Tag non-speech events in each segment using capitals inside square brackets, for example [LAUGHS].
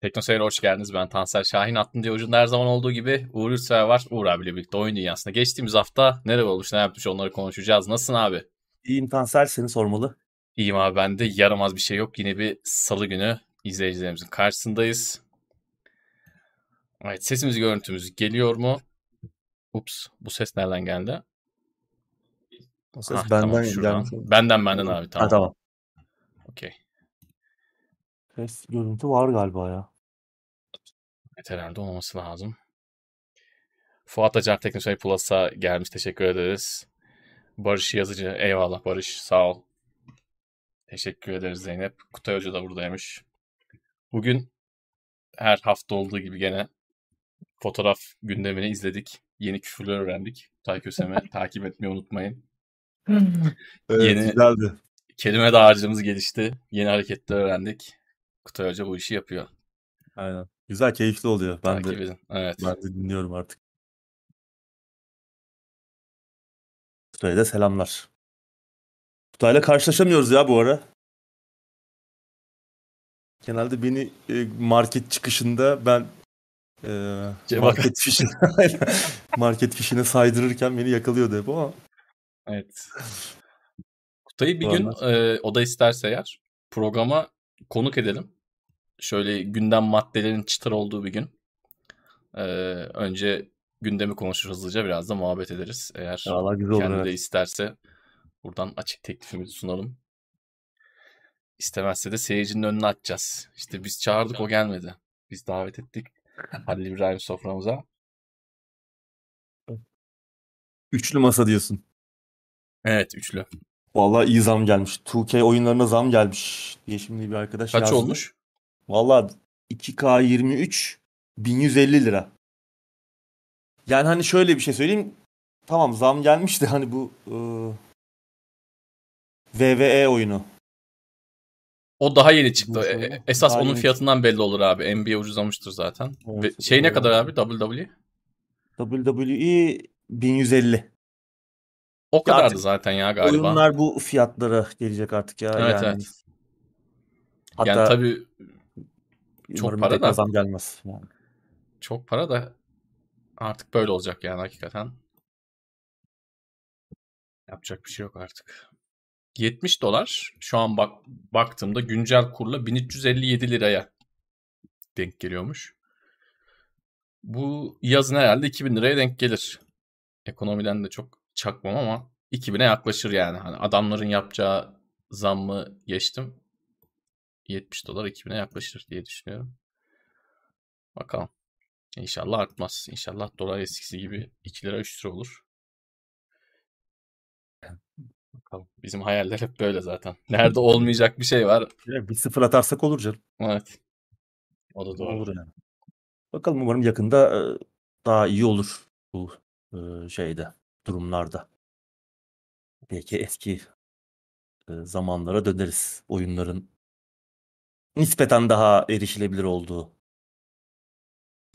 Teknoseyir'e hoş geldiniz. Ben Tansel Şahin. Aklın diye ucunda her zaman olduğu gibi Uğur Ülser var. Uğur abiyle birlikte oyun dünyasında. Geçtiğimiz hafta nereye olmuş, ne yapmış onları konuşacağız. Nasılsın abi? İyiyim Tansel seni sormalı. İyiyim abi ben de. Yaramaz bir şey yok. Yine bir salı günü izleyicilerimizin karşısındayız. Evet sesimiz görüntümüz geliyor mu? Ups bu ses nereden geldi? O ses ah, benden tamam, Benden benden abi tamam. Ha, tamam. Okey. Ses görüntü var galiba ya. Evet herhalde olması lazım. Fuat Acar Teknosey Plus'a gelmiş. Teşekkür ederiz. Barış Yazıcı. Eyvallah Barış. Sağ ol. Teşekkür ederiz Zeynep. Kutay Hoca da buradaymış. Bugün her hafta olduğu gibi gene fotoğraf gündemini izledik. Yeni küfürler öğrendik. Kutay Kösem'i [LAUGHS] takip etmeyi unutmayın. evet, Yeni güzeldi. kelime dağarcığımız gelişti. Yeni hareketler öğrendik. Kutay Hoca bu işi yapıyor. Aynen. Güzel, keyifli oluyor. Ben Takip de edin. Evet. ben de dinliyorum artık. Kutay'a da selamlar. Kutay'la karşılaşamıyoruz ya bu ara. Genelde beni e, market çıkışında ben e, market fişine [LAUGHS] market fişine saydırırken beni yakalıyordu hep ama. Evet. Kutay'ı bir gün e, o da isterse eğer programa konuk edelim şöyle gündem maddelerin çıtır olduğu bir gün. Ee, önce gündemi konuşur hızlıca biraz da muhabbet ederiz. Eğer Allah güzel olur, kendi evet. de isterse buradan açık teklifimizi sunalım. İstemezse de seyircinin önüne açacağız. İşte biz çağırdık o gelmedi. Biz davet ettik Halil İbrahim soframıza. Üçlü masa diyorsun. Evet üçlü. Vallahi iyi zam gelmiş. 2K oyunlarına zam gelmiş diye şimdi bir arkadaş Kaç yazdı. olmuş? Valla 2K23 1150 lira. Yani hani şöyle bir şey söyleyeyim. Tamam zam gelmişti hani bu ıı, VVE oyunu. O daha yeni çıktı. E, esas daha onun fiyatından belli olur abi. NBA ucuzlamıştır zaten. Evet, Ve şey ne kadar abi WWE? WWE 1150. O kadardı zaten ya galiba. Oyunlar bu fiyatlara gelecek artık ya. Evet yani. evet. Hatta yani tabii çok para da zam gelmez. Yani. Çok para da artık böyle olacak yani hakikaten. Yapacak bir şey yok artık. 70 dolar şu an bak baktığımda güncel kurla 1357 liraya denk geliyormuş. Bu yazın herhalde 2000 liraya denk gelir. Ekonomiden de çok çakmam ama 2000'e yaklaşır yani. Hani adamların yapacağı zammı geçtim. 70 dolar 2000'e yaklaşır diye düşünüyorum. Bakalım. İnşallah artmaz. İnşallah dolar eskisi gibi 2 lira 3 lira olur. [LAUGHS] Bakalım. Bizim hayaller hep böyle zaten. Nerede olmayacak bir şey var. Bir sıfır atarsak olur canım. Evet. O da doğru. Olur yani. Bakalım umarım yakında daha iyi olur bu şeyde durumlarda. Belki eski zamanlara döneriz. Oyunların nispeten daha erişilebilir olduğu.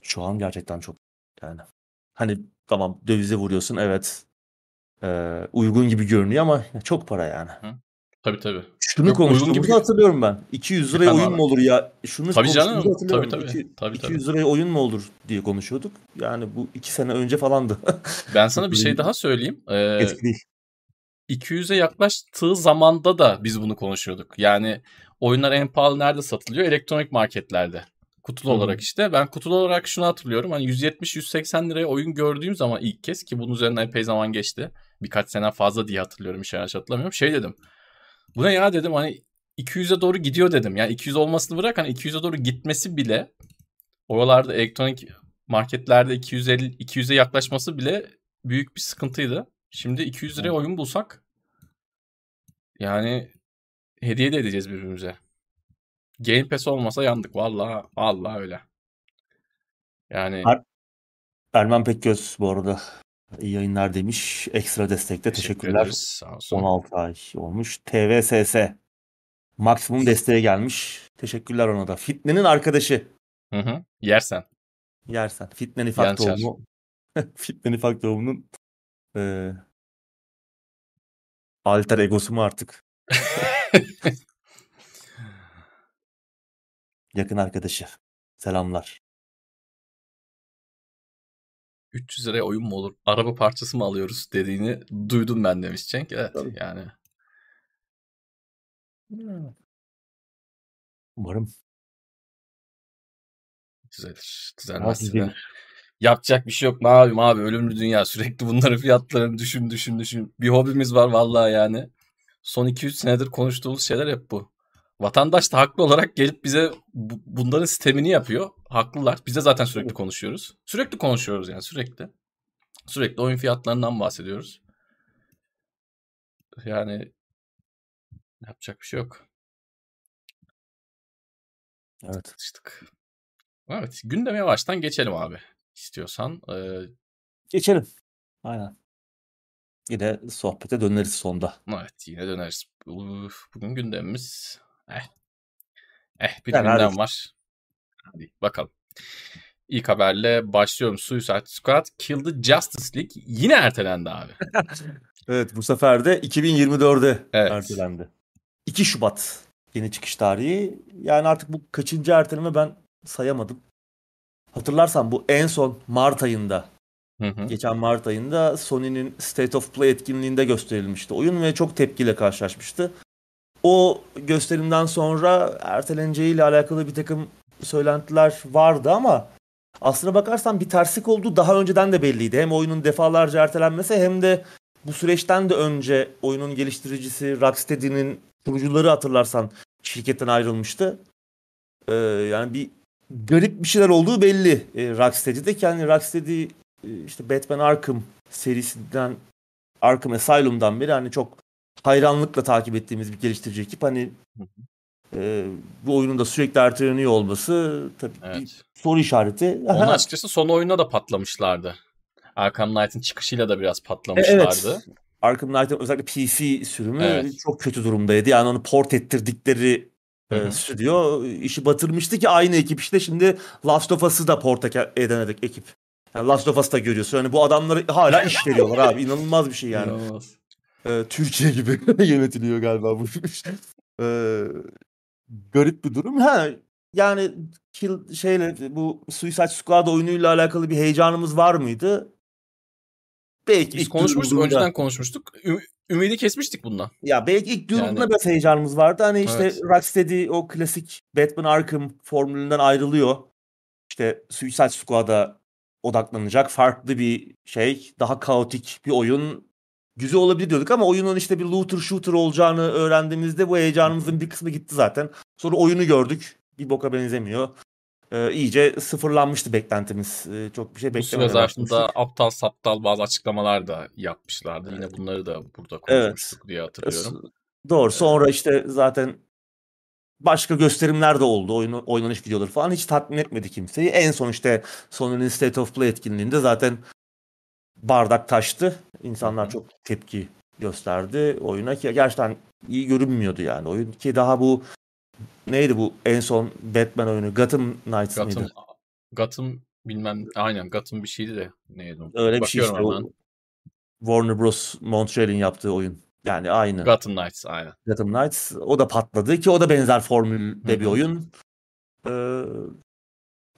Şu an gerçekten çok yani. Hani tamam dövize vuruyorsun evet. Ee, uygun gibi görünüyor ama çok para yani. Hı. Tabii tabii. Şunu Yok, konuştuğumuzu gibi... hatırlıyorum ben. 200 liraya oyun mu olur ya? Şunu tabii canım. Tabii tabii. İki, tabii 200 liraya oyun mu olur diye konuşuyorduk. Yani bu iki sene önce falandı. [LAUGHS] ben sana bir şey daha söyleyeyim. Ee, 200'e yaklaştığı zamanda da biz bunu konuşuyorduk. Yani oyunlar en pahalı nerede satılıyor? Elektronik marketlerde. Kutulu hmm. olarak işte. Ben kutulu olarak şunu hatırlıyorum. Hani 170-180 liraya oyun gördüğüm zaman ilk kez ki bunun üzerinden epey zaman geçti. Birkaç sene fazla diye hatırlıyorum. Bir şey hatırlamıyorum. Şey dedim. Bu ne ya dedim hani 200'e doğru gidiyor dedim. Yani 200 olmasını bırak hani 200'e doğru gitmesi bile oralarda elektronik marketlerde 250 200'e yaklaşması bile büyük bir sıkıntıydı. Şimdi 200 liraya oyun bulsak yani hediye de edeceğiz birbirimize. Game Pass olmasa yandık. Vallahi vallahi öyle. Yani er Erman Pekgöz bu arada iyi yayınlar demiş. Ekstra destekte teşekkür teşekkürler. Ederiz. Sağ olsun. 16 ay olmuş. TVSS maksimum desteğe gelmiş. Teşekkürler ona da. Fitne'nin arkadaşı. Hı hı. Yersen. Yersen. Fitne Nifak doğumu. [LAUGHS] Fitne Nifak doğumunun e, alter egosu mu artık? [LAUGHS] Yakın arkadaşı. Selamlar. 300 liraya oyun mu olur? Araba parçası mı alıyoruz dediğini duydum ben demiş Cenk. Evet Tabii. yani. Umarım. Düzelir. Düzelmezse de. Yapacak bir şey yok abi abi ölümlü dünya sürekli bunların fiyatlarını düşün düşün düşün. Bir hobimiz var vallahi yani. Son 2-3 senedir konuştuğumuz şeyler hep bu. Vatandaş da haklı olarak gelip bize bu, bunların sistemini yapıyor. Haklılar. Biz de zaten sürekli konuşuyoruz. Sürekli konuşuyoruz yani sürekli. Sürekli oyun fiyatlarından bahsediyoruz. Yani yapacak bir şey yok. Evet. Sıçtık. Evet. Gündeme yavaştan geçelim abi. İstiyorsan. Ee... Geçelim. Aynen. Yine sohbete döneriz sonda. Evet yine döneriz. Bugün gündemimiz eh. Eh bir yani gündem hadi. var. Hadi bakalım. İlk haberle başlıyorum. Suicide Squad Kill the Justice League yine ertelendi abi. [LAUGHS] evet bu sefer de 2024'e evet. ertelendi. 2 Şubat yeni çıkış tarihi. Yani artık bu kaçıncı erteleme ben sayamadım. Hatırlarsan bu en son Mart ayında Hı hı. Geçen Mart ayında Sony'nin State of Play etkinliğinde gösterilmişti oyun ve çok tepkiyle karşılaşmıştı. O gösterimden sonra erteleneceğiyle alakalı bir takım söylentiler vardı ama aslına bakarsan bir terslik oldu daha önceden de belliydi. Hem oyunun defalarca ertelenmesi hem de bu süreçten de önce oyunun geliştiricisi Rocksteady'nin kurucuları hatırlarsan şirketten ayrılmıştı. Ee, yani bir garip bir şeyler olduğu belli e, Rocksteady'de. Yani Rocksteady işte Batman Arkham serisinden Arkham Asylum'dan beri hani çok hayranlıkla takip ettiğimiz bir geliştirici ekip. Hani e, bu oyunun da sürekli erteleniyor olması tabii evet. bir soru işareti. Onun açıkçası son oyunda da patlamışlardı. Arkham Knight'ın çıkışıyla da biraz patlamışlardı. Evet. Arkham Knight'ın özellikle PC sürümü evet. çok kötü durumdaydı. Yani onu port ettirdikleri e, stüdyo işi batırmıştı ki aynı ekip işte şimdi Last of Us'ı da port edemedik ekip. Yani Last of Us'ta görüyorsun. Yani bu adamları hala iş veriyorlar abi. İnanılmaz bir şey yani. İnanılmaz. Ee, Türkiye gibi [LAUGHS] yönetiliyor galiba bu. ee, garip bir durum. Ha yani kill şeyle bu Suicide Squad oyunuyla alakalı bir heyecanımız var mıydı? Belki Biz konuşmuştuk, duyduğunda... önceden konuşmuştuk. Ü- ümidi kesmiştik bundan. Ya belki ilk duyduğunda yani... biraz heyecanımız vardı. Hani işte evet. Rocksteady o klasik Batman Arkham formülünden ayrılıyor. İşte Suicide Squad'a odaklanacak farklı bir şey, daha kaotik bir oyun güzel olabilir diyorduk ama oyunun işte bir looter shooter olacağını öğrendiğimizde bu heyecanımızın bir kısmı gitti zaten. Sonra oyunu gördük. Bir boka benzemiyor. Ee, iyice sıfırlanmıştı beklentimiz. Ee, çok bir şey beklemeye Bu süre aptal saptal bazı açıklamalar da yapmışlardı. Yine bunları da burada konuşmuştuk evet. diye hatırlıyorum. Doğru. Sonra işte zaten başka gösterimler de oldu. Oyun, oynanış videoları falan hiç tatmin etmedi kimseyi. En son işte Sony'nin State of Play etkinliğinde zaten bardak taştı. İnsanlar çok tepki gösterdi oyuna ki gerçekten iyi görünmüyordu yani oyun ki daha bu neydi bu en son Batman oyunu Gotham Knights Gotham, mıydı? Gotham bilmem aynen Gotham bir şeydi de neydi? Öyle bir şey işte o Warner Bros. Montreal'in yaptığı oyun. Yani aynı. Gotham Knights aynen. Gotham Knights o da patladı ki o da benzer formülde Hı-hı. bir oyun. Ee,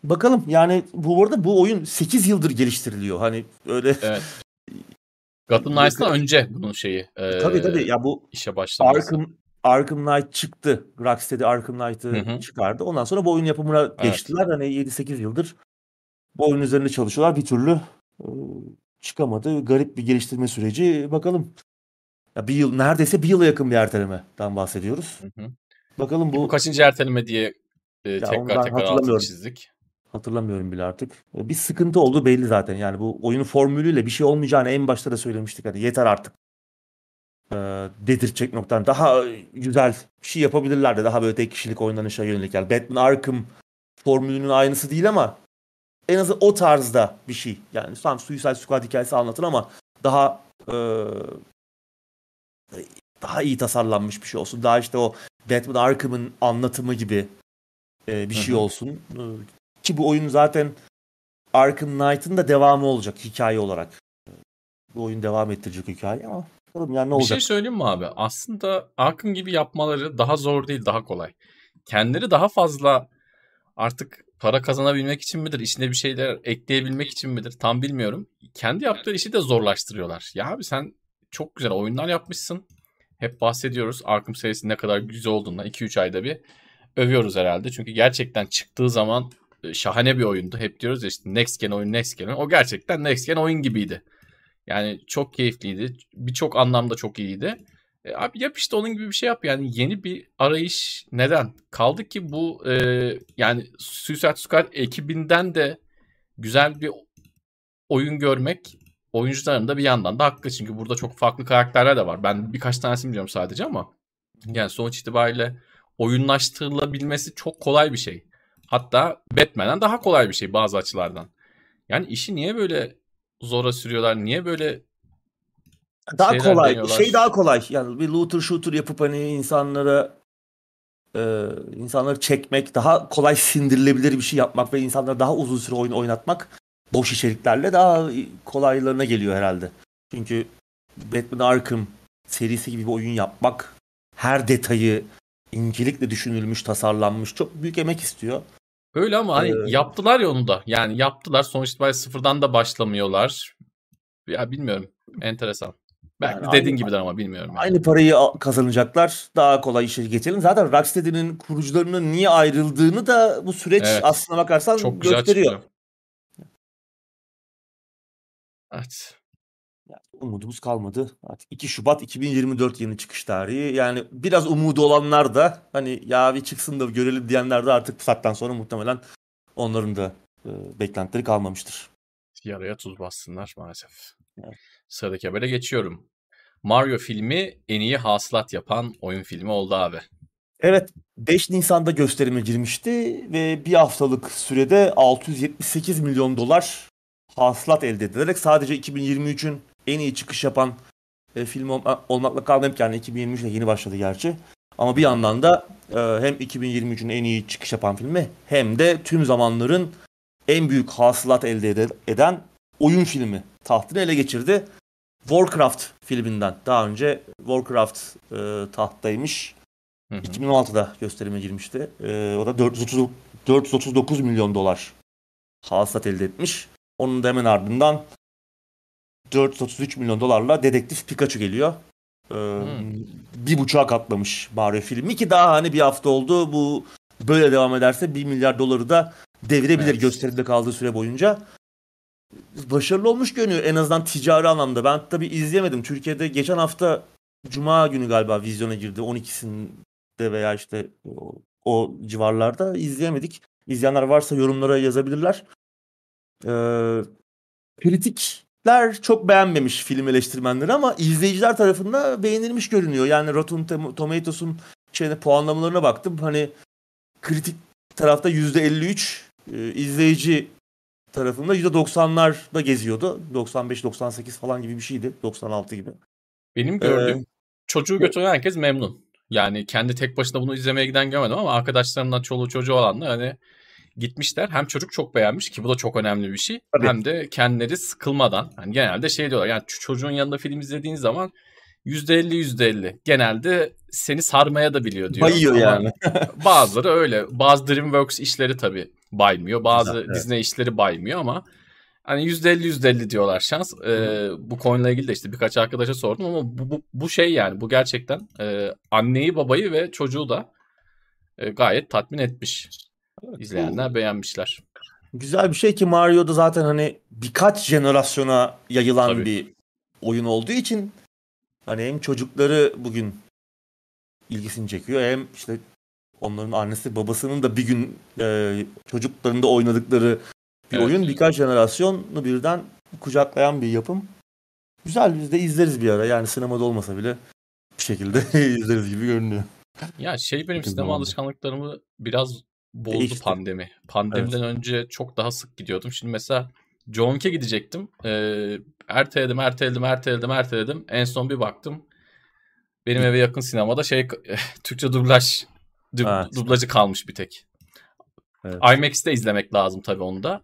bakalım yani bu arada bu oyun 8 yıldır geliştiriliyor. Hani öyle Evet. Gotham Knights'tan önce bunun şeyi. E, tabii tabii ya bu işe başlaması. Arkham Arkham Knight çıktı. Rocksteady Arkham Knight'ı çıkardı. Ondan sonra bu oyun yapımına evet. geçtiler. Hani 7-8 yıldır bu oyun üzerinde çalışıyorlar. Bir türlü e, çıkamadı. Garip bir geliştirme süreci. Bakalım ya bir yıl neredeyse bir yıla yakın bir ertelemeden bahsediyoruz. Hı hı. Bakalım bu... bu kaçıncı erteleme diye e, tekrar tekrar altını çizdik. Hatırlamıyorum bile artık. E, bir sıkıntı oldu belli zaten. Yani bu oyunun formülüyle bir şey olmayacağını en başta da söylemiştik. Hani yeter artık. E, dedirtecek noktadan. Daha güzel bir şey yapabilirlerdi. Daha böyle tek kişilik oynanışa yönelik. Yani Batman Arkham formülünün aynısı değil ama en azı o tarzda bir şey. Yani tam Suicide Squad hikayesi anlatır ama daha e, daha iyi tasarlanmış bir şey olsun. Daha işte o Batman Arkham'ın anlatımı gibi e, bir şey olsun. Ki bu oyun zaten Arkham Knight'ın da devamı olacak hikaye olarak. Bu oyun devam ettirecek hikaye ama bakalım yani ne olacak. Bir şey söyleyeyim mi abi? Aslında Arkham gibi yapmaları daha zor değil, daha kolay. Kendileri daha fazla artık para kazanabilmek için midir? İçine bir şeyler ekleyebilmek için midir? Tam bilmiyorum. Kendi yaptığı işi de zorlaştırıyorlar. Ya abi sen çok güzel oyunlar yapmışsın. Hep bahsediyoruz Arkham serisinin ne kadar güzel olduğundan 2-3 ayda bir övüyoruz herhalde. Çünkü gerçekten çıktığı zaman şahane bir oyundu. Hep diyoruz ya işte next gen oyun next gen. O gerçekten next gen oyun gibiydi. Yani çok keyifliydi. Birçok anlamda çok iyiydi. E, abi yap işte onun gibi bir şey yap yani yeni bir arayış neden? Kaldı ki bu e, yani Suicide Squad ekibinden de güzel bir oyun görmek oyuncuların da bir yandan da haklı. Çünkü burada çok farklı karakterler de var. Ben birkaç tanesini biliyorum sadece ama yani sonuç itibariyle oyunlaştırılabilmesi çok kolay bir şey. Hatta Batman'den daha kolay bir şey bazı açılardan. Yani işi niye böyle zora sürüyorlar? Niye böyle daha kolay. Deniyorlar. Şey daha kolay. Yani bir looter shooter yapıp hani insanlara e, insanları çekmek, daha kolay sindirilebilir bir şey yapmak ve insanlara daha uzun süre oyun oynatmak boş içeriklerle daha kolaylarına geliyor herhalde. Çünkü Batman Arkham serisi gibi bir oyun yapmak her detayı incelikle düşünülmüş, tasarlanmış çok büyük emek istiyor. Öyle ama hani ee, yaptılar ya onu da. Yani yaptılar. Sonuçta sıfırdan da başlamıyorlar. Ya bilmiyorum. Enteresan. Belki yani dediğin aynı, gibidir ama bilmiyorum. Yani. Aynı parayı kazanacaklar. Daha kolay işe geçelim. Zaten Rocksteady'nin kurucularının niye ayrıldığını da bu süreç evet. aslına bakarsan Çok gösteriyor. Güzel evet. Umudumuz kalmadı. Artık 2 Şubat 2024 yeni çıkış tarihi. Yani biraz umudu olanlar da hani ya bir çıksın da görelim diyenler de artık bu saatten sonra muhtemelen onların da e, beklentileri kalmamıştır. Yaraya tuz bassınlar maalesef. Evet. Sıradaki habere geçiyorum. Mario filmi en iyi hasılat yapan oyun filmi oldu abi. Evet 5 Nisan'da gösterime girmişti ve bir haftalık sürede 678 milyon dolar hasılat elde edilerek sadece 2023'ün en iyi çıkış yapan e, film olma, olmakla kalmayıp yani 2023 ile yeni başladı gerçi. Ama bir yandan da e, hem 2023'ün en iyi çıkış yapan filmi hem de tüm zamanların en büyük hasılat elde eden oyun filmi tahtını ele geçirdi. Warcraft filminden daha önce Warcraft e, tahttaymış. Hı hı. 2016'da gösterime girmişti. E, o da 430, 439 milyon dolar hasılat elde etmiş. Onun da hemen ardından 433 milyon dolarla Dedektif Pikachu geliyor. Ee, hmm. Bir buçuğa katlamış Mario filmi ki daha hani bir hafta oldu. Bu böyle devam ederse 1 milyar doları da devirebilir evet. gösterimde kaldığı süre boyunca başarılı olmuş görünüyor en azından ticari anlamda. Ben tabii izleyemedim. Türkiye'de geçen hafta Cuma günü galiba vizyona girdi. 12'sinde veya işte o, o civarlarda izleyemedik. İzleyenler varsa yorumlara yazabilirler. Ee, kritikler çok beğenmemiş film eleştirmenleri ama izleyiciler tarafından beğenilmiş görünüyor. Yani Rotten Tomatoes'un şeyine puanlamalarına baktım. Hani kritik tarafta %53, e, izleyici tarafında %90'larda geziyordu. 95-98 falan gibi bir şeydi. 96 gibi. Benim gördüğüm ee, çocuğu götüren herkes memnun. Yani kendi tek başına bunu izlemeye giden görmedim ama arkadaşlarımdan çoluğu çocuğu olanlar hani gitmişler. Hem çocuk çok beğenmiş ki bu da çok önemli bir şey. Tabii. Hem de kendileri sıkılmadan. Yani genelde şey diyorlar yani çocuğun yanında film izlediğin zaman %50 %50. Genelde seni sarmaya da biliyor diyor. Bayıyor yani. [LAUGHS] bazıları öyle. Bazı DreamWorks işleri tabii baymıyor. Bazı Güzel, evet. Disney işleri baymıyor ama hani %50 %50 diyorlar şans. Ee, bu konuyla ilgili de işte birkaç arkadaşa sordum ama bu, bu, bu şey yani bu gerçekten e, anneyi babayı ve çocuğu da e, gayet tatmin etmiş. İzleyenler beğenmişler. Güzel bir şey ki Mario'da zaten hani birkaç jenerasyona yayılan Tabii. bir oyun olduğu için hani hem çocukları bugün ilgisini çekiyor hem işte onların annesi babasının da bir gün e, çocuklarında oynadıkları bir evet. oyun birkaç jenerasyonu birden kucaklayan bir yapım. Güzel biz de izleriz bir ara yani sinemada olmasa bile bir şekilde [LAUGHS] izleriz gibi görünüyor. Ya şey benim sinema alışkanlıklarımı biraz bozdu Değişti. pandemi. Pandemiden evet. önce çok daha sık gidiyordum. Şimdi mesela John Wick'e gidecektim. Ee, erteledim, erteledim, erteledim, erteledim. En son bir baktım. Benim eve yakın sinemada şey Türkçe dublaj dub, evet. dublajı kalmış bir tek. Evet. IMAX'te izlemek lazım tabii onu da.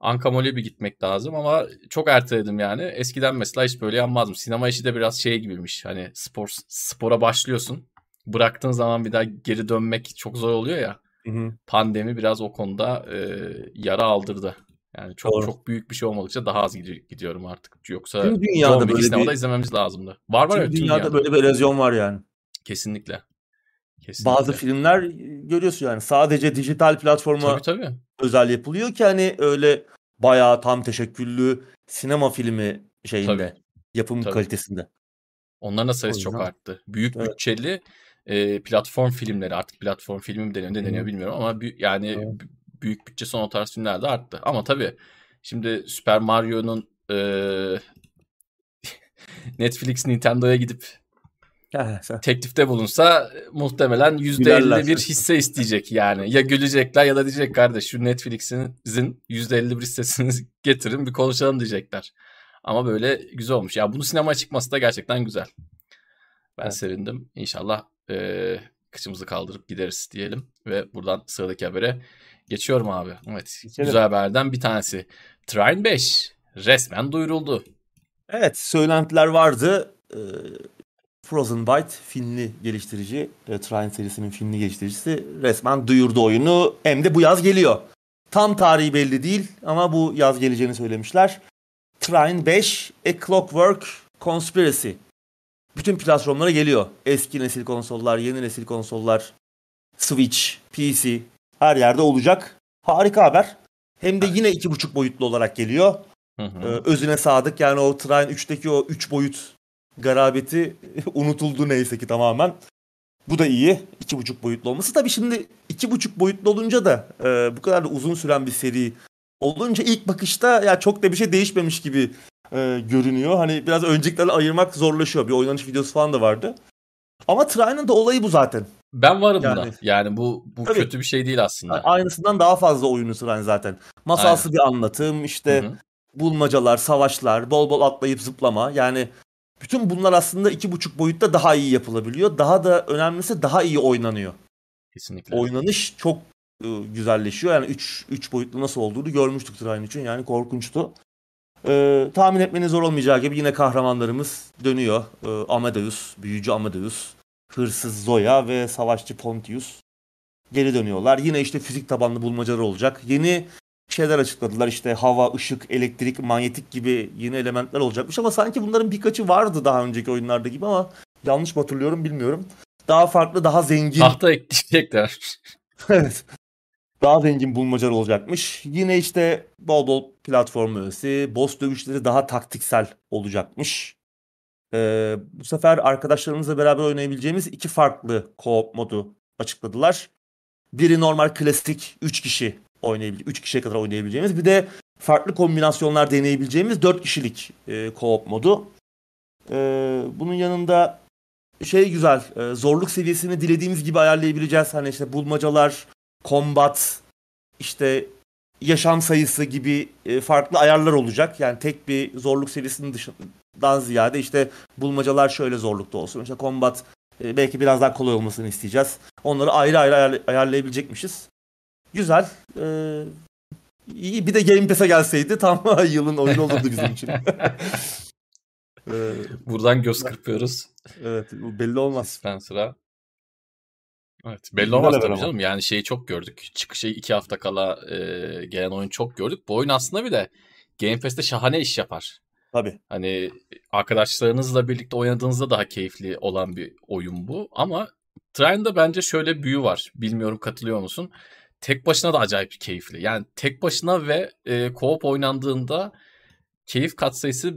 Ankamol'e bir gitmek lazım ama çok erteledim yani. Eskiden mesela hiç böyle yanmazdım. Sinema işi de biraz şey gibiymiş. Hani spor spora başlıyorsun. Bıraktığın zaman bir daha geri dönmek çok zor oluyor ya. Hı hı. Pandemi biraz o konuda e, yara aldırdı. Yani çok Doğru. çok büyük bir şey olmadıkça daha az gidiyorum artık. Yoksa tüm dünyada sinemada bir... izlememiz lazımdı. Var var tüm, evet, dünyada, dünyada böyle bir erozyon var yani. Kesinlikle. Kesinlikle. Bazı filmler görüyorsun yani sadece dijital platforma tabii, tabii. özel yapılıyor ki hani öyle bayağı tam teşekküllü sinema filmi şeyinde tabii. yapım tabii. kalitesinde. Onların da sayısı çok arttı. Büyük evet. bütçeli e, platform filmleri artık platform filmi mi deniyor ne deniyor bilmiyorum ama büyük, yani evet. büyük bütçe son o tarz filmler de arttı. Ama tabii şimdi Super Mario'nun e, [LAUGHS] Netflix Nintendo'ya gidip teklifte bulunsa muhtemelen %50 bir hisse isteyecek yani. Ya gülecekler ya da diyecek kardeş şu Netflix'in %50 bir hissesini [LAUGHS] getirin bir konuşalım diyecekler. Ama böyle güzel olmuş. Ya bunu sinemaya çıkması da gerçekten güzel. Ben evet. sevindim. İnşallah e, kıçımızı kaldırıp gideriz diyelim. Ve buradan sıradaki habere geçiyorum abi. Evet Geçelim. güzel haberden bir tanesi. Trine 5 resmen duyuruldu. Evet söylentiler vardı. Ee, Frozen Byte Finli geliştirici, e, Trine serisinin Finli geliştiricisi resmen duyurdu oyunu. Hem de bu yaz geliyor. Tam tarihi belli değil ama bu yaz geleceğini söylemişler. Trine 5 A Clockwork Conspiracy. Bütün platformlara geliyor. Eski nesil konsollar, yeni nesil konsollar, Switch, PC her yerde olacak. Harika haber. Hem de yine iki buçuk boyutlu olarak geliyor. Hı hı. Ee, özüne sadık yani o Trine 3'teki o 3 boyut garabeti [LAUGHS] unutuldu neyse ki tamamen. Bu da iyi. iki buçuk boyutlu olması. Tabii şimdi iki buçuk boyutlu olunca da e, bu kadar da uzun süren bir seri olunca ilk bakışta ya çok da bir şey değişmemiş gibi e, görünüyor. Hani biraz önceliklerle ayırmak zorlaşıyor. Bir oynanış videosu falan da vardı. Ama Trine'ın da olayı bu zaten. Ben varım yani, buna. Yani bu bu tabii, kötü bir şey değil aslında. Aynısından daha fazla oyunu Trine zaten. Masalsı Aynen. bir anlatım, işte Hı-hı. bulmacalar, savaşlar, bol bol atlayıp zıplama. Yani bütün bunlar aslında iki buçuk boyutta daha iyi yapılabiliyor. Daha da önemlisi daha iyi oynanıyor. Kesinlikle. Oynanış çok e, güzelleşiyor. Yani 3 3 boyutlu nasıl olduğunu görmüştük Trine için. Yani korkunçtu. Ee, tahmin etmeniz zor olmayacağı gibi yine kahramanlarımız dönüyor. Ee, Amadeus, büyücü Amadeus, hırsız Zoya ve savaşçı Pontius geri dönüyorlar. Yine işte fizik tabanlı bulmacalar olacak. Yeni şeyler açıkladılar. İşte hava, ışık, elektrik, manyetik gibi yeni elementler olacakmış ama sanki bunların birkaçı vardı daha önceki oyunlarda gibi ama yanlış mı hatırlıyorum bilmiyorum. Daha farklı, daha zengin. Tahta ekleyecekler. [LAUGHS] evet. Daha zengin bulmacalar olacakmış. Yine işte bol bol platform öğesi, boss dövüşleri daha taktiksel olacakmış. Ee, bu sefer arkadaşlarımızla beraber oynayabileceğimiz iki farklı co-op modu açıkladılar. Biri normal klasik 3 kişi oynayabileceğimiz, 3 kişiye kadar oynayabileceğimiz bir de farklı kombinasyonlar deneyebileceğimiz 4 kişilik e, co-op modu. E, bunun yanında şey güzel, e, zorluk seviyesini dilediğimiz gibi ayarlayabileceğiz. Hani işte bulmacalar, combat, işte yaşam sayısı gibi e, farklı ayarlar olacak. Yani tek bir zorluk seviyesinin dışından ziyade işte bulmacalar şöyle zorlukta olsun. İşte combat e, belki biraz daha kolay olmasını isteyeceğiz. Onları ayrı ayrı ayarlayabilecekmişiz. Güzel. Ee, iyi. Bir de Game Pass'e gelseydi tam [LAUGHS] yılın oyunu olurdu bizim için. ee, [LAUGHS] Buradan göz kırpıyoruz. Evet. Belli olmaz. Spencer'a. Evet belli olmaz tabii canım. Yani şeyi çok gördük. Çıkışı iki hafta kala e, gelen oyun çok gördük. Bu oyun aslında bir de Game Pass'te şahane iş yapar. Tabii. Hani arkadaşlarınızla birlikte oynadığınızda daha keyifli olan bir oyun bu. Ama Trine'da bence şöyle büyü var. Bilmiyorum katılıyor musun? tek başına da acayip keyifli. Yani tek başına ve e, co-op oynandığında keyif katsayısı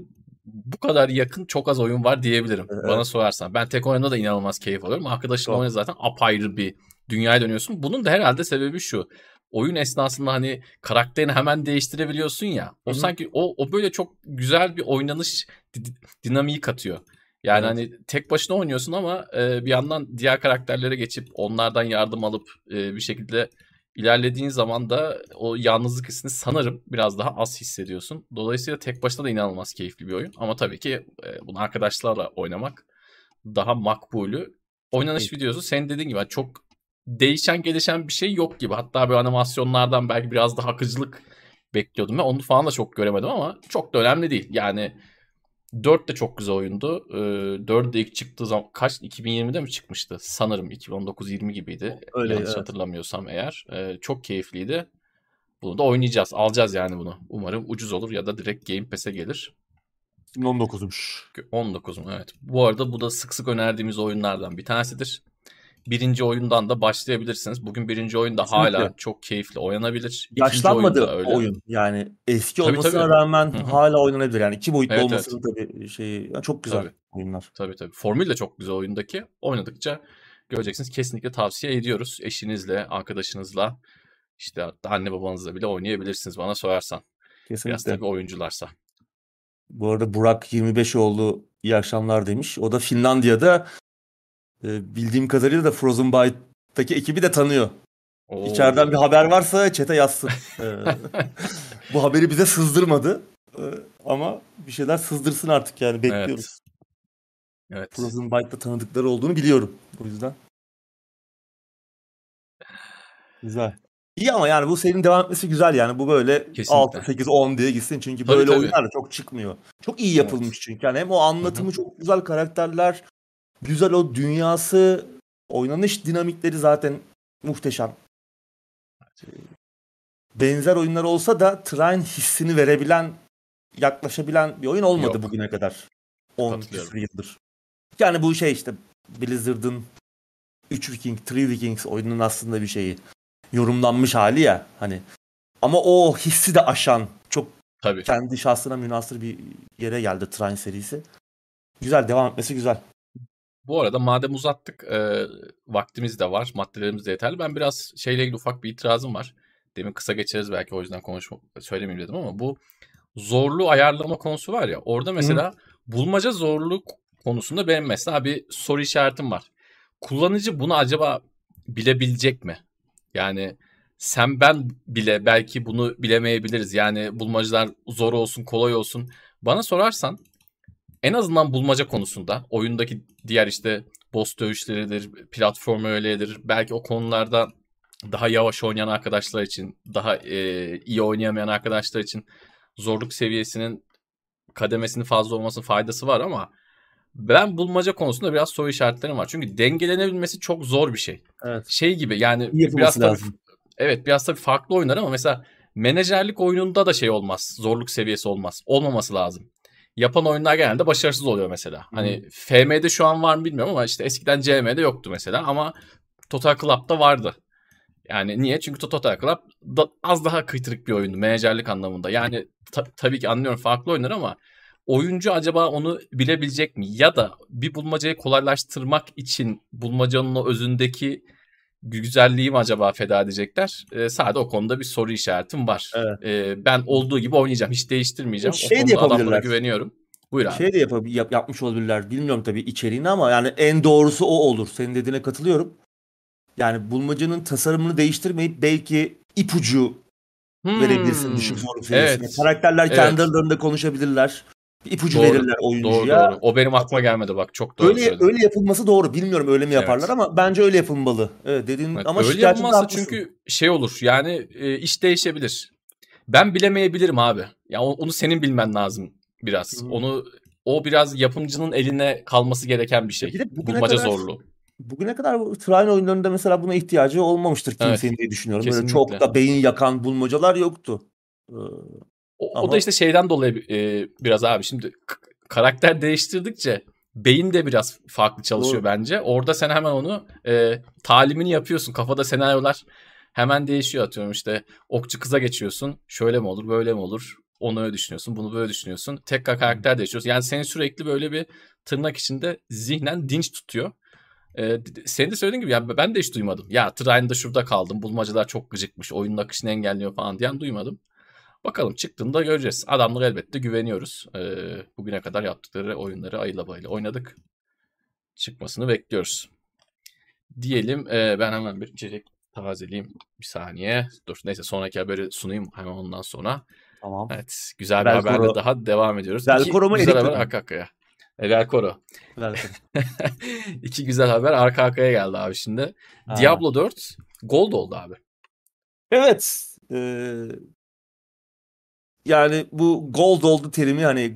bu kadar yakın çok az oyun var diyebilirim. Evet. Bana sorarsan. Ben tek oyunda da inanılmaz keyif alıyorum. Arkadaşınla oyunda zaten apayrı bir dünyaya dönüyorsun. Bunun da herhalde sebebi şu. Oyun esnasında hani karakterini hemen değiştirebiliyorsun ya. O Hı-hı. sanki o o böyle çok güzel bir oynanış dinamiği katıyor. Yani evet. hani tek başına oynuyorsun ama e, bir yandan diğer karakterlere geçip onlardan yardım alıp e, bir şekilde ilerlediğin zaman da o yalnızlık hissini sanırım biraz daha az hissediyorsun. Dolayısıyla tek başına da inanılmaz keyifli bir oyun. Ama tabii ki e, bunu arkadaşlarla oynamak daha makbulü. Oynanış evet. videosu senin dediğin gibi çok değişen gelişen bir şey yok gibi. Hatta bir animasyonlardan belki biraz daha akıcılık bekliyordum. ve onu falan da çok göremedim ama çok da önemli değil. Yani 4 de çok güzel oyundu. Ee, 4 de ilk çıktığı zaman kaç 2020'de mi çıkmıştı? Sanırım 2019-20 gibiydi. Öyle, Yanlış evet. hatırlamıyorsam eğer. Ee, çok keyifliydi. Bunu da oynayacağız. Alacağız yani bunu. Umarım ucuz olur ya da direkt Game Pass'e gelir. 19'muş. 19 mu? Evet. Bu arada bu da sık sık önerdiğimiz oyunlardan bir tanesidir. Birinci oyundan da başlayabilirsiniz. Bugün birinci oyunda Kesinlikle. hala çok keyifli oynanabilir. İkinci Yaşlanmadı öyle. oyun. Yani eski tabii, olmasına tabii. rağmen Hı-hı. hala oynanabilir. Yani iki boyutlu evet, olmasının evet. tabii şeyi yani çok güzel tabii. oyunlar. Tabii tabii. Formül de çok güzel oyundaki. Oynadıkça göreceksiniz. Kesinlikle tavsiye ediyoruz. Eşinizle, arkadaşınızla işte anne babanızla bile oynayabilirsiniz bana sorarsan. Kesinlikle. Biraz tabii oyuncularsa. Bu arada Burak 25 oldu iyi akşamlar demiş. O da Finlandiya'da e, bildiğim kadarıyla da Frozen Byte'daki ekibi de tanıyor. Oo. İçeriden bir haber varsa çete yazsın. ee, [LAUGHS] bu haberi bize sızdırmadı. Ee, ama bir şeyler sızdırsın artık yani bekliyoruz. Evet. evet. Frozen Byte'da tanıdıkları olduğunu biliyorum. O yüzden. Güzel. İyi ama yani bu serinin devam etmesi güzel yani. Bu böyle Kesinlikle. 6, 8, 10 diye gitsin. Çünkü tabii, böyle tabii. oyunlar da çok çıkmıyor. Çok iyi yapılmış evet. çünkü. Yani hem o anlatımı Hı-hı. çok güzel, karakterler güzel o dünyası, oynanış dinamikleri zaten muhteşem. Benzer oyunlar olsa da Trine hissini verebilen, yaklaşabilen bir oyun olmadı Yok. bugüne kadar. 10 yıldır. Yani bu şey işte Blizzard'ın 3 Viking, 3 Vikings oyunun aslında bir şeyi yorumlanmış hali ya hani. Ama o hissi de aşan çok Tabii. kendi şahsına münasır bir yere geldi Trine serisi. Güzel devam etmesi güzel. Bu arada madem uzattık e, vaktimiz de var, maddelerimiz de yeterli. Ben biraz şeyle ilgili ufak bir itirazım var. Demin kısa geçeriz belki o yüzden konuşma söylemeyeyim dedim ama bu zorlu ayarlama konusu var ya. Orada mesela Hı. bulmaca zorluk konusunda benim mesela bir soru işaretim var. Kullanıcı bunu acaba bilebilecek mi? Yani sen ben bile belki bunu bilemeyebiliriz. Yani bulmacalar zor olsun kolay olsun. Bana sorarsan en azından bulmaca konusunda oyundaki diğer işte boss dövüşleridir, platform öğeleri belki o konularda daha yavaş oynayan arkadaşlar için, daha e, iyi oynayamayan arkadaşlar için zorluk seviyesinin kademesinin fazla olmasının faydası var ama ben bulmaca konusunda biraz soru işaretlerim var. Çünkü dengelenebilmesi çok zor bir şey. Evet. Şey gibi yani biraz tabii, lazım. evet biraz tabii farklı oynar ama mesela menajerlik oyununda da şey olmaz. Zorluk seviyesi olmaz. Olmaması lazım. Yapan oyunlar genelde başarısız oluyor mesela. Hmm. Hani FM'de şu an var mı bilmiyorum ama işte eskiden CM'de yoktu mesela ama Total Club'da vardı. Yani niye? Çünkü Total Club da az daha kıytırık bir oyundu menajerlik anlamında. Yani ta- tabii ki anlıyorum farklı oyunlar ama oyuncu acaba onu bilebilecek mi? Ya da bir bulmacayı kolaylaştırmak için bulmacanın o özündeki güzelliği mi acaba feda edecekler? E, sadece o konuda bir soru işaretim var. Evet. E, ben olduğu gibi oynayacağım. Hiç değiştirmeyeceğim. Şey o konuda adamlara güveniyorum. Buyur abi. Şey de yap- yap- yapmış olabilirler. Bilmiyorum tabii içeriğini ama yani en doğrusu o olur. Senin dediğine katılıyorum. Yani bulmacanın tasarımını değiştirmeyip belki ipucu hmm. verebilirsin düşük zorluk seviyesine. Evet. Karakterler evet. kendi aralarında konuşabilirler ipucu doğru, verirler oyuncuya. Doğru, doğru. O benim aklıma gelmedi bak. Çok doğru öyle, söyledin. Öyle yapılması doğru. Bilmiyorum öyle mi yaparlar evet. ama bence öyle yapılmalı. Evet dediğin evet, ama öyle yapılmazsa çünkü şey olur. Yani e, iş değişebilir. Ben bilemeyebilirim abi. Ya yani onu senin bilmen lazım biraz. Hmm. Onu o biraz yapımcının eline kalması gereken bir şey. Bulmaca kadar, zorlu. Bugüne kadar Trine oyunlarında mesela buna ihtiyacı olmamıştır kimsenin evet, diye düşünüyorum. Kesinlikle. Böyle çok da beyin yakan bulmacalar yoktu. Ee, o, Ama... o da işte şeyden dolayı e, biraz abi şimdi karakter değiştirdikçe beyin de biraz farklı çalışıyor Doğru. bence. Orada sen hemen onu e, talimini yapıyorsun. Kafada senaryolar hemen değişiyor atıyorum işte okçu kıza geçiyorsun. Şöyle mi olur böyle mi olur? Onu öyle düşünüyorsun bunu böyle düşünüyorsun. Tekrar karakter değişiyorsun. Yani seni sürekli böyle bir tırnak içinde zihnen dinç tutuyor. Ee, senin de söylediğin gibi ya ben de hiç duymadım. Ya Trine'da şurada kaldım. Bulmacalar çok gıcıkmış. Oyunun akışını engelliyor falan diyen duymadım. Bakalım çıktığında göreceğiz. Adamlara elbette güveniyoruz. Ee, bugüne kadar yaptıkları oyunları ayıla bayıla oynadık. Çıkmasını bekliyoruz. Diyelim e, ben hemen bir içecek tazeleyeyim. Bir saniye. Dur neyse sonraki haberi sunayım hemen ondan sonra. Tamam. Evet güzel bir Velcoro. haberle daha devam ediyoruz. Velcoro mu güzel haber arka arkaya. E, Velcoro. [LAUGHS] İki güzel haber arka arkaya geldi abi şimdi. Ha. Diablo 4 Gold oldu abi. Evet. Ee, yani bu gold oldu terimi hani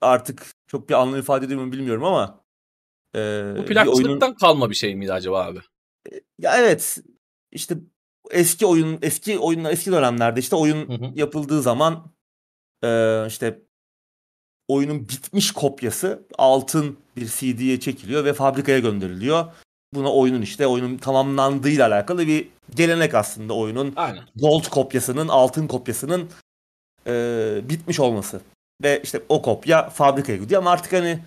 artık çok bir anlam ifade ediyor mu bilmiyorum ama e, Bu plakçılıktan oyunun... kalma bir şey miydi acaba abi? E, ya evet işte eski oyun eski oyunlar eski dönemlerde işte oyun hı hı. yapıldığı zaman e, işte oyunun bitmiş kopyası altın bir CD'ye çekiliyor ve fabrikaya gönderiliyor. Buna oyunun işte oyunun tamamlandığıyla alakalı bir gelenek aslında oyunun. Aynen. Gold kopyasının, altın kopyasının e, bitmiş olması. Ve işte o kopya fabrikaya gidiyor ama artık hani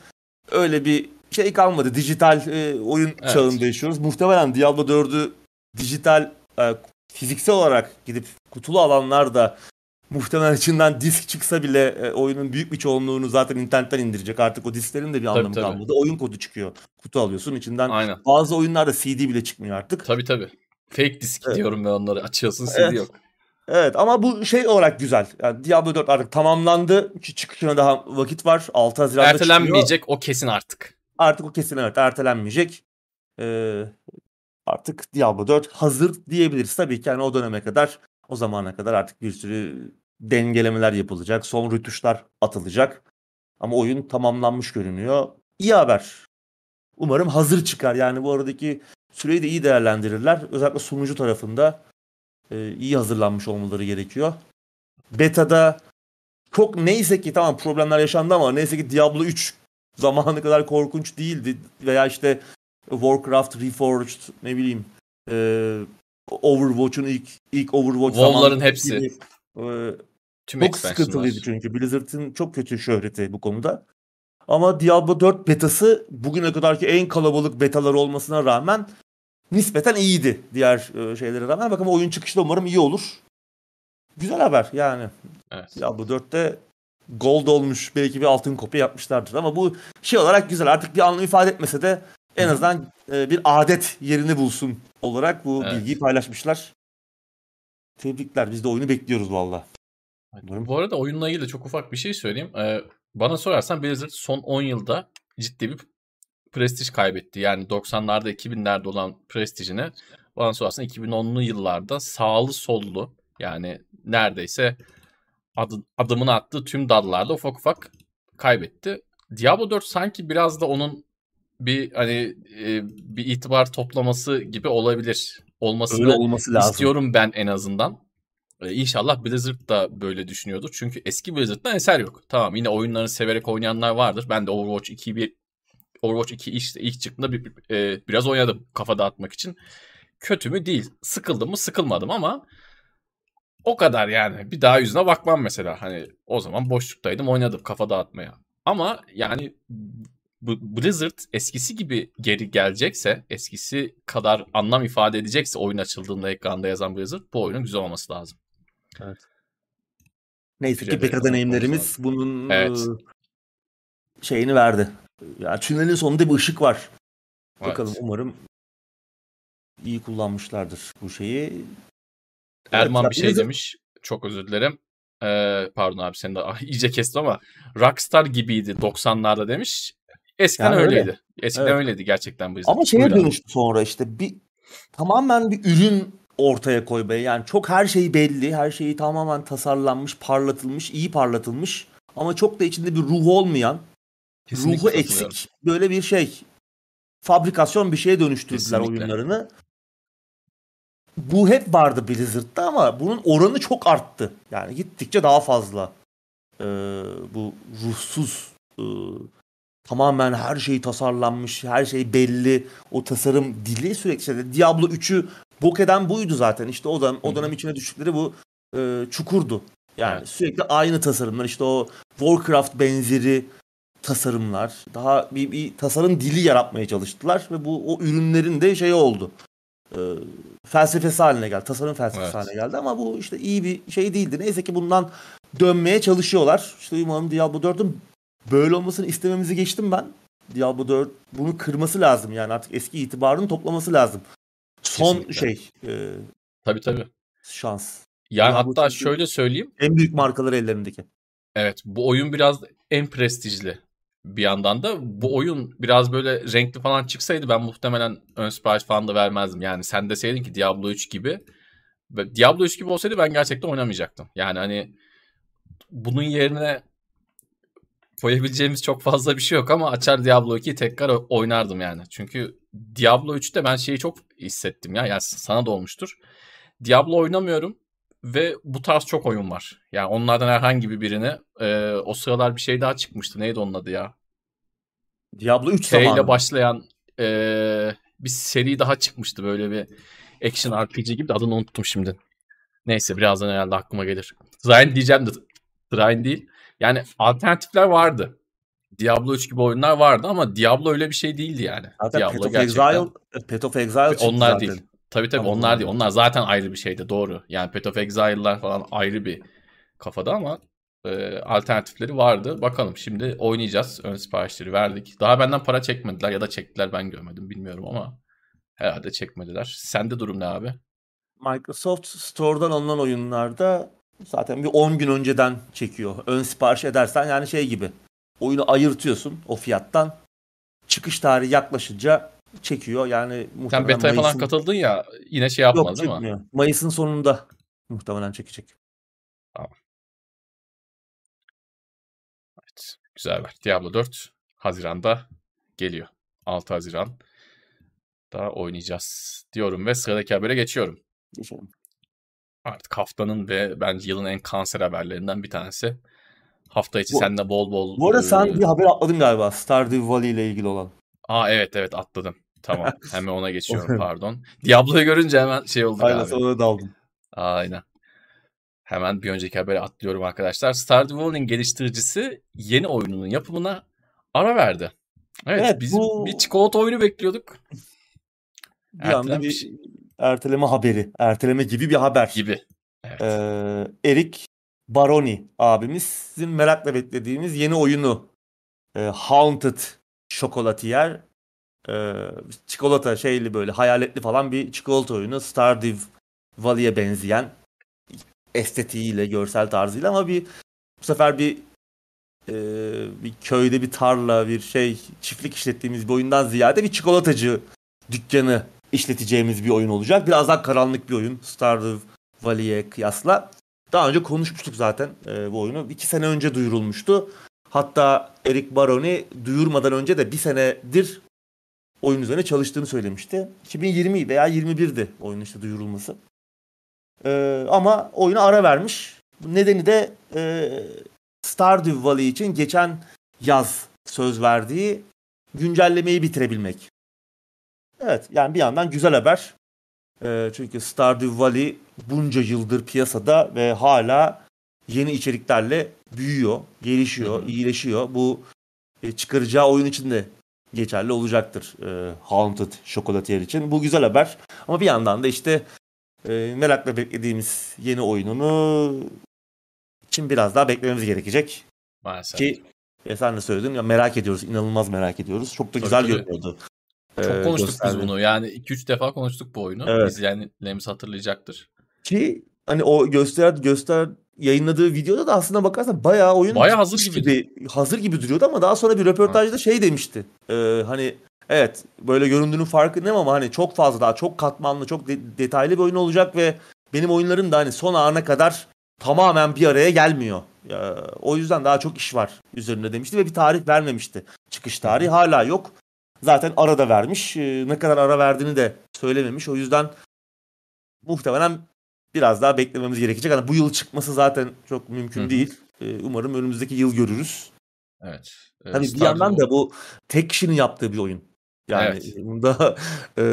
öyle bir şey kalmadı. Dijital e, oyun evet. çağında yaşıyoruz. Muhtemelen Diablo 4'ü dijital e, fiziksel olarak gidip kutulu alanlar da muhtemelen içinden disk çıksa bile e, oyunun büyük bir çoğunluğunu zaten internetten indirecek. Artık o disklerin de bir anlamı tabii, kalmadı. Oyun kodu çıkıyor. Kutu alıyorsun içinden. Aynen. Bazı oyunlarda CD bile çıkmıyor artık. Tabii tabii. Fake disk evet. diyorum ben onları. Açıyorsun CD evet. yok. Evet ama bu şey olarak güzel. Yani Diablo 4 artık tamamlandı. Çıkışına daha vakit var. 6 Haziran'da Ertelenmeyecek çıkıyor. o kesin artık. Artık o kesin evet ertelenmeyecek. Ee, artık Diablo 4 hazır diyebiliriz. Tabii ki yani o döneme kadar o zamana kadar artık bir sürü dengelemeler yapılacak. Son rütuşlar atılacak. Ama oyun tamamlanmış görünüyor. İyi haber. Umarım hazır çıkar. Yani bu aradaki süreyi de iyi değerlendirirler. Özellikle sunucu tarafında e, iyi hazırlanmış olmaları gerekiyor. Beta'da çok neyse ki tamam problemler yaşandı ama neyse ki Diablo 3 zamanı kadar korkunç değildi. Veya işte Warcraft Reforged ne bileyim e, Overwatch'un ilk ilk Overwatch WoW'ların hepsi. Gibi, e, Tüm çok sıkıntılıydı çünkü Blizzard'ın çok kötü şöhreti bu konuda. Ama Diablo 4 betası bugüne kadarki en kalabalık betalar olmasına rağmen nispeten iyiydi diğer e, şeylere rağmen. Bakalım oyun çıkışı da umarım iyi olur. Güzel haber yani. Evet. Diablo 4'te gold olmuş belki bir altın kopya yapmışlardır ama bu şey olarak güzel. Artık bir anlam ifade etmese de en azından e, bir adet yerini bulsun olarak bu evet. bilgiyi paylaşmışlar. Tebrikler. Biz de oyunu bekliyoruz valla. Bu arada oyunla ilgili çok ufak bir şey söyleyeyim. Ee, bana sorarsan Blizzard son 10 yılda ciddi bir prestij kaybetti. Yani 90'larda 2000'lerde olan prestijini bana sorarsan 2010'lu yıllarda sağlı sollu yani neredeyse adı, adımını attığı tüm dallarda ufak ufak kaybetti. Diablo 4 sanki biraz da onun bir hani e, bir itibar toplaması gibi olabilir. Olmasını Öyle olması lazım. istiyorum ben en azından. E, inşallah Blizzard da böyle düşünüyordur. Çünkü eski Blizzard'dan eser yok. Tamam yine oyunları severek oynayanlar vardır. Ben de Overwatch 2 bir Overwatch 2 işte ilk çıktığında bir, e, biraz oynadım kafa dağıtmak için. Kötü mü değil. Sıkıldım mı sıkılmadım ama o kadar yani. Bir daha yüzüne bakmam mesela. Hani o zaman boşluktaydım oynadım kafa dağıtmaya. Ama yani Blizzard eskisi gibi geri gelecekse, eskisi kadar anlam ifade edecekse oyun açıldığında ekranda yazan Blizzard bu oyunun güzel olması lazım. Evet. Neyse ki beta deneyimlerimiz bunun evet. şeyini verdi. Yani tünelin sonunda bir ışık var. Evet. Bakalım umarım iyi kullanmışlardır bu şeyi. Erman evet, bir şey demiş. Çok özür dilerim. Ee, pardon abi seni de [LAUGHS] iyice kestim ama Rockstar gibiydi 90'larda demiş. Eskiden yani öyleydi. Öyle. Eskiden evet. öyleydi gerçekten bu yüzden. Ama şeye dönüştü sonra işte bir tamamen bir ürün ortaya koy be. Yani çok her şey belli. Her şeyi tamamen tasarlanmış, parlatılmış, iyi parlatılmış. Ama çok da içinde bir ruh olmayan, Kesinlikle ruhu eksik böyle bir şey. Fabrikasyon bir şeye dönüştürdüler Kesinlikle. oyunlarını. Bu hep vardı Blizzard'da ama bunun oranı çok arttı. Yani gittikçe daha fazla ee, bu ruhsuz e, tamamen her şey tasarlanmış, her şey belli. O tasarım dili sürekli işte Diablo 3'ü bok eden buydu zaten. İşte o dönem, o dönem içine düştükleri bu e, çukurdu. Yani evet. sürekli aynı tasarımlar işte o Warcraft benzeri tasarımlar. Daha bir, bir tasarım dili yaratmaya çalıştılar ve bu o ürünlerin de şey oldu. E, felsefesi haline geldi. Tasarım felsefesi evet. haline geldi ama bu işte iyi bir şey değildi. Neyse ki bundan dönmeye çalışıyorlar. İşte umarım Diablo 4'ün böyle olmasını istememizi geçtim ben. Diablo 4 bunu kırması lazım yani artık eski itibarını toplaması lazım. Son Kesinlikle. şey. E, tabii tabii. Şans. Yani Diablo hatta şöyle söyleyeyim. En büyük markalar ellerindeki. Evet bu oyun biraz en prestijli bir yandan da bu oyun biraz böyle renkli falan çıksaydı ben muhtemelen ön sipariş falan da vermezdim. Yani sen deseydin ki Diablo 3 gibi Diablo 3 gibi olsaydı ben gerçekten oynamayacaktım. Yani hani bunun yerine koyabileceğimiz çok fazla bir şey yok ama açar Diablo 2'yi tekrar oynardım yani. Çünkü Diablo 3'te ben şeyi çok hissettim ya. Yani sana da olmuştur. Diablo oynamıyorum ve bu tarz çok oyun var. Yani onlardan herhangi bir birini e, o sıralar bir şey daha çıkmıştı. Neydi onun adı ya? Diablo 3 T ile başlayan e, bir seri daha çıkmıştı. Böyle bir action RPG gibi de adını unuttum şimdi. Neyse birazdan herhalde aklıma gelir. Trine diyeceğim de Trine değil. Yani alternatifler vardı. Diablo 3 gibi oyunlar vardı ama Diablo öyle bir şey değildi yani. Zaten Diablo Path of gerçekten... Exile, Path of Exile onlar zaten. değil. Tabii tabii tamam. onlar değil. Onlar zaten ayrı bir şeydi doğru. Yani Path of Exile'lar falan ayrı bir kafada ama e, alternatifleri vardı. Bakalım şimdi oynayacağız. Ön siparişleri verdik. Daha benden para çekmediler ya da çektiler ben görmedim bilmiyorum ama herhalde çekmediler. Sende durum ne abi? Microsoft Store'dan alınan oyunlarda zaten bir 10 gün önceden çekiyor. Ön sipariş edersen yani şey gibi. Oyunu ayırtıyorsun o fiyattan. Çıkış tarihi yaklaşınca çekiyor. Yani muhtemelen Sen beta'ya falan katıldın ya yine şey yapmaz Yok, değil mi? Mayıs'ın sonunda muhtemelen çekecek. Güzel haber. Diablo 4 Haziran'da geliyor. 6 Haziran da oynayacağız diyorum ve sıradaki habere geçiyorum. Geçelim. Artık haftanın ve bence yılın en kanser haberlerinden bir tanesi. Hafta içi bu, seninle bol bol... Bu arada sen bir haber atladın galiba Stardew Valley ile ilgili olan. Aa evet evet atladım. Tamam [LAUGHS] hemen ona geçiyorum pardon. Diablo'yu görünce hemen şey oldu Aynen abi. sonra daldım. Aynen. Hemen bir önceki habere atlıyorum arkadaşlar. Stardew Valley'nin geliştiricisi yeni oyununun yapımına ara verdi. Evet, evet biz bu... bir çikolata oyunu bekliyorduk. [LAUGHS] Bir anda bir erteleme haberi. Erteleme gibi bir haber. Gibi. Evet. Ee, Erik Baroni abimiz sizin merakla beklediğimiz yeni oyunu e, Haunted Chocolatier e, çikolata şeyli böyle hayaletli falan bir çikolata oyunu. Stardew Valley'e benzeyen estetiğiyle, görsel tarzıyla ama bir bu sefer bir e, bir köyde bir tarla, bir şey çiftlik işlettiğimiz bir oyundan ziyade bir çikolatacı dükkanı işleteceğimiz bir oyun olacak. Biraz daha karanlık bir oyun Stardew Valley'e kıyasla. Daha önce konuşmuştuk zaten e, bu oyunu. İki sene önce duyurulmuştu. Hatta Eric Baroni duyurmadan önce de bir senedir oyun üzerine çalıştığını söylemişti. 2020 veya 21'di oyunun işte duyurulması. Ee, ama oyuna ara vermiş. Nedeni de e, Stardew Valley için geçen yaz söz verdiği güncellemeyi bitirebilmek. Evet yani bir yandan güzel haber. E, çünkü Stardew Valley bunca yıldır piyasada ve hala yeni içeriklerle büyüyor, gelişiyor, Hı-hı. iyileşiyor. Bu e, çıkaracağı oyun için de geçerli olacaktır e, Haunted Chocolatier için. Bu güzel haber. Ama bir yandan da işte e, merakla beklediğimiz yeni oyununu için biraz daha beklememiz gerekecek. Maalesef. Ki e, sen de söyledin ya merak ediyoruz. inanılmaz merak ediyoruz. Çok da güzel görünüyordu. Çok e, konuştuk gösterdi. biz bunu. Yani 2-3 defa konuştuk bu oyunu. Evet. İzleyenlerimiz hatırlayacaktır. Ki hani o göster göster yayınladığı videoda da aslında bakarsan bayağı oyun bayağı hazır gibi. gibi hazır gibi duruyordu ama daha sonra bir röportajda ha. şey demişti. E, hani evet böyle göründüğünün farkındayım ama hani çok fazla daha çok katmanlı çok de- detaylı bir oyun olacak ve benim oyunlarım da hani son ana kadar tamamen bir araya gelmiyor. Ya, o yüzden daha çok iş var üzerinde demişti ve bir tarih vermemişti. Çıkış tarihi hala yok. Zaten arada vermiş. Ee, ne kadar ara verdiğini de söylememiş. O yüzden muhtemelen biraz daha beklememiz gerekecek. Yani bu yıl çıkması zaten çok mümkün Hı-hı. değil. Ee, umarım önümüzdeki yıl görürüz. Evet. Ee, hani bir yandan da bu tek kişinin yaptığı bir oyun. Yani evet. bunda e,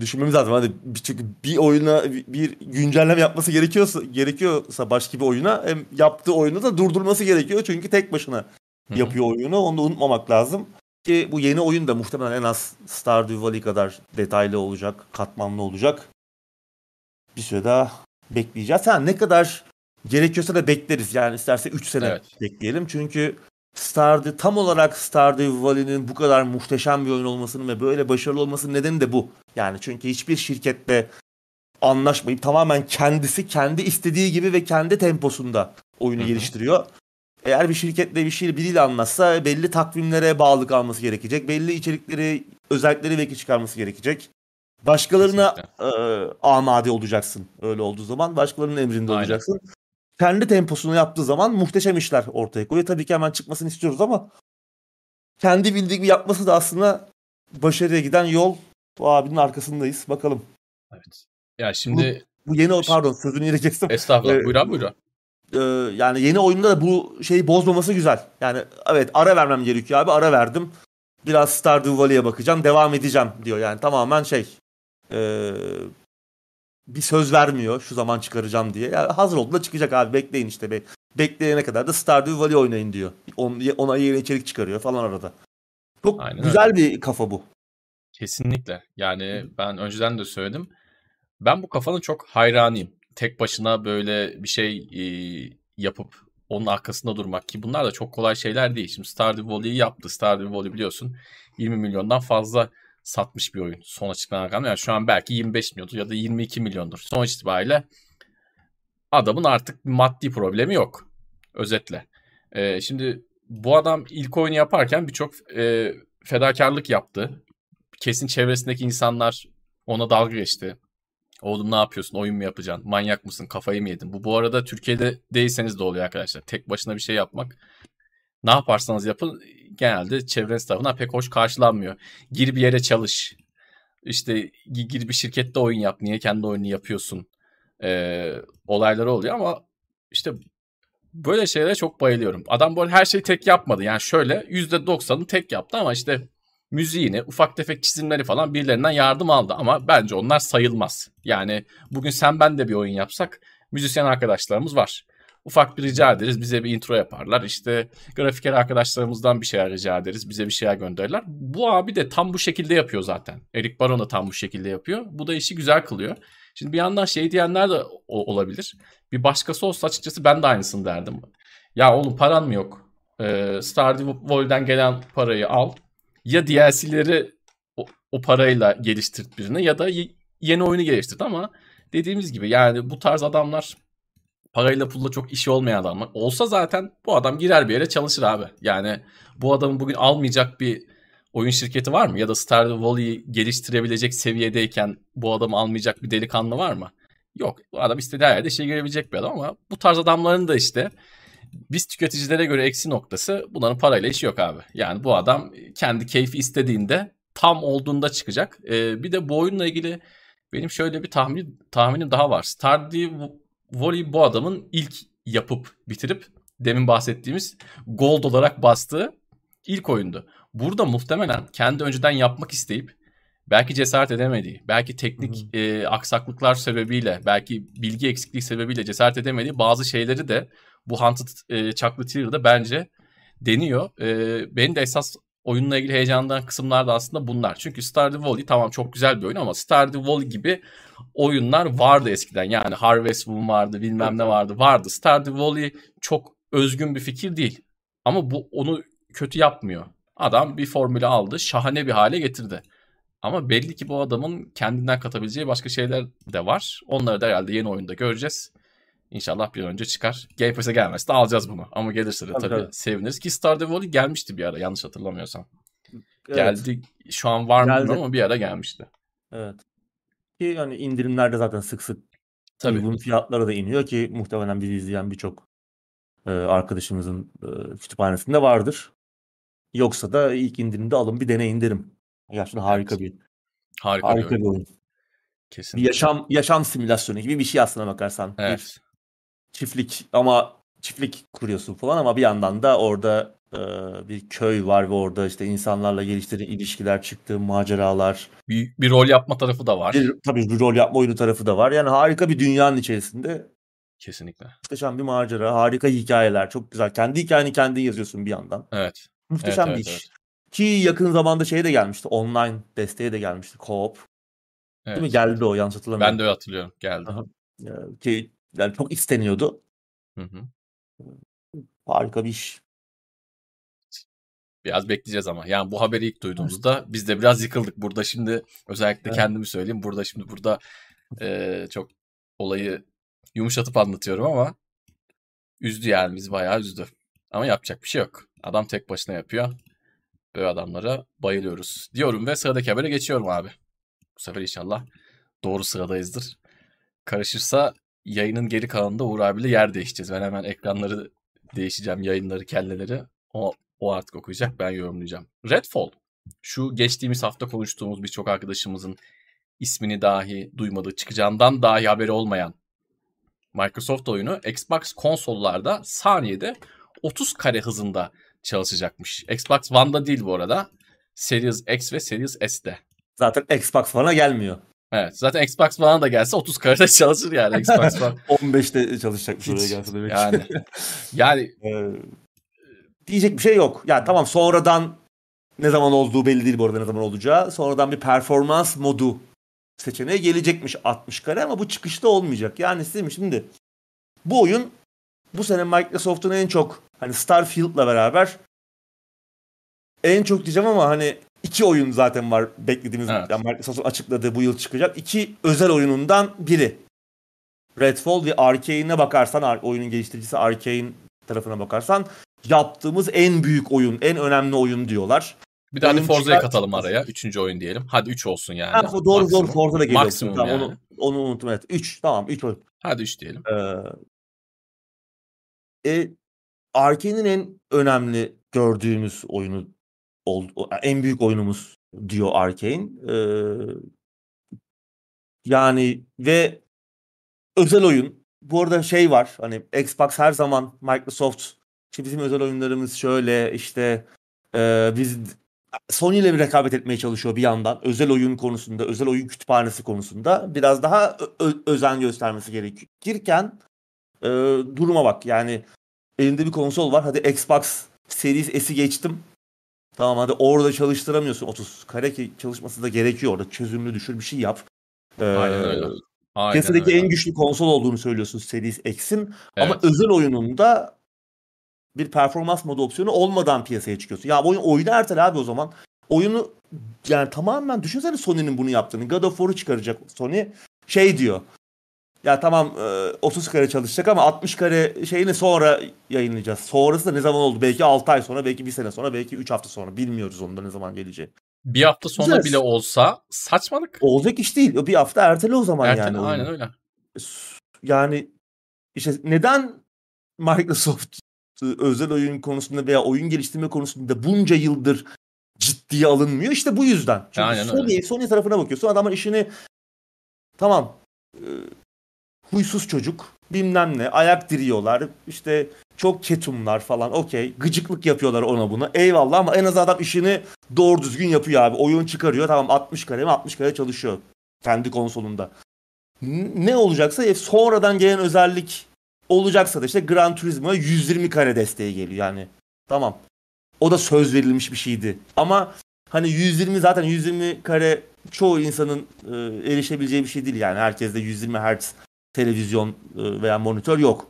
düşünmemiz lazım. Hani çünkü bir oyuna bir güncelleme yapması gerekiyorsa gerekiyorsa başka bir oyuna hem yaptığı oyunu da durdurması gerekiyor. Çünkü tek başına Hı-hı. yapıyor oyunu. Onu da unutmamak lazım. Ki bu yeni oyun da muhtemelen en az Stardew Valley kadar detaylı olacak, katmanlı olacak. Bir süre daha bekleyeceğiz. Ha, ne kadar gerekiyorsa da bekleriz. Yani isterse 3 sene evet. bekleyelim. Çünkü Stardew tam olarak Stardew Valley'nin bu kadar muhteşem bir oyun olmasının ve böyle başarılı olmasının nedeni de bu. Yani çünkü hiçbir şirketle anlaşmayıp tamamen kendisi kendi istediği gibi ve kendi temposunda oyunu Hı-hı. geliştiriyor. Eğer bir şirketle bir şey biriyle anlaşsa belli takvimlere bağlı kalması gerekecek. Belli içerikleri, özellikleri belki çıkarması gerekecek. Başkalarına e, amade olacaksın öyle olduğu zaman. Başkalarının emrinde Aynen. olacaksın. Kendi temposunu yaptığı zaman muhteşem işler ortaya koyuyor. Tabii ki hemen çıkmasını istiyoruz ama kendi bildiği gibi yapması da aslında başarıya giden yol. Bu abinin arkasındayız. Bakalım. Evet. Ya şimdi bu, bu yeni pardon sözünü kestim. Estağfurullah. Ee, buyur abi buyur. E, yani yeni oyunda da bu şeyi bozmaması güzel. Yani evet ara vermem gerekiyor abi. Ara verdim. Biraz Stardew Valley'e bakacağım. Devam edeceğim diyor. Yani tamamen şey e, bir söz vermiyor şu zaman çıkaracağım diye. Yani hazır oldu da çıkacak abi bekleyin işte. Be bekleyene kadar da Stardew Valley oynayın diyor. Ona yeni içerik çıkarıyor falan arada. Çok Aynen güzel öyle. bir kafa bu. Kesinlikle. Yani ben önceden de söyledim. Ben bu kafanın çok hayranıyım. Tek başına böyle bir şey e, yapıp onun arkasında durmak ki bunlar da çok kolay şeyler değil. Şimdi Stardew Valley'i yaptı. Stardew Valley biliyorsun 20 milyondan fazla satmış bir oyun son açıklanan rakam. Yani şu an belki 25 milyondur ya da 22 milyondur. Sonuç itibariyle adamın artık maddi problemi yok. Özetle. Ee, şimdi bu adam ilk oyunu yaparken birçok e, fedakarlık yaptı. Kesin çevresindeki insanlar ona dalga geçti. Oğlum ne yapıyorsun? Oyun mu yapacaksın? Manyak mısın? Kafayı mı yedin? Bu bu arada Türkiye'de değilseniz de oluyor arkadaşlar. Tek başına bir şey yapmak ne yaparsanız yapın genelde çevreniz tarafından pek hoş karşılanmıyor. Gir bir yere çalış. İşte gir bir şirkette oyun yap. Niye kendi oyunu yapıyorsun? Ee, olayları oluyor ama işte böyle şeylere çok bayılıyorum. Adam böyle her şeyi tek yapmadı. Yani şöyle %90'ını tek yaptı ama işte müziğini, ufak tefek çizimleri falan birilerinden yardım aldı ama bence onlar sayılmaz. Yani bugün sen ben de bir oyun yapsak müzisyen arkadaşlarımız var ufak bir rica ederiz. Bize bir intro yaparlar. İşte grafiker arkadaşlarımızdan bir şeyler rica ederiz. Bize bir şeyler gönderirler. Bu abi de tam bu şekilde yapıyor zaten. Eric Baron da tam bu şekilde yapıyor. Bu da işi güzel kılıyor. Şimdi bir yandan şey diyenler de olabilir. Bir başkası olsa açıkçası ben de aynısını derdim. Ya oğlum paran mı yok? Ee, Stardew Valley'den gelen parayı al. Ya DLC'leri o, o parayla geliştirt birine ya da yeni oyunu geliştirt ama dediğimiz gibi yani bu tarz adamlar parayla pulla çok işi olmayan adamlar. Olsa zaten bu adam girer bir yere çalışır abi. Yani bu adamın bugün almayacak bir oyun şirketi var mı? Ya da Stardew Valley'i geliştirebilecek seviyedeyken bu adamı almayacak bir delikanlı var mı? Yok. Bu adam istediği her yerde şey görebilecek bir adam ama bu tarz adamların da işte biz tüketicilere göre eksi noktası bunların parayla işi yok abi. Yani bu adam kendi keyfi istediğinde tam olduğunda çıkacak. Ee, bir de bu oyunla ilgili benim şöyle bir tahmin, tahminim daha var. Stardew Valley bu adamın ilk yapıp bitirip demin bahsettiğimiz gold olarak bastığı ilk oyundu. Burada muhtemelen kendi önceden yapmak isteyip belki cesaret edemediği, belki teknik e, aksaklıklar sebebiyle, belki bilgi eksikliği sebebiyle cesaret edemediği bazı şeyleri de bu Haunted e, Chocolate bence deniyor. E, benim de esas oyunla ilgili heyecanlanan kısımlar da aslında bunlar. Çünkü Stardew Valley tamam çok güzel bir oyun ama Stardew Valley gibi oyunlar vardı eskiden. Yani Harvest Moon vardı, bilmem ne vardı. Vardı. Stardew Valley çok özgün bir fikir değil. Ama bu onu kötü yapmıyor. Adam bir formülü aldı, şahane bir hale getirdi. Ama belli ki bu adamın kendinden katabileceği başka şeyler de var. Onları da herhalde yeni oyunda göreceğiz. İnşallah bir önce çıkar. Game Pass'e gelmezse de alacağız bunu. Ama gelirse de tabii, tabii, tabii. seviniriz. Ki Stardew Valley gelmişti bir ara yanlış hatırlamıyorsam. Evet. Geldi. Şu an var mı bilmiyorum ama bir ara gelmişti. Evet. Ki hani indirimlerde zaten sık sık tabii. bunun fiyatları da iniyor ki muhtemelen bizi izleyen birçok e, arkadaşımızın e, kütüphanesinde vardır. Yoksa da ilk indirimde alın bir deneyin derim. Gerçekten harika evet. bir harika, harika bir, oyun. oyun. Kesinlikle. Bir yaşam yaşam simülasyonu gibi bir şey aslına bakarsan. Evet. Bir çiftlik ama çiftlik kuruyorsun falan ama bir yandan da orada e, bir köy var ve orada işte insanlarla geliştirdiğin ilişkiler, çıktığın maceralar. Bir, bir rol yapma tarafı da var. Bir, tabii bir rol yapma oyunu tarafı da var. Yani harika bir dünyanın içerisinde. Kesinlikle. Muhteşem bir macera, harika hikayeler, çok güzel. Kendi hikayeni kendin yazıyorsun bir yandan. Evet. Muhteşem evet, bir evet, iş. Evet. Ki yakın zamanda şey de gelmişti. Online desteği de gelmişti. Co-op. Evet. Değil mi? Geldi o yanlış hatırlamıyorum. Ben de hatırlıyorum. Geldi. Aha. Ki yani çok isteniyordu. Hı hı. Harika bir iş. Biraz bekleyeceğiz ama. Yani bu haberi ilk duyduğumuzda biz de biraz yıkıldık. Burada şimdi özellikle evet. kendimi söyleyeyim. Burada şimdi burada e, çok olayı yumuşatıp anlatıyorum ama üzdü yani biz bayağı üzdü. Ama yapacak bir şey yok. Adam tek başına yapıyor. Böyle adamlara bayılıyoruz diyorum ve sıradaki habere geçiyorum abi. Bu sefer inşallah doğru sıradayızdır. Karışırsa yayının geri kalanında Uğur abiyle yer değişeceğiz. Ben hemen ekranları değişeceğim, yayınları, kelleleri. O, o artık okuyacak, ben yorumlayacağım. Redfall. Şu geçtiğimiz hafta konuştuğumuz birçok arkadaşımızın ismini dahi duymadığı, çıkacağından dahi haberi olmayan Microsoft oyunu Xbox konsollarda saniyede 30 kare hızında çalışacakmış. Xbox One'da değil bu arada. Series X ve Series S'de. Zaten Xbox One'a gelmiyor. Evet. Zaten Xbox One'a da gelse 30 karede çalışır yani Xbox [LAUGHS] One. 15'te çalışacak oraya gelse demek. Yani. [LAUGHS] yani. [LAUGHS] ee, diyecek bir şey yok. Yani tamam sonradan ne zaman olduğu belli değil bu arada ne zaman olacağı. Sonradan bir performans modu seçeneği gelecekmiş 60 kare ama bu çıkışta olmayacak. Yani size şimdi bu oyun bu sene Microsoft'un en çok hani Starfield'la beraber en çok diyeceğim ama hani iki oyun zaten var beklediğimiz evet. yani Microsoft'un açıkladığı bu yıl çıkacak. iki özel oyunundan biri. Redfall ve Arkane'e bakarsan oyunun geliştiricisi Arkane tarafına bakarsan yaptığımız en büyük oyun, en önemli oyun diyorlar. Bir daha hadi Forza'ya katalım araya. Üçüncü oyun diyelim. Hadi üç olsun yani. Ha, doğru Maksimum. doğru Forza da geliyor. Maksimum tamam, yani. Onu, onu unuttum evet. Üç tamam üç oyun. Hadi üç diyelim. Ee, e, Arkane'in en önemli gördüğümüz oyunu oldu. En büyük oyunumuz diyor Arkane. Ee, yani ve özel oyun. Bu arada şey var. Hani Xbox her zaman Microsoft işte bizim özel oyunlarımız şöyle işte e, biz Sony ile rekabet etmeye çalışıyor bir yandan. Özel oyun konusunda, özel oyun kütüphanesi konusunda biraz daha ö- özen göstermesi gerekirken e, duruma bak. Yani elinde bir konsol var. Hadi Xbox Series S'i geçtim. Tamam hadi orada çalıştıramıyorsun 30 kare ki çalışması da gerekiyor orada. Çözümlü düşür bir şey yap. Ee, Aynen öyle. Aynen piyasadaki öyle. en güçlü konsol olduğunu söylüyorsun Series X'in. Evet. Ama özel oyununda bir performans modu opsiyonu olmadan piyasaya çıkıyorsun. Ya oyun oyunu ertele abi o zaman. Oyunu yani tamamen düşünsene Sony'nin bunu yaptığını. God of War'u çıkaracak Sony. Şey diyor. Ya tamam 30 kare çalışacak ama 60 kare şeyini sonra yayınlayacağız. Sonrası da ne zaman oldu? Belki 6 ay sonra, belki 1 sene sonra, belki 3 hafta sonra. Bilmiyoruz onda ne zaman geleceği. Bir hafta sonra Güzel. bile olsa saçmalık. Olacak iş değil. Bir hafta ertele o zaman ertele, yani. Aynen öyle. Yani işte neden Microsoft özel oyun konusunda veya oyun geliştirme konusunda bunca yıldır ciddiye alınmıyor? İşte bu yüzden. Çünkü Aynen Sony, öyle. Sony tarafına bakıyorsun. Adamın işini tamam huysuz çocuk bilmem ne ayak diriyorlar işte çok ketumlar falan okey gıcıklık yapıyorlar ona buna. Eyvallah ama en az adam işini doğru düzgün yapıyor abi. Oyun çıkarıyor tamam 60 kare mi 60 kare çalışıyor kendi konsolunda. Ne olacaksa sonradan gelen özellik olacaksa da işte Gran Turismo'ya 120 kare desteği geliyor yani. Tamam o da söz verilmiş bir şeydi. Ama hani 120 zaten 120 kare çoğu insanın e, erişebileceği bir şey değil yani. Herkeste 120 Hz televizyon e, veya monitör yok.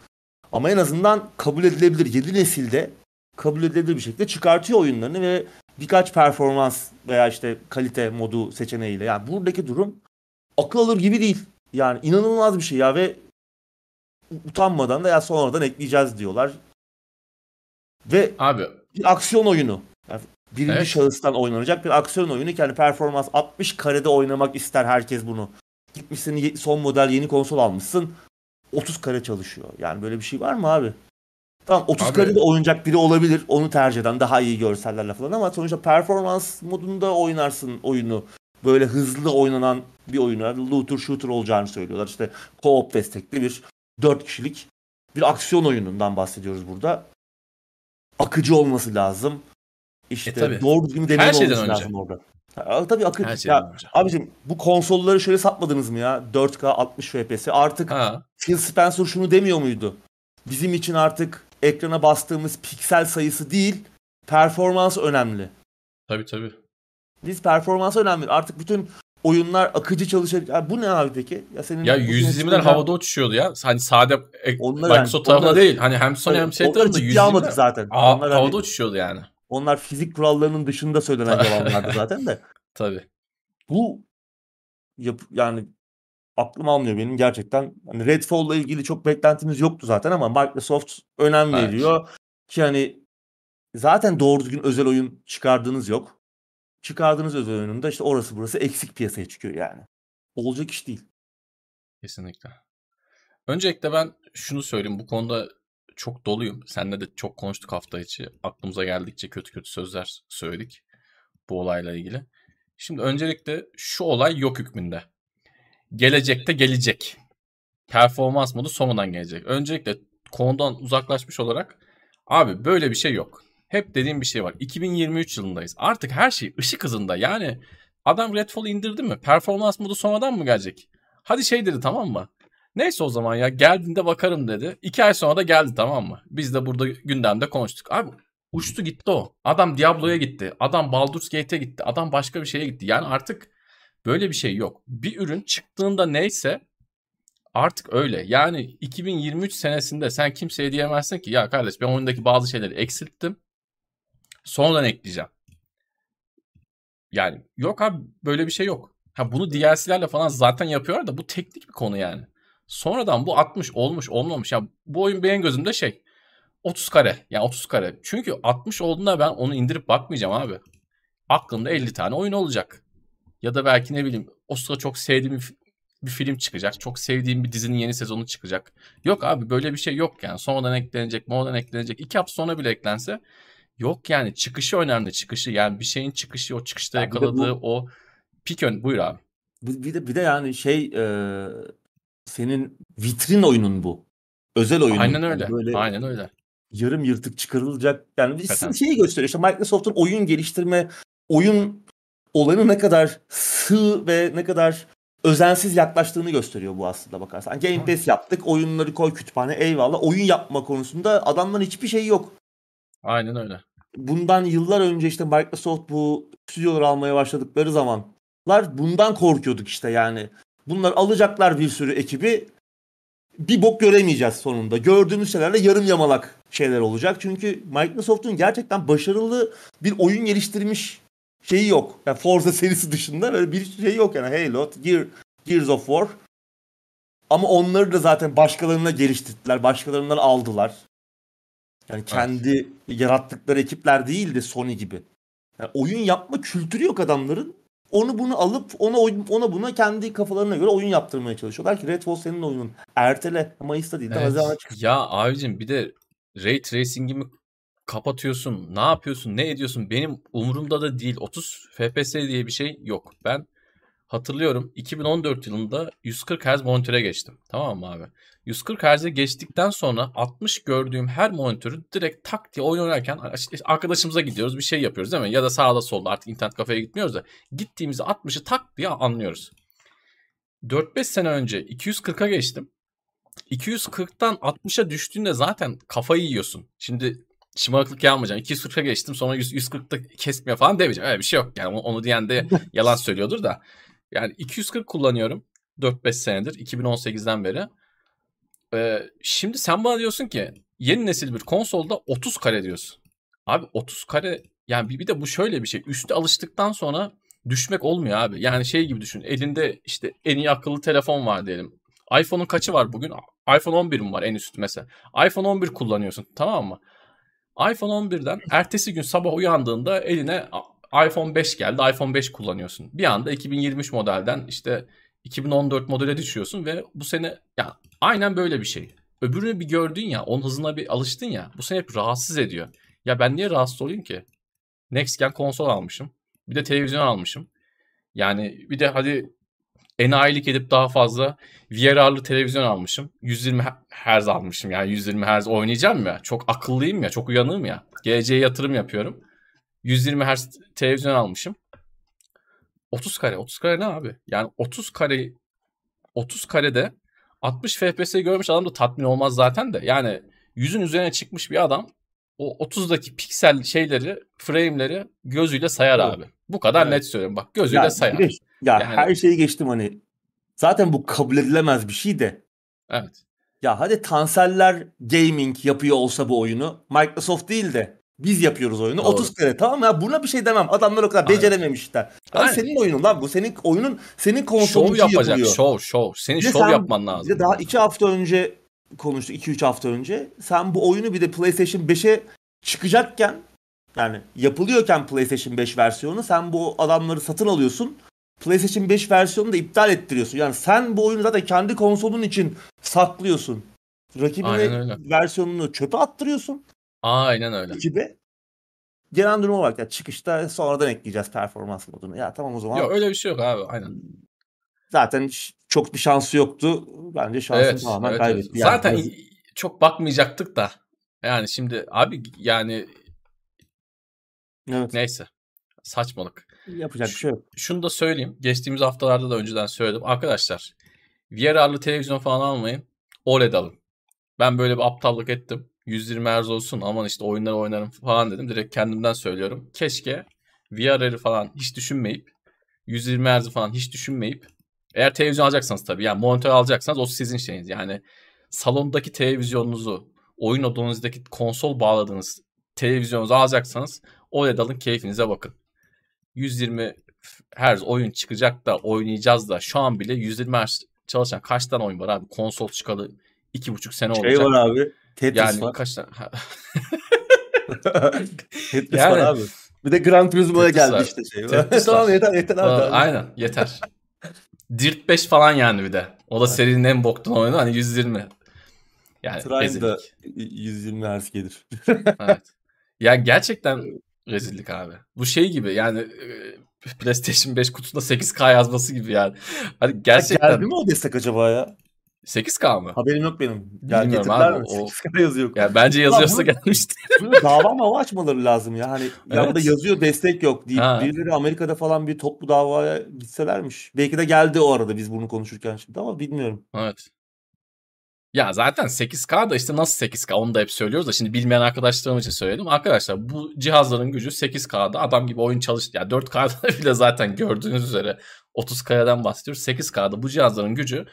Ama en azından kabul edilebilir 7 nesilde kabul edilebilir bir şekilde çıkartıyor oyunlarını ve birkaç performans veya işte kalite modu seçeneğiyle. Yani buradaki durum akıl alır gibi değil. Yani inanılmaz bir şey ya ve utanmadan da ya sonradan ekleyeceğiz diyorlar. Ve abi bir aksiyon oyunu. Yani birinci evet. şahıstan oynanacak bir aksiyon oyunu ki yani performans 60 karede oynamak ister herkes bunu. Gitmişsin son model yeni konsol almışsın. 30 kare çalışıyor. Yani böyle bir şey var mı abi? Tamam 30 abi, karede oynayacak biri olabilir. Onu tercih eden daha iyi görsellerle falan ama sonuçta performans modunda oynarsın oyunu. Böyle hızlı oynanan bir oyunu. Looter shooter olacağını söylüyorlar. İşte co-op destekli bir 4 kişilik bir aksiyon oyunundan bahsediyoruz burada. Akıcı olması lazım. İşte e, doğru düzgün deneyim olması önce. lazım orada. Ha, tabii akıl. Her ya, abicim bu konsolları şöyle satmadınız mı ya? 4K 60 FPS. Artık ha. Phil Spencer şunu demiyor muydu? Bizim için artık ekrana bastığımız piksel sayısı değil, performans önemli. Tabii tabii. Biz performans önemli. Artık bütün oyunlar akıcı çalışacak. Ya bu ne abi peki? Ya senin Ya 120'ler havada uçuşuyordu ya. Hani sade onlar Microsoft yani, tarafında değil. Hani hem Sony hem şey tarafında 120'ler. zaten. Aa, onlar havada hani, uçuşuyordu yani. Onlar fizik kurallarının dışında söylenen yalanlardı [LAUGHS] zaten de. Tabii. Bu yap yani aklım almıyor benim gerçekten. Hani Redfall'la ilgili çok beklentimiz yoktu zaten ama Microsoft önem evet. veriyor ki hani zaten doğru düzgün özel oyun çıkardığınız yok. Çıkardığınız özel oyununda işte orası burası eksik piyasaya çıkıyor yani. Olacak iş değil. Kesinlikle. Öncelikle ben şunu söyleyeyim. Bu konuda çok doluyum. Seninle de çok konuştuk hafta içi. Aklımıza geldikçe kötü kötü sözler söyledik bu olayla ilgili. Şimdi öncelikle şu olay yok hükmünde. Gelecekte gelecek. Performans modu sonradan gelecek. Öncelikle konudan uzaklaşmış olarak abi böyle bir şey yok. Hep dediğim bir şey var. 2023 yılındayız. Artık her şey ışık hızında. Yani adam Redfall indirdi mi? Performans modu sonradan mı gelecek? Hadi şey dedi tamam mı? Neyse o zaman ya geldiğinde bakarım dedi. İki ay sonra da geldi tamam mı? Biz de burada gündemde konuştuk. Abi uçtu gitti o. Adam Diablo'ya gitti. Adam Baldur's Gate'e gitti. Adam başka bir şeye gitti. Yani artık böyle bir şey yok. Bir ürün çıktığında neyse artık öyle. Yani 2023 senesinde sen kimseye diyemezsin ki ya kardeş ben oyundaki bazı şeyleri eksilttim. Sonradan ekleyeceğim. Yani yok abi böyle bir şey yok. Ha bunu DLC'lerle falan zaten yapıyorlar da bu teknik bir konu yani. Sonradan bu 60 olmuş olmamış. Ya bu oyun benim gözümde şey 30 kare. Yani 30 kare. Çünkü 60 olduğunda ben onu indirip bakmayacağım abi. Aklımda 50 tane oyun olacak. Ya da belki ne bileyim o sırada çok sevdiğim bir, bir film çıkacak. Çok sevdiğim bir dizinin yeni sezonu çıkacak. Yok abi böyle bir şey yok yani. Sonradan eklenecek, sonradan eklenecek. İki hafta sonra bile eklense yok yani. Çıkışı önemli. Çıkışı yani bir şeyin çıkışı o çıkışta yakaladığı bu, o pik ön. Buyur abi. Bir de, bir de yani şey e, senin vitrin oyunun bu. Özel oyunun. Aynen öyle. Yani böyle Aynen öyle. Yarım yırtık çıkarılacak. Yani bir şeyi gösteriyor. İşte Microsoft'un oyun geliştirme, oyun olayına ne kadar sığ ve ne kadar özensiz yaklaştığını gösteriyor bu aslında bakarsan. Game Pass yaptık, oyunları koy kütüphane eyvallah. Oyun yapma konusunda adamların hiçbir şeyi yok. Aynen öyle. Bundan yıllar önce işte Microsoft bu stüdyoları almaya başladıkları zamanlar bundan korkuyorduk işte yani. Bunlar alacaklar bir sürü ekibi. Bir bok göremeyeceğiz sonunda. Gördüğümüz şeylerle yarım yamalak şeyler olacak. Çünkü Microsoft'un gerçekten başarılı bir oyun geliştirmiş şeyi yok. Yani Forza serisi dışında böyle bir şey yok yani Halo, Gear, Gears of War. Ama onları da zaten başkalarına geliştirdiler. Başkalarından aldılar. Yani kendi evet. yarattıkları ekipler değil de Sony gibi. Yani oyun yapma kültürü yok adamların onu bunu alıp ona ona buna kendi kafalarına göre oyun yaptırmaya çalışıyorlar ki Redfall senin oyunun. Ertele Mayıs'ta değil de evet. Haziran'a çıkacak. Ya abicim bir de Ray Tracing'imi kapatıyorsun. Ne yapıyorsun? Ne ediyorsun? Benim umurumda da değil. 30 FPS diye bir şey yok. Ben hatırlıyorum 2014 yılında 140 Hz monitöre geçtim. Tamam mı abi? 140 Hz'e geçtikten sonra 60 gördüğüm her monitörü direkt tak diye oynarken arkadaşımıza gidiyoruz bir şey yapıyoruz değil mi? Ya da sağda solda artık internet kafeye gitmiyoruz da gittiğimizde 60'ı tak diye anlıyoruz. 4-5 sene önce 240'a geçtim. 240'tan 60'a düştüğünde zaten kafayı yiyorsun. Şimdi şımarıklık yapmayacağım. 240'a geçtim sonra 140'da kesmiyor falan demeyeceğim. Öyle bir şey yok yani onu diyen de yalan söylüyordur da. Yani 240 kullanıyorum 4-5 senedir 2018'den beri. Ee, şimdi sen bana diyorsun ki yeni nesil bir konsolda 30 kare diyorsun. Abi 30 kare yani bir, bir de bu şöyle bir şey. Üste alıştıktan sonra düşmek olmuyor abi. Yani şey gibi düşün. Elinde işte en iyi akıllı telefon var diyelim. iPhone'un kaçı var bugün? iPhone 11 mi var en üst mesela? iPhone 11 kullanıyorsun tamam mı? iPhone 11'den ertesi gün sabah uyandığında eline iPhone 5 geldi. iPhone 5 kullanıyorsun. Bir anda 2023 modelden işte 2014 modele düşüyorsun ve bu sene ya aynen böyle bir şey. Öbürünü bir gördün ya, onun hızına bir alıştın ya. Bu seni hep rahatsız ediyor. Ya ben niye rahatsız olayım ki? Next Gen konsol almışım. Bir de televizyon almışım. Yani bir de hadi enayilik edip daha fazla VR'lı televizyon almışım. 120 Hz almışım. Yani 120 Hz oynayacağım ya. Çok akıllıyım ya. Çok uyanığım ya. Geleceğe yatırım yapıyorum. 120 Hz televizyon almışım. 30 kare. 30 kare ne abi? Yani 30 kare 30 karede 60 FPS görmüş adam da tatmin olmaz zaten de. Yani yüzün üzerine çıkmış bir adam o 30'daki piksel şeyleri, frame'leri gözüyle sayar evet. abi. Bu kadar evet. net söylüyorum bak. Gözüyle ya, sayar. ya yani, her şeyi geçtim hani. Zaten bu kabul edilemez bir şey de. Evet. Ya hadi Tanseller Gaming yapıyor olsa bu oyunu. Microsoft değil de biz yapıyoruz oyunu. Doğru. 30 kere tamam ya buna bir şey demem. Adamlar o kadar Aynen. becerememişler. Lan senin oyunun lan bu. Senin oyunun senin konsolun Şov yapacak. Yapılıyor. Şov şov. Senin şov yapman lazım. daha 2 hafta önce konuştuk. 2-3 hafta önce. Sen bu oyunu bir de PlayStation 5'e çıkacakken yani yapılıyorken PlayStation 5 versiyonu sen bu adamları satın alıyorsun. PlayStation 5 versiyonunu da iptal ettiriyorsun. Yani sen bu oyunu zaten kendi konsolun için saklıyorsun. Rakibine versiyonunu çöpe attırıyorsun. Aynen öyle. Gibi. Genel durum olarak ya çıkışta sonradan ekleyeceğiz performans modunu. Ya tamam o zaman. Ya öyle bir şey yok abi aynen. Zaten çok bir şansı yoktu. Bence şansını evet, tamamen evet, kaybetti. Evet. Yani Zaten biraz... çok bakmayacaktık da. Yani şimdi abi yani evet. neyse saçmalık. Yapacak bir şey yok. Şunu da söyleyeyim. Geçtiğimiz haftalarda da önceden söyledim. Arkadaşlar VR'lı televizyon falan almayın. OLED alın. Ben böyle bir aptallık ettim. 120 Hz olsun aman işte oyunları oynarım falan dedim. Direkt kendimden söylüyorum. Keşke VR'ı falan hiç düşünmeyip 120 Hz falan hiç düşünmeyip eğer televizyon alacaksanız tabii yani monitör alacaksanız o sizin şeyiniz. Yani salondaki televizyonunuzu oyun odanızdaki konsol bağladığınız televizyonunuzu alacaksanız OLED alın keyfinize bakın. 120 Hz oyun çıkacak da oynayacağız da şu an bile 120 Hz çalışan kaç tane oyun var abi? Konsol çıkalı iki buçuk sene şey olacak. Şey var abi. Tetris yani var. kaç tane? [LAUGHS] Tetris yani, var abi. Bir de Gran Turismo'ya geldi var. işte şey. Tetris [LAUGHS] tamam yeter yeter abi. Aa, aynen yeter. Dirt 5 falan yani bir de. O da serinin en boktan oyunu hani 120. Yani Trine'da 120 Hz gelir. evet. Ya gerçekten rezillik abi. Bu şey gibi yani PlayStation 5 kutusunda 8K yazması gibi yani. Hani gerçekten. Geldi mi o destek acaba ya? 8K mı? Haberim yok benim. Bilmiyorum abi. O... 8K yazıyor. Ya bence yazıyorsa gelmişti. [LAUGHS] dava mı açmaları lazım ya. Hani evet. ya burada yazıyor destek yok deyip ha. birileri Amerika'da falan bir toplu davaya gitselermiş. Belki de geldi o arada biz bunu konuşurken şimdi ama bilmiyorum. Evet. Ya zaten 8K da işte nasıl 8K onu da hep söylüyoruz da şimdi bilmeyen arkadaşlarım için söyledim. Arkadaşlar bu cihazların gücü 8K'da adam gibi oyun çalıştı. Ya 4K'da [LAUGHS] bile zaten gördüğünüz üzere 30K'dan bahsediyoruz. 8K'da bu cihazların gücü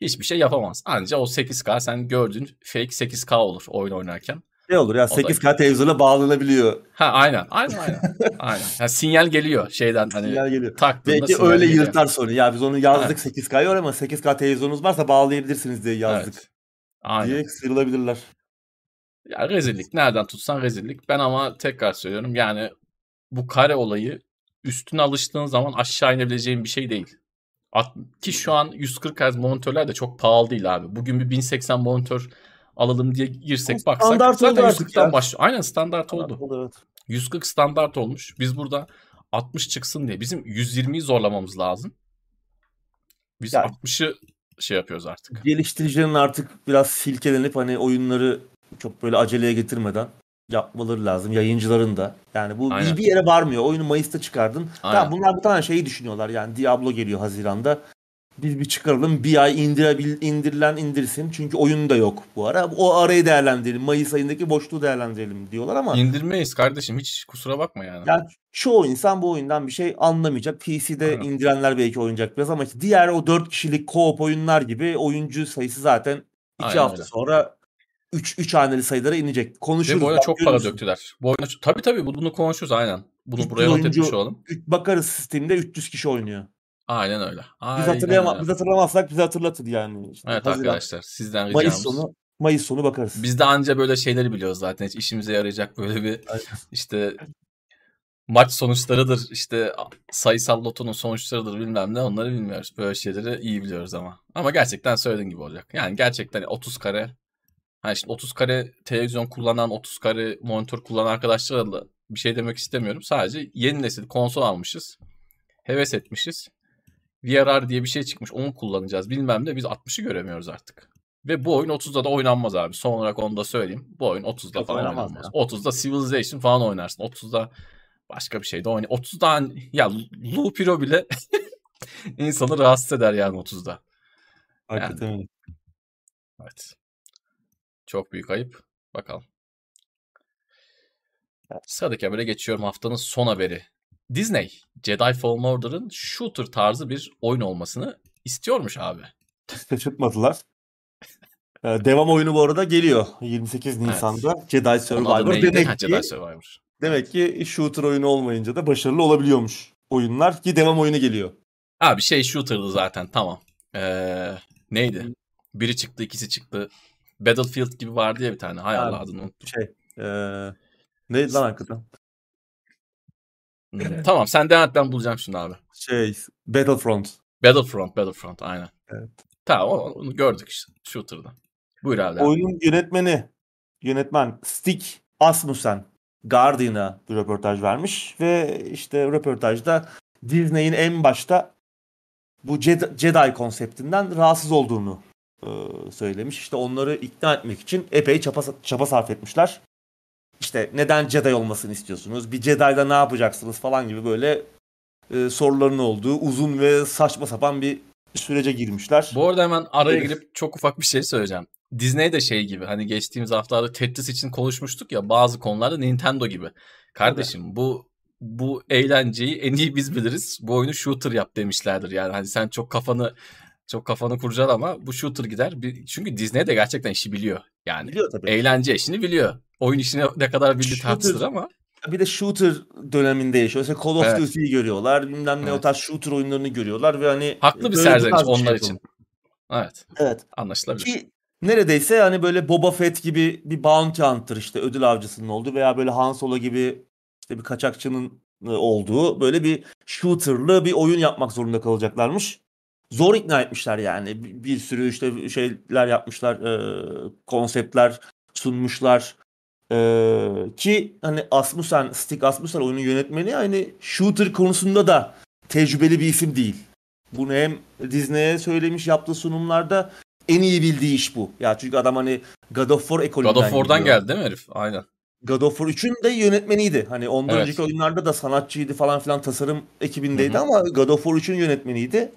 hiçbir şey yapamaz. Ancak o 8K sen gördüğün fake 8K olur oyun oynarken. Ne olur ya 8K da... televizyona bağlanabiliyor. Ha aynen aynen aynen. [LAUGHS] aynen. Yani sinyal geliyor şeyden hani sinyal geliyor. Belki öyle geliyor. yırtar sonra. Ya biz onu yazdık evet. 8K'ya ama 8K televizyonunuz varsa bağlayabilirsiniz diye yazdık. Evet. Aynen. Diye sıyrılabilirler. Ya rezillik. Nereden tutsan rezillik. Ben ama tekrar söylüyorum yani bu kare olayı üstüne alıştığın zaman aşağı inebileceğin bir şey değil. Ki şu an 140 Hz monitörler de çok pahalı değil abi. Bugün bir 1080 monitör alalım diye girsek baksak standart zaten 140'tan başlıyor. Aynen standart, standart oldu. oldu evet. 140 standart olmuş. Biz burada 60 çıksın diye bizim 120'yi zorlamamız lazım. Biz yani, 60'ı şey yapıyoruz artık. Geliştiricilerin artık biraz silkelenip hani oyunları çok böyle aceleye getirmeden yapmaları lazım. Yayıncıların da. Yani bu Aynen. bir yere varmıyor. Oyunu Mayıs'ta çıkardın. Aynen. Tamam bunlar bu tane şeyi düşünüyorlar. Yani Diablo geliyor Haziran'da. Biz bir çıkaralım. Bir ay indirebil, indirilen indirsin. Çünkü oyun da yok bu ara. O arayı değerlendirelim. Mayıs ayındaki boşluğu değerlendirelim diyorlar ama. İndirmeyiz kardeşim. Hiç kusura bakma yani. Yani çoğu insan bu oyundan bir şey anlamayacak. PC'de Aynen. indirenler belki oynayacak biraz ama diğer o 4 kişilik co-op oyunlar gibi oyuncu sayısı zaten 2 hafta öyle. sonra 3 3 haneli sayılara inecek. Konuşuruz. Ve bu oyuna çok para döktüler. Bu oyuna tabii tabii bunu konuşuruz aynen. Bunu buraya not etmiş olalım. Bakarız sistemde 300 kişi oynuyor. Aynen öyle. Aynen biz, hatırlayama, öyle. biz hatırlamazsak bizi hatırlatır yani. İşte evet Haziran, arkadaşlar sizden ricamız. Mayıs sonu, Mayıs sonu bakarız. Biz de anca böyle şeyleri biliyoruz zaten. Hiç işimize yarayacak böyle bir işte maç sonuçlarıdır işte sayısal lotonun sonuçlarıdır bilmem ne onları bilmiyoruz. Böyle şeyleri iyi biliyoruz ama. Ama gerçekten söylediğin gibi olacak. Yani gerçekten 30 kare hani şimdi 30 kare televizyon kullanan 30 kare monitör kullanan arkadaşlarla bir şey demek istemiyorum. Sadece yeni nesil konsol almışız. Heves etmişiz. VRR diye bir şey çıkmış. Onu kullanacağız bilmem ne. Biz 60'ı göremiyoruz artık. Ve bu oyun 30'da da oynanmaz abi. Son olarak onu da söyleyeyim. Bu oyun 30'da Çok falan oynanmaz. oynanmaz. Ya. 30'da Civilization falan oynarsın. 30'da başka bir şey de oynay. 30'da ya Loop Hero bile [LAUGHS] insanı rahatsız eder yani 30'da. Hakikaten yani. Evet. Çok büyük ayıp. Bakalım. Sıradaki habere geçiyorum. Haftanın son haberi. Disney, Jedi Fallen Order'ın shooter tarzı bir oyun olmasını istiyormuş abi. Şaşırtmadılar. Ee, devam oyunu bu arada geliyor 28 Nisan'da evet. Jedi Survivor. Demek ha, ki, Jedi Survivor. Demek ki shooter oyunu olmayınca da başarılı olabiliyormuş oyunlar ki devam oyunu geliyor. Abi şey shooter'dı zaten tamam. Ee, neydi? Biri çıktı ikisi çıktı. Battlefield gibi vardı ya bir tane. Hay Allah adını unuttum. Şey, ee, neydi lan hakikaten? Hmm, tamam sen devam et ben bulacağım şimdi abi. Şey Battlefront. Battlefront, Battlefront aynen. Evet. Tamam onu gördük işte Shooter'da. Buyur abi. Oyunun yönetmeni, yönetmen Stig Asmussen Guardian'a bir röportaj vermiş ve işte röportajda Disney'in en başta bu Jedi, Jedi konseptinden rahatsız olduğunu söylemiş. İşte onları ikna etmek için epey çaba, çaba sarf etmişler. İşte neden Jedi olmasını istiyorsunuz? Bir Jedi'da ne yapacaksınız falan gibi böyle e, soruların olduğu uzun ve saçma sapan bir sürece girmişler. Bu arada hemen araya girip çok ufak bir şey söyleyeceğim. Disney de şey gibi hani geçtiğimiz haftalarda Tetris için konuşmuştuk ya bazı konularda Nintendo gibi. Kardeşim Tabii. bu bu eğlenceyi en iyi biz biliriz. Bu oyunu shooter yap demişlerdir. Yani hani sen çok kafanı çok kafanı kurcal ama bu shooter gider. Çünkü Disney de gerçekten işi biliyor. Yani biliyor tabii. eğlence işini biliyor. Oyun işini ne kadar bildi tartışılır ama. Bir de shooter döneminde yaşıyor. Mesela Call of evet. Duty'yi görüyorlar. Bilmem ne evet. o tarz shooter oyunlarını görüyorlar ve hani haklı bir serzeniş onlar şey için. Evet. Evet. Anlaşılabilir. Ki neredeyse hani böyle Boba Fett gibi bir bounty hunter işte ödül avcısının olduğu veya böyle Han Solo gibi işte bir kaçakçının e, olduğu böyle bir shooter'lı bir oyun yapmak zorunda kalacaklarmış. Zor ikna etmişler yani. Bir sürü işte şeyler yapmışlar, e, konseptler sunmuşlar. E, ki hani Asmussen, Stig Asmussen oyunun yönetmeni hani shooter konusunda da tecrübeli bir isim değil. Bunu hem Disney'e söylemiş yaptığı sunumlarda en iyi bildiği iş bu. Ya çünkü adam hani God of War ekolünden God of War'dan gidiyor. geldi değil mi herif? Aynen. God of War 3'ün de yönetmeniydi. Hani ondan evet. önceki oyunlarda da sanatçıydı falan filan tasarım ekibindeydi Hı-hı. ama God of War 3'ün yönetmeniydi.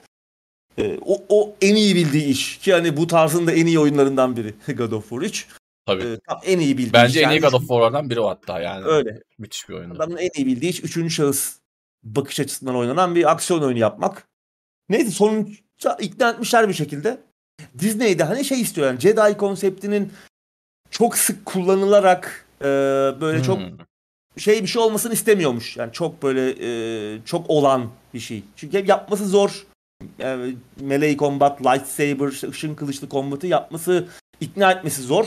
Ee, o, o en iyi bildiği iş ki hani bu tarzın da en iyi oyunlarından biri [LAUGHS] God of War 3. Tabii. Ee, tam en iyi bildiği Bence iş. en iyi God of War'lardan biri o hatta yani. Öyle. Müthiş bir oyun. Adamın en iyi bildiği iş üçüncü şahıs bakış açısından oynanan bir aksiyon oyunu yapmak. Neyse sonuçta ikna etmişler bir şekilde. Disney'de hani şey istiyor yani Jedi konseptinin çok sık kullanılarak e, böyle hmm. çok şey bir şey olmasını istemiyormuş. Yani çok böyle e, çok olan bir şey. Çünkü yapması zor. Yani melee combat, lightsaber, ışın kılıçlı kombatı yapması, ikna etmesi zor.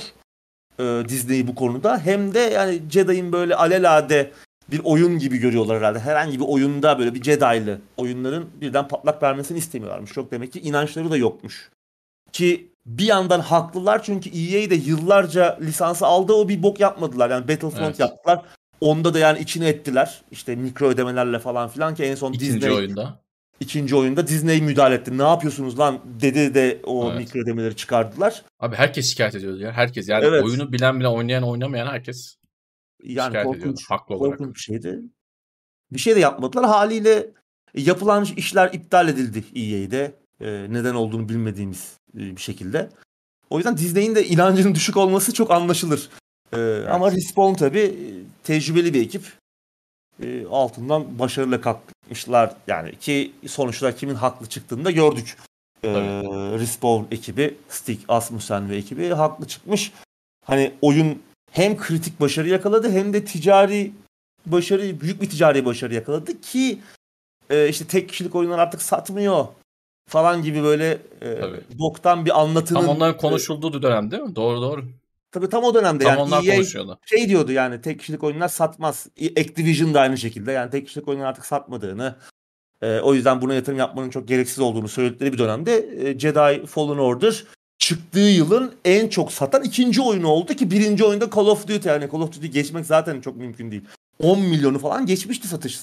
E, Disney'i bu konuda. Hem de yani Jedi'in böyle alelade bir oyun gibi görüyorlar herhalde. Herhangi bir oyunda böyle bir Jedi'lı oyunların birden patlak vermesini istemiyorlarmış. Çok demek ki inançları da yokmuş. Ki bir yandan haklılar çünkü EA de yıllarca lisansı aldı o bir bok yapmadılar. Yani Battlefront evet. yaptılar. Onda da yani içine ettiler. İşte mikro ödemelerle falan filan ki en son İkinci Disney oyunda. İkinci oyunda Disney müdahale etti. Ne yapıyorsunuz lan dedi de o evet. mikro ödemeleri çıkardılar. Abi herkes şikayet ediyordu ya. Herkes yani evet. oyunu bilen bilen oynayan oynamayan herkes yani şikayet korkunç, ediyordu. Haklı olarak. Korkunç bir şeydi. Bir şey de yapmadılar. Haliyle yapılan işler iptal edildi EA'de. Ee, neden olduğunu bilmediğimiz e, bir şekilde. O yüzden Disney'in de inancının düşük olması çok anlaşılır. Ee, evet. Ama Respawn tabi e, tecrübeli bir ekip. Ee, altından başarıyla kalkmışlar. Yani ki sonuçta kimin haklı çıktığını da gördük. Ee, Respawn ekibi, Stig Asmussen ve ekibi haklı çıkmış. Hani oyun hem kritik başarı yakaladı hem de ticari başarı, büyük bir ticari başarı yakaladı ki e, işte tek kişilik oyunlar artık satmıyor falan gibi böyle e, boktan bir anlatının... Tam onların konuşulduğu dönem değil mi? Doğru doğru. Tabii tam o dönemde tam yani onlar EA konuşuyordu. şey diyordu yani tek kişilik oyunlar satmaz. Activision da aynı şekilde yani tek kişilik oyunlar artık satmadığını e, o yüzden buna yatırım yapmanın çok gereksiz olduğunu söyledikleri bir dönemde e, Jedi Fallen Order çıktığı yılın en çok satan ikinci oyunu oldu ki birinci oyunda Call of Duty yani Call of Duty geçmek zaten çok mümkün değil. 10 milyonu falan geçmişti satış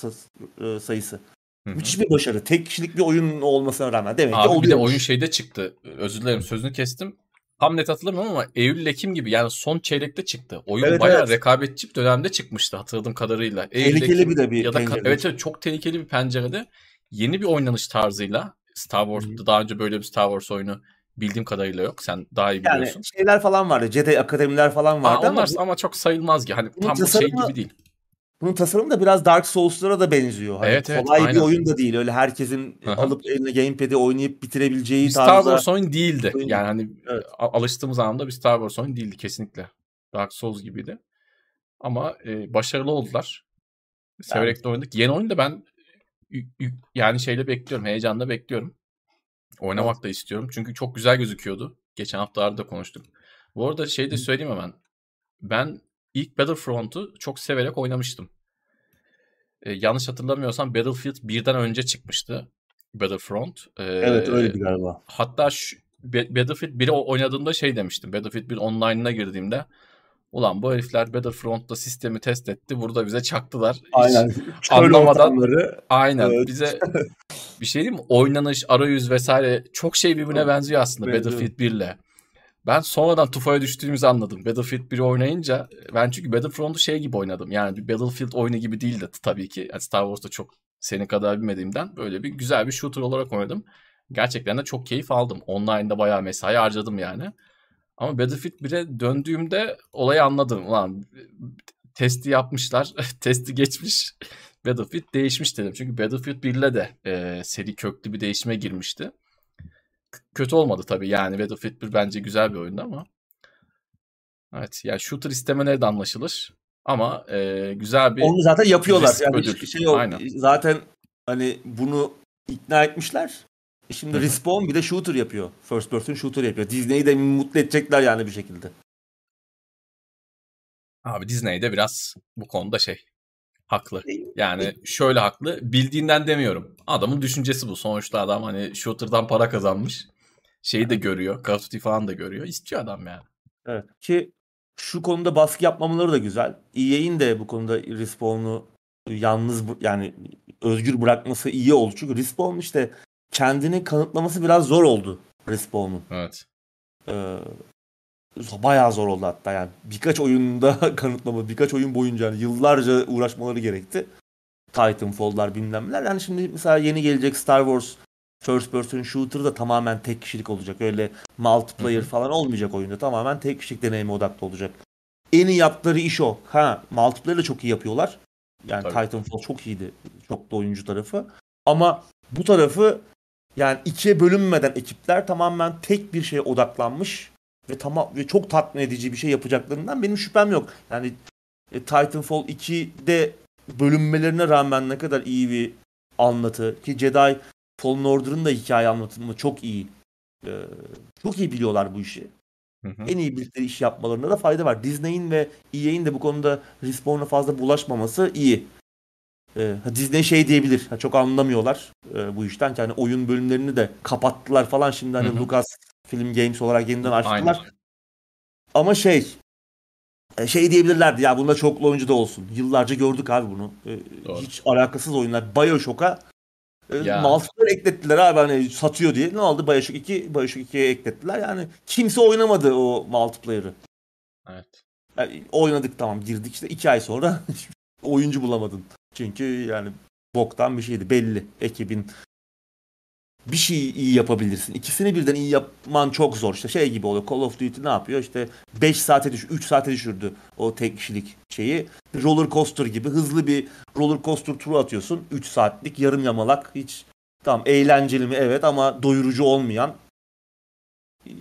e, sayısı. Hı-hı. Müthiş bir başarı. Tek kişilik bir oyun olmasına rağmen demek Abi ki oluyormuş. bir de oyun şeyde çıktı. Özür dilerim sözünü kestim. Tam net hatırlamıyorum ama Eylül-Ekim gibi yani son çeyrekte çıktı. Oyun evet, bayağı evet. rekabetçi bir dönemde çıkmıştı hatırladığım kadarıyla. Tehlikeli bir de bir ya da evet, evet çok tehlikeli bir pencerede yeni bir oynanış tarzıyla Star Wars'ta daha önce böyle bir Star Wars oyunu bildiğim kadarıyla yok. Sen daha iyi biliyorsun. Yani şeyler falan vardı. Jedi akademiler falan vardı Aa, onlar ama, ama çok sayılmaz ki. Hani tam tasarımı, şey gibi değil. Bunun tasarımı da biraz Dark Souls'lara da benziyor. Hani evet, evet, kolay aynen. bir oyun da değil. Öyle herkesin Aha. alıp eline gamepad'i oynayıp bitirebileceği bir tarzda. Star Wars oyun değildi. Oyun. Yani hani evet. alıştığımız anlamda bir Star Wars oyun değildi kesinlikle. Dark Souls gibiydi. Ama e, başarılı oldular. Severek yani. de oynadık. Yeni oyunu da ben yani şeyle bekliyorum. Heyecanla bekliyorum. Oynamak evet. da istiyorum. Çünkü çok güzel gözüküyordu. Geçen haftalarda konuştuk. Bu arada şey de söyleyeyim hemen. Ben ilk Battlefront'u çok severek oynamıştım. e, yanlış hatırlamıyorsam Battlefield 1'den önce çıkmıştı. Battlefront. Ee, evet öyle bir galiba. Hatta şu, Battlefield 1'i oynadığımda şey demiştim. Battlefield 1 online'ına girdiğimde Ulan bu herifler Battlefront'ta sistemi test etti. Burada bize çaktılar. Aynen. anlamadan. Ortamları. Aynen. Evet. Bize bir şey diyeyim mi? Oynanış, arayüz vesaire çok şey birbirine benziyor aslında Benziyor. Battlefield 1 ile. Ben sonradan tufaya düştüğümüzü anladım. Battlefield 1'i oynayınca ben çünkü Battlefront'u şey gibi oynadım. Yani bir Battlefield oyunu gibi değil de tabii ki. Yani Star Wars'ta çok senin kadar bilmediğimden böyle bir güzel bir shooter olarak oynadım. Gerçekten de çok keyif aldım. Online'da bayağı mesai harcadım yani. Ama Battlefield 1'e döndüğümde olayı anladım. Ulan testi yapmışlar. [LAUGHS] testi geçmiş. Battlefield değişmiş dedim. Çünkü Battlefield 1'le de e, seri köklü bir değişime girmişti. Kötü olmadı tabii yani. Battlefield 1 bence güzel bir oyundu ama. Evet yani shooter istemeleri de anlaşılır. Ama e, güzel bir Onu zaten yapıyorlar. Yani ödül. şey yok. Aynen. Zaten hani bunu ikna etmişler. E şimdi Hı-hı. Respawn bir de shooter yapıyor. First person shooter yapıyor. Disney'i de mutlu edecekler yani bir şekilde. Abi Disney de biraz bu konuda şey haklı. Yani şöyle haklı. Bildiğinden demiyorum. Adamın düşüncesi bu. Sonuçta adam hani shooter'dan para kazanmış. Şeyi de görüyor. Call of Duty falan da görüyor. İstiyor adam yani. Evet. Ki şu konuda baskı yapmamaları da güzel. EA'in de bu konuda Respawn'u yalnız yani özgür bırakması iyi oldu. Çünkü Respawn işte kendini kanıtlaması biraz zor oldu Respawn'un. Evet. Ee, bayağı zor oldu hatta yani. Birkaç oyunda [LAUGHS] kanıtlama, birkaç oyun boyunca yani yıllarca uğraşmaları gerekti. Titanfall'lar bilmem neler. Yani şimdi mesela yeni gelecek Star Wars First Person Shooter da tamamen tek kişilik olacak. Öyle multiplayer falan olmayacak oyunda. Tamamen tek kişilik deneyime odaklı olacak. En iyi yaptıkları iş o. Ha, multiplayer de çok iyi yapıyorlar. Yani Tabii. Titanfall çok iyiydi. Çok da oyuncu tarafı. Ama bu tarafı yani ikiye bölünmeden ekipler tamamen tek bir şeye odaklanmış ve tamam ve çok tatmin edici bir şey yapacaklarından benim şüphem yok. Yani e, Titanfall 2'de bölünmelerine rağmen ne kadar iyi bir anlatı ki Jedi Fallen Order'ın da hikaye anlatımı çok iyi. Ee, çok iyi biliyorlar bu işi. Hı hı. En iyi bildikleri iş yapmalarında da fayda var. Disney'in ve EA'in de bu konuda Respawn'a fazla bulaşmaması iyi. Ee, Disney şey diyebilir. Ha, çok anlamıyorlar e, bu işten. Yani oyun bölümlerini de kapattılar falan. Şimdi hani Lucas Film Games olarak yeniden açtılar. Aynen. Ama şey e, şey diyebilirlerdi ya bunda çoklu oyuncu da olsun. Yıllarca gördük abi bunu. E, hiç alakasız oyunlar. Bioshock'a e, multiplayer eklettiler abi hani satıyor diye. Ne oldu? Bioshock 2, Bioshock 2'ye eklettiler. Yani kimse oynamadı o multiplayer'ı. Evet. Yani oynadık tamam girdik işte iki ay sonra [LAUGHS] oyuncu bulamadın. Çünkü yani boktan bir şeydi belli. Ekibin bir şey iyi yapabilirsin. İkisini birden iyi yapman çok zor. İşte şey gibi oluyor. Call of Duty ne yapıyor? İşte 5 saate düş 3 saate düşürdü o tek kişilik şeyi. Roller coaster gibi hızlı bir roller coaster turu atıyorsun. 3 saatlik yarım yamalak hiç tamam eğlenceli mi evet ama doyurucu olmayan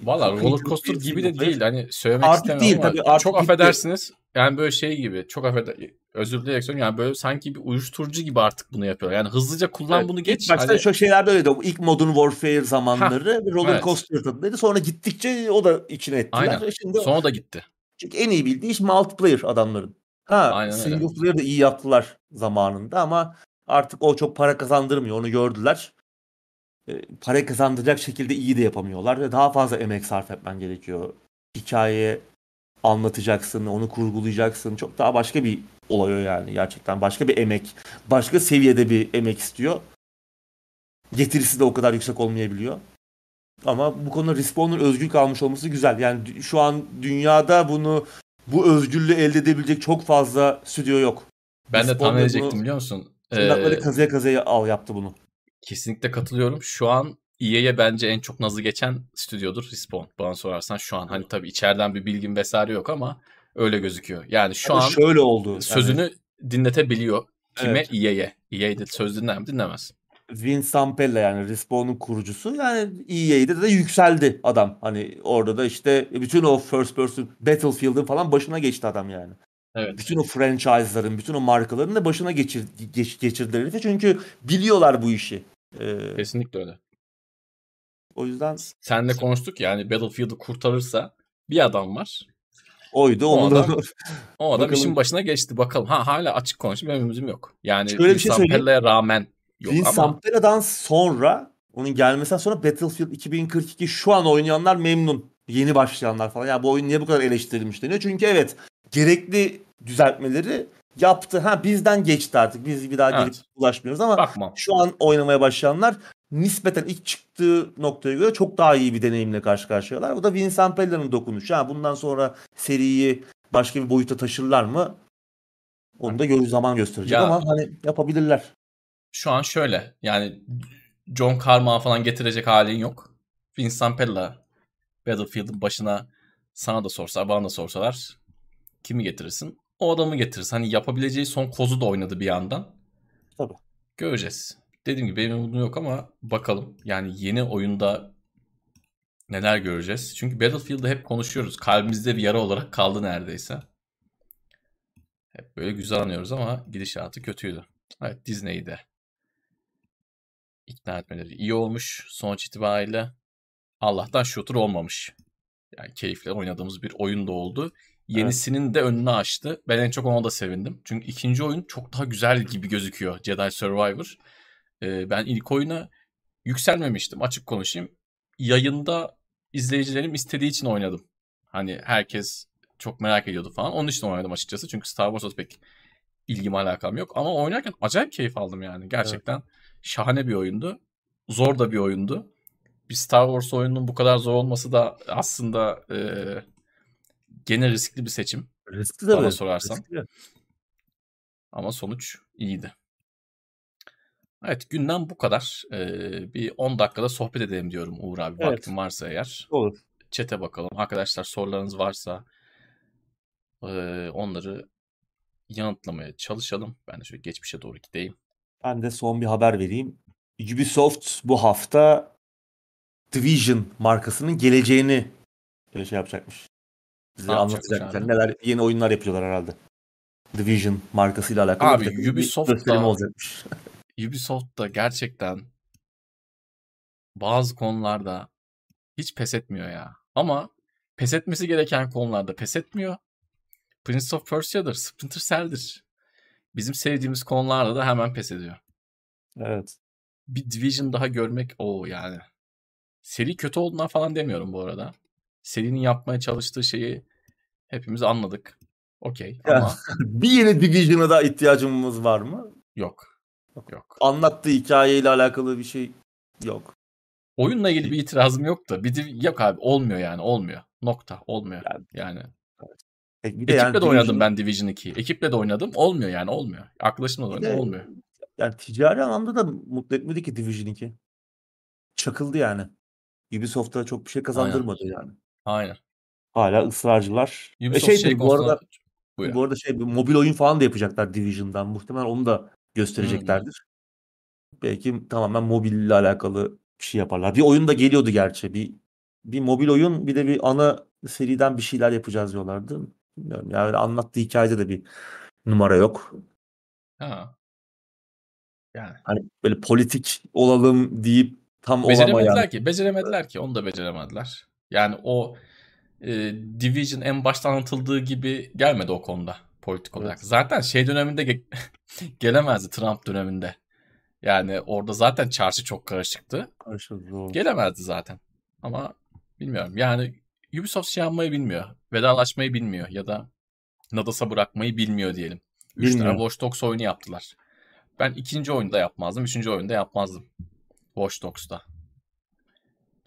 Valla roller coaster gibi de değil. Hani söylemek artık istemem değil, ama tabii, artık çok gitti. affedersiniz. Yani böyle şey gibi çok affeder özür dileyerek söylüyorum yani böyle sanki bir uyuşturucu gibi artık bunu yapıyor. Yani hızlıca kullan evet, bunu geç. Başta hani... şu şeyler öyleydi. İlk Modern Warfare zamanları ha, roller evet. coaster tadındaydı. Sonra gittikçe o da içine ettiler. Aynen. Şimdi Sonra da gitti. Çünkü en iyi bildiği iş multiplayer adamların. Ha Aynen single öyle. player da iyi yaptılar zamanında ama artık o çok para kazandırmıyor. Onu gördüler. E, para kazandıracak şekilde iyi de yapamıyorlar ve daha fazla emek sarf etmen gerekiyor. Hikaye anlatacaksın, onu kurgulayacaksın. Çok daha başka bir olay o yani gerçekten. Başka bir emek, başka seviyede bir emek istiyor. Getirisi de o kadar yüksek olmayabiliyor. Ama bu konuda Respawn'un özgür kalmış olması güzel. Yani şu an dünyada bunu bu özgürlüğü elde edebilecek çok fazla stüdyo yok. Ben Respawn de tahmin edecektim biliyor musun? Tırnakları ee, kazıya kazıya al yaptı bunu. Kesinlikle katılıyorum. Şu an EA'ye bence en çok nazı geçen stüdyodur Respawn. Bana sorarsan şu an. Hani tabii içeriden bir bilgin vesaire yok ama öyle gözüküyor. Yani şu yani an şöyle oldu. Sözünü yani. dinletebiliyor. Kime? Evet. EA'ye. EA'de söz dinler mi? Dinlemez. Vince Zampella yani Respawn'un kurucusu yani EA'de de yükseldi adam. Hani orada da işte bütün o first person Battlefield'ın falan başına geçti adam yani. Evet. Bütün o franchise'ların, bütün o markaların da başına geçir, geç, geçirdiler. Çünkü biliyorlar bu işi. Ee, Kesinlikle öyle. O yüzden... Senle konuştuk yani Battlefield'ı kurtarırsa bir adam var. oydu. O Onu adam, da [LAUGHS] o adam Bakalım. işin başına geçti. Bakalım. Ha hala açık konuşayım benim yok. Yani Şöyle bir şey. Sampella'ya rağmen yok Vince ama Sampella'dan sonra onun gelmesinden sonra Battlefield 2042 şu an oynayanlar memnun. Yeni başlayanlar falan. Ya bu oyun niye bu kadar eleştirilmiş deniyor. Çünkü evet gerekli düzeltmeleri yaptı. Ha bizden geçti artık. Biz bir daha gelip Evet. ulaşmıyoruz ama bakmam. şu an oynamaya başlayanlar nispeten ilk çıktığı noktaya göre çok daha iyi bir deneyimle karşı karşıyalar. Bu da Vince Sampella'nın dokunuşu. Ha, bundan sonra seriyi başka bir boyuta taşırlar mı? Onu da görür zaman gösterecek Ya- ama hani yapabilirler. Şu an şöyle yani John Carmack falan getirecek halin yok. Vince Sampella Battlefield'ın başına sana da sorsa bana da sorsalar kimi getirirsin? O adamı getirirsin. Hani yapabileceği son kozu da oynadı bir yandan. Tabii. Göreceğiz. Dediğim gibi benim umudum yok ama bakalım. Yani yeni oyunda neler göreceğiz. Çünkü Battlefield'ı hep konuşuyoruz. Kalbimizde bir yara olarak kaldı neredeyse. Hep böyle güzel anıyoruz ama gidişatı kötüydü. Evet Disney'i de ikna etmeleri iyi olmuş sonuç itibariyle. Allah'tan shooter olmamış. Yani keyifle oynadığımız bir oyun da oldu. Yenisinin de önünü açtı. Ben en çok ona da sevindim. Çünkü ikinci oyun çok daha güzel gibi gözüküyor. Jedi Survivor. Ee, ben ilk oyuna yükselmemiştim. Açık konuşayım. Yayında izleyicilerim istediği için oynadım. Hani herkes çok merak ediyordu falan. Onun için oynadım açıkçası. Çünkü Star Wars'a pek ilgim alakam yok. Ama oynarken acayip keyif aldım yani. Gerçekten şahane bir oyundu. Zor da bir oyundu. Bir Star Wars oyununun bu kadar zor olması da aslında e, gene riskli bir seçim. Riskli Bana tabii. sorarsan. Riskli. Ama sonuç iyiydi. Evet günden bu kadar. Ee, bir 10 dakikada sohbet edelim diyorum Uğur abi. Evet. Vaktin varsa eğer. Olur. Çete bakalım. Arkadaşlar sorularınız varsa e, onları yanıtlamaya çalışalım. Ben de şöyle geçmişe doğru gideyim. Ben de son bir haber vereyim. Ubisoft bu hafta Division markasının geleceğini böyle şey yapacakmış. Bize anlatacaklar. abi? Neler yeni oyunlar yapıyorlar herhalde. Division markasıyla alakalı Abi, bir takım bir Ubisoft da- gösterim olacakmış. [LAUGHS] Ubisoft da gerçekten bazı konularda hiç pes etmiyor ya. Ama pes etmesi gereken konularda pes etmiyor. Prince of Persia'dır, Splinter Cell'dir. Bizim sevdiğimiz konularda da hemen pes ediyor. evet. Bir Division daha görmek o yani. Seri kötü olduğundan falan demiyorum bu arada. Serinin yapmaya çalıştığı şeyi hepimiz anladık. Okey ama [LAUGHS] bir yeni Division'a da ihtiyacımız var mı? yok. Yok. Anlattığı hikayeyle alakalı bir şey yok. Oyunla ilgili bir itirazım yok da bir div- yok abi olmuyor yani olmuyor. Nokta olmuyor. Yani- Yani E, Bir de ekiple yani de oynadım Division- ben Division 2'yi. Ekiple de oynadım olmuyor yani olmuyor. Arkadaşımla de- oynadım olmuyor. Yani ticari anlamda da mutlu etmedi ki Division 2. Çakıldı yani. Ubisoft'a çok bir şey kazandırmadı yani. Aynen. Hala ısrarcılar. E Ubisoft şey, şey bu konusunda... arada Buyur. bu arada şey mobil oyun falan da yapacaklar Division'dan. Muhtemelen onu da göstereceklerdir. Belki tamamen mobille alakalı bir şey yaparlar. Bir oyun da geliyordu gerçi. Bir bir mobil oyun bir de bir ana seriden bir şeyler yapacağız diyorlardı. Bilmiyorum yani anlattığı hikayede de bir numara yok. Ha. Yani. Hani böyle politik olalım deyip tam Beceremediler olamayan. ki. Beceremediler ki. Onu da beceremediler. Yani o e, Division en başta anlatıldığı gibi gelmedi o konuda politik Evet. olarak. Zaten şey döneminde ge- [LAUGHS] gelemezdi Trump döneminde. Yani orada zaten çarşı çok karışıktı. Doğru. Gelemezdi zaten. Ama bilmiyorum. Yani Ubisoft şey yapmayı bilmiyor. Vedalaşmayı bilmiyor. Ya da Nadas'a bırakmayı bilmiyor diyelim. Üç tane Watch Dogs oyunu yaptılar. Ben ikinci oyunda yapmazdım. Üçüncü oyunda yapmazdım. Watch Dogs'ta.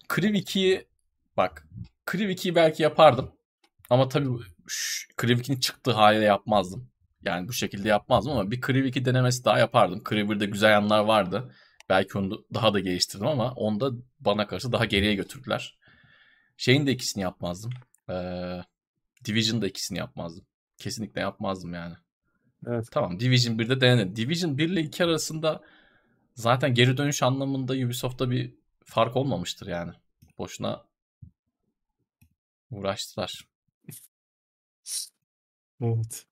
Kriv 2'yi bak Kriv 2'yi belki yapardım. Ama tabii şu- Kriv 2'nin çıktığı haliyle yapmazdım. Yani bu şekilde yapmazdım ama bir Kriv 2 denemesi daha yapardım. Kriv 1'de güzel yanlar vardı. Belki onu daha da geliştirdim ama onda bana karşı daha geriye götürdüler. Şeyin de ikisini yapmazdım. Ee, Division'da ikisini yapmazdım. Kesinlikle yapmazdım yani. Evet. Tamam Division 1'de denedi. Division 1 ile 2 arasında zaten geri dönüş anlamında Ubisoft'ta bir fark olmamıştır yani. Boşuna uğraştılar. Evet.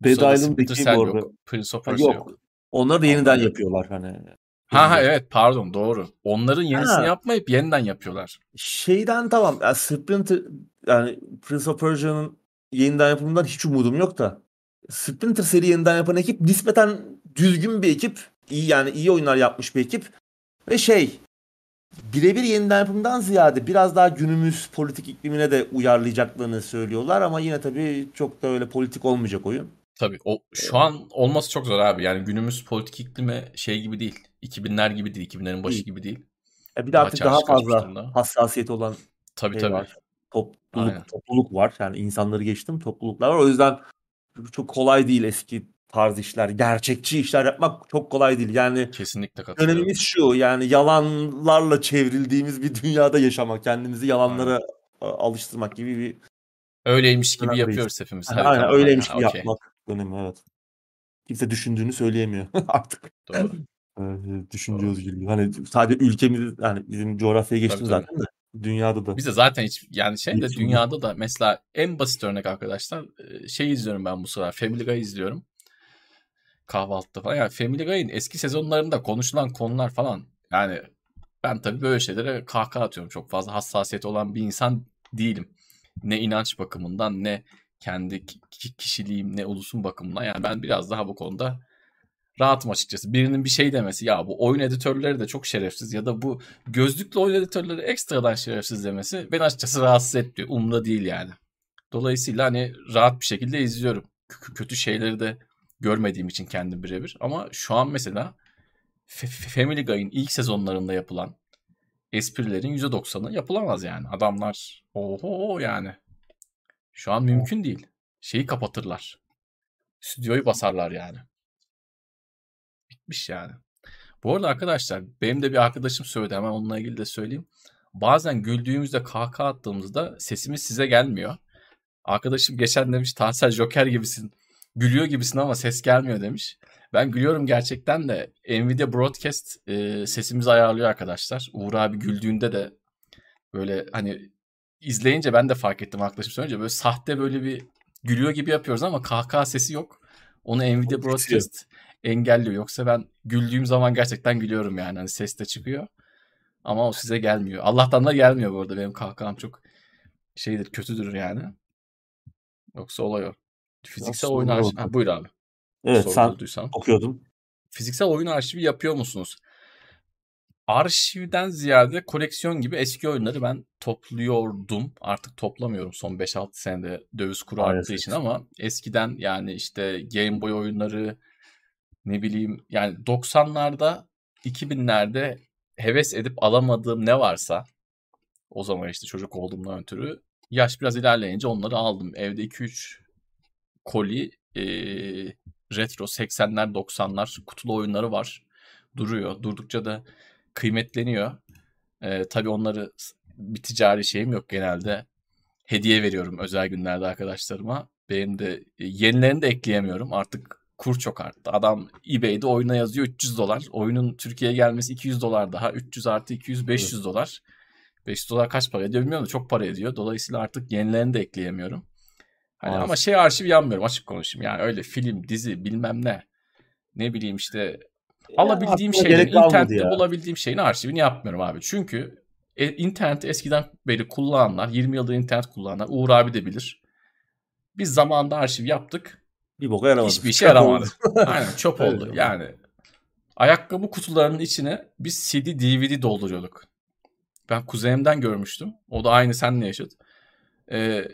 Bu Dead Island'daki bu arada- yok. Prince of Persia yok. yok. Onları da yeniden Onlar- yapıyorlar hani. Ha ha evet pardon doğru. Onların yenisini Ha. yapmayıp yeniden yapıyorlar. Şeyden tamam. Yani Splinter yani Prince of Persia'nın yeniden yapımından hiç umudum yok da Splinter seri yeniden yapan ekip nispeten düzgün bir ekip. iyi yani iyi oyunlar yapmış bir ekip. Ve şey birebir yeniden yapımdan ziyade biraz daha günümüz politik iklimine de uyarlayacaklarını söylüyorlar ama yine tabii çok da öyle politik olmayacak oyun. Tabii o şu an olması çok zor abi. Yani günümüz politik iklimi şey gibi değil. 2000'ler gibi değil, 2000'lerin başı gibi değil. E bir de artık daha fazla durumda. hassasiyeti olan Tabii şey tabii. var. Topluluk, Aynen. topluluk var. Yani insanları geçtim topluluklar var. O yüzden çok kolay değil eski tarz işler. Gerçekçi işler yapmak çok kolay değil. Yani Kesinlikle katılıyorum. dönemimiz şu yani yalanlarla çevrildiğimiz bir dünyada yaşamak. Kendimizi yalanlara a- alıştırmak gibi bir Öyleymiş gibi Dönemdeyiz. yapıyoruz hepimiz. Aynen, Hadi tamam, öyleymiş ha, gibi okey. yapmak dönemi evet. Kimse düşündüğünü söyleyemiyor [LAUGHS] artık. Doğru. Ee, düşünce özgürlüğü. Hani sadece ülkemiz yani bizim coğrafyaya geçtim Tabii, zaten de dünyada da. Biz de zaten hiç yani şey de dünyada da mesela en basit örnek arkadaşlar şey izliyorum ben bu sıra Family Guy izliyorum. Kahvaltıda falan. Yani Family Guy'in eski sezonlarında konuşulan konular falan yani ben tabii böyle şeylere kahkaha atıyorum. Çok fazla hassasiyeti olan bir insan değilim. Ne inanç bakımından ne kendi ki- ki- kişiliğim ne ulusun bakımından. Yani ben biraz daha bu konuda rahatım açıkçası. Birinin bir şey demesi ya bu oyun editörleri de çok şerefsiz ya da bu gözlüklü oyun editörleri ekstradan şerefsiz demesi beni açıkçası rahatsız etmiyor. Umurumda değil yani. Dolayısıyla hani rahat bir şekilde izliyorum. K- kötü şeyleri de görmediğim için kendim birebir. Ama şu an mesela Family Guy'ın ilk sezonlarında yapılan esprilerin %90'ı yapılamaz yani. Adamlar oho yani. Şu an mümkün değil. Şeyi kapatırlar. Stüdyoyu basarlar yani. Bitmiş yani. Bu arada arkadaşlar benim de bir arkadaşım söyledi hemen onunla ilgili de söyleyeyim. Bazen güldüğümüzde kahkaha attığımızda sesimiz size gelmiyor. Arkadaşım geçen demiş Tansel Joker gibisin. Gülüyor gibisin ama ses gelmiyor demiş. Ben gülüyorum gerçekten de Nvidia Broadcast e, sesimizi ayarlıyor arkadaşlar. Uğur abi güldüğünde de böyle hani izleyince ben de fark ettim arkadaşım söyleyince böyle sahte böyle bir gülüyor gibi yapıyoruz ama kahkaha sesi yok. Onu Nvidia Broadcast engelliyor. Yoksa ben güldüğüm zaman gerçekten gülüyorum yani. Hani ses de çıkıyor. Ama o size gelmiyor. Allah'tan da gelmiyor bu arada. Benim kahkaham çok şeydir, kötüdür yani. Yoksa olay o. Fiziksel oyun arşivi. Ha, buyur abi. Evet Soru sen okuyordun. Fiziksel oyun arşivi yapıyor musunuz? Arşivden ziyade koleksiyon gibi eski oyunları ben topluyordum. Artık toplamıyorum son 5-6 senede döviz kuru arttığı Maalesef. için ama eskiden yani işte Game Boy oyunları ne bileyim yani 90'larda 2000'lerde heves edip alamadığım ne varsa o zaman işte çocuk olduğumdan ötürü yaş biraz ilerleyince onları aldım. Evde 2-3 koli eee, retro 80'ler 90'lar kutulu oyunları var. Duruyor. Durdukça da kıymetleniyor. Eee tabii onları bir ticari şeyim yok genelde. Hediye veriyorum özel günlerde arkadaşlarıma. Benim de e, yenilerini de ekleyemiyorum. Artık kur çok arttı. Adam eBay'de oyuna yazıyor 300 dolar. Oyunun Türkiye'ye gelmesi 200 dolar daha. 300 artı 200 500 dolar. 500 dolar kaç para ediyor bilmiyorum da çok para ediyor. Dolayısıyla artık yenilerini de ekleyemiyorum. Hani ama şey arşiv yanmıyorum açık konuşayım. Yani öyle film, dizi bilmem ne. Ne bileyim işte alabildiğim kalmadı internette ya. bulabildiğim şeyin arşivini yapmıyorum abi. Çünkü e, interneti eskiden beri kullananlar, 20 yıldır internet kullananlar, Uğur abi de bilir. Biz zamanında arşiv yaptık. Bir boka yaramadı. Hiçbir işe yaramadı. Aynen çöp [LAUGHS] oldu. Yani ayakkabı kutularının içine biz CD, DVD dolduruyorduk. Ben kuzenimden görmüştüm. O da aynı senle yaşadı. Ee,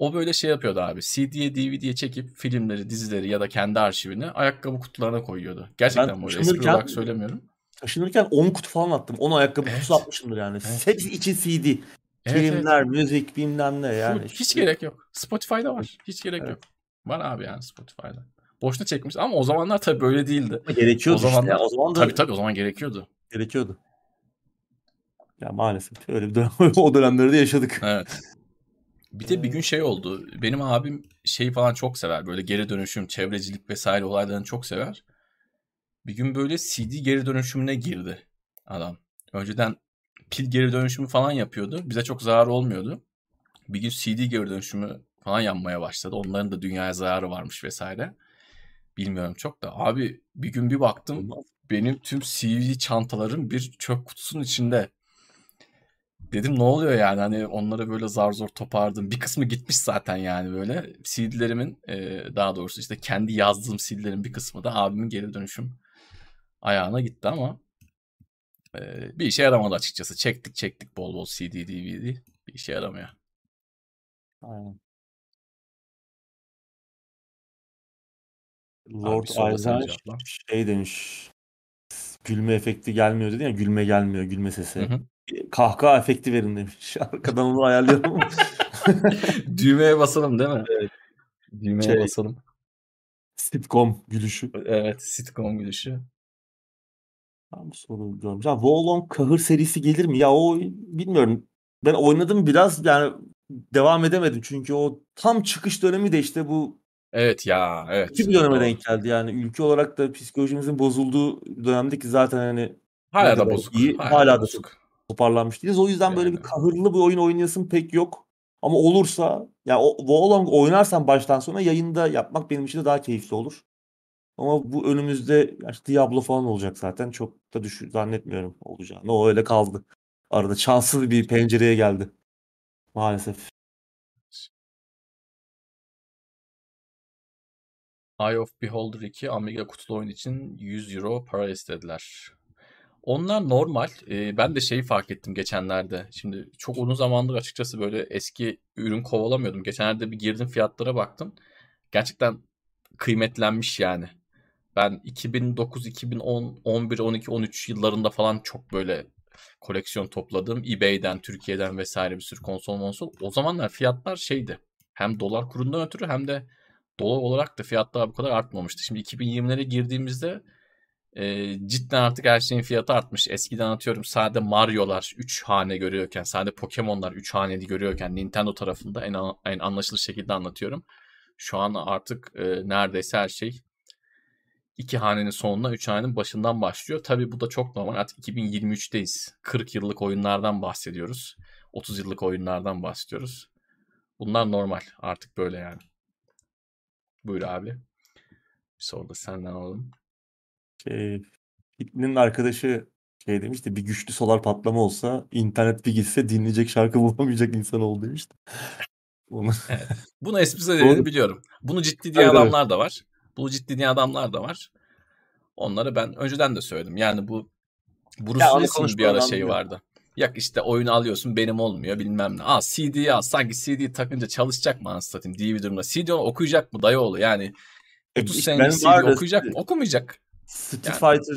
o böyle şey yapıyordu abi. CD'ye, DVD'ye çekip filmleri, dizileri ya da kendi arşivini ayakkabı kutularına koyuyordu. Gerçekten böyle espri olarak söylemiyorum. Taşınırken 10 kutu falan attım. 10 ayakkabı Evet. kutusu atmışımdır yani. Evet. Hepsi içi CD. Evet, evet. Filmler, müzik bilmem ne yani. Hiç gerek yok. Spotify'da var. Hiç gerek Evet. yok. Var abi yani Spotify'da. Boşuna çekmiş ama o zamanlar tabii böyle değildi. Gerekiyordu O zamanlar- işte. ya. O zaman da Tabii tabii o zaman gerekiyordu. gerekiyordu. Ya maalesef öyle bir dönem, [LAUGHS] o dönemleri de yaşadık. Evet. Bir de bir gün şey oldu. Benim abim şeyi falan çok sever. Böyle geri dönüşüm, çevrecilik vesaire olaylarını çok sever. Bir gün böyle CD geri dönüşümüne girdi adam. Önceden pil geri dönüşümü falan yapıyordu. Bize çok zararı olmuyordu. Bir gün CD geri dönüşümü falan yanmaya başladı. Onların da dünyaya zararı varmış vesaire. Bilmiyorum çok da. Abi bir gün bir baktım benim tüm CD çantalarım bir çöp kutusunun içinde. Dedim ne oluyor yani hani onları böyle zar zor topardım. Bir kısmı gitmiş zaten yani böyle. CD'lerimin e, daha doğrusu işte kendi yazdığım CD'lerin bir kısmı da abimin geri dönüşüm ayağına gitti ama e, bir işe yaramadı açıkçası. Çektik çektik bol bol CD, DVD bir işe yaramıyor. Aynen. Lord Aizen şey demiş. Gülme efekti gelmiyor dedi ya gülme gelmiyor gülme sesi. Hı hı. Kahkaha efekti verin demiş. [LAUGHS] Arkadan onu ayarlıyorum. [LAUGHS] Düğmeye basalım değil mi? Evet. Düğmeye şey, basalım. Sitcom gülüşü. Evet sitcom gülüşü. Tam soru görmüş. Ya Wolong Kahır serisi gelir mi? Ya o bilmiyorum. Ben oynadım biraz yani devam edemedim. Çünkü o tam çıkış dönemi de işte bu Evet ya evet. kötü bir döneme denk geldi yani. Ülke olarak da psikolojimizin bozulduğu dönemdeki zaten hani Hala da bozuk. iyi, Hala, hala da bozuk. Toparlanmış değiliz. O yüzden böyle bir kahırlı bir oyun oynayasım pek yok. Ama olursa ya o Wolong oynarsan baştan sona yayında yapmak benim için de daha keyifli olur. Ama bu önümüzde işte Diablo falan olacak zaten. Çok da düş zannetmiyorum olacağını. O öyle kaldı. Arada şanssız bir pencereye geldi. Maalesef. Eye of Beholder 2 Amiga kutulu oyun için 100 euro para istediler. Onlar normal. Ee, ben de şeyi fark ettim geçenlerde. Şimdi çok uzun zamandır açıkçası böyle eski ürün kovalamıyordum. Geçenlerde bir girdim fiyatlara baktım. Gerçekten kıymetlenmiş yani. Ben 2009, 2010, 11, 12, 13 yıllarında falan çok böyle koleksiyon topladım. eBay'den, Türkiye'den vesaire bir sürü konsol konsol. O zamanlar fiyatlar şeydi. Hem dolar kurundan ötürü hem de dolar olarak da fiyatlar bu kadar artmamıştı. Şimdi 2020'lere girdiğimizde e, cidden artık her şeyin fiyatı artmış. Eskiden atıyorum sade Mario'lar 3 hane görüyorken, sade Pokemon'lar 3 haneli görüyorken Nintendo tarafında en, en anlaşılır şekilde anlatıyorum. Şu an artık e, neredeyse her şey iki hanenin sonuna üç hanenin başından başlıyor. Tabi bu da çok normal. Artık 2023'teyiz. 40 yıllık oyunlardan bahsediyoruz. 30 yıllık oyunlardan bahsediyoruz. Bunlar normal. Artık böyle yani. Buyur abi. Bir soru da senden alalım. Şey, Hitler'in arkadaşı şey demişti bir güçlü solar patlama olsa internet bir gitse dinleyecek şarkı [LAUGHS] bulamayacak insan oldu demişti. [LAUGHS] Onu... Evet. Bunu espri biliyorum. Bunu ciddi diye evet, adamlar evet. da var. Bu ciddi diye adamlar da var. Onları ben önceden de söyledim. Yani bu Bruce Willis'in bir ara şeyi vardı. Yak işte oyunu alıyorsun benim olmuyor bilmem ne. Aa CD'yi al. Sanki CD takınca çalışacak mı anasını satayım DVD durumda. CD onu okuyacak mı dayıoğlu yani. 30 e, senelik CD okuyacak mı? Okumayacak. Street yani. Fighter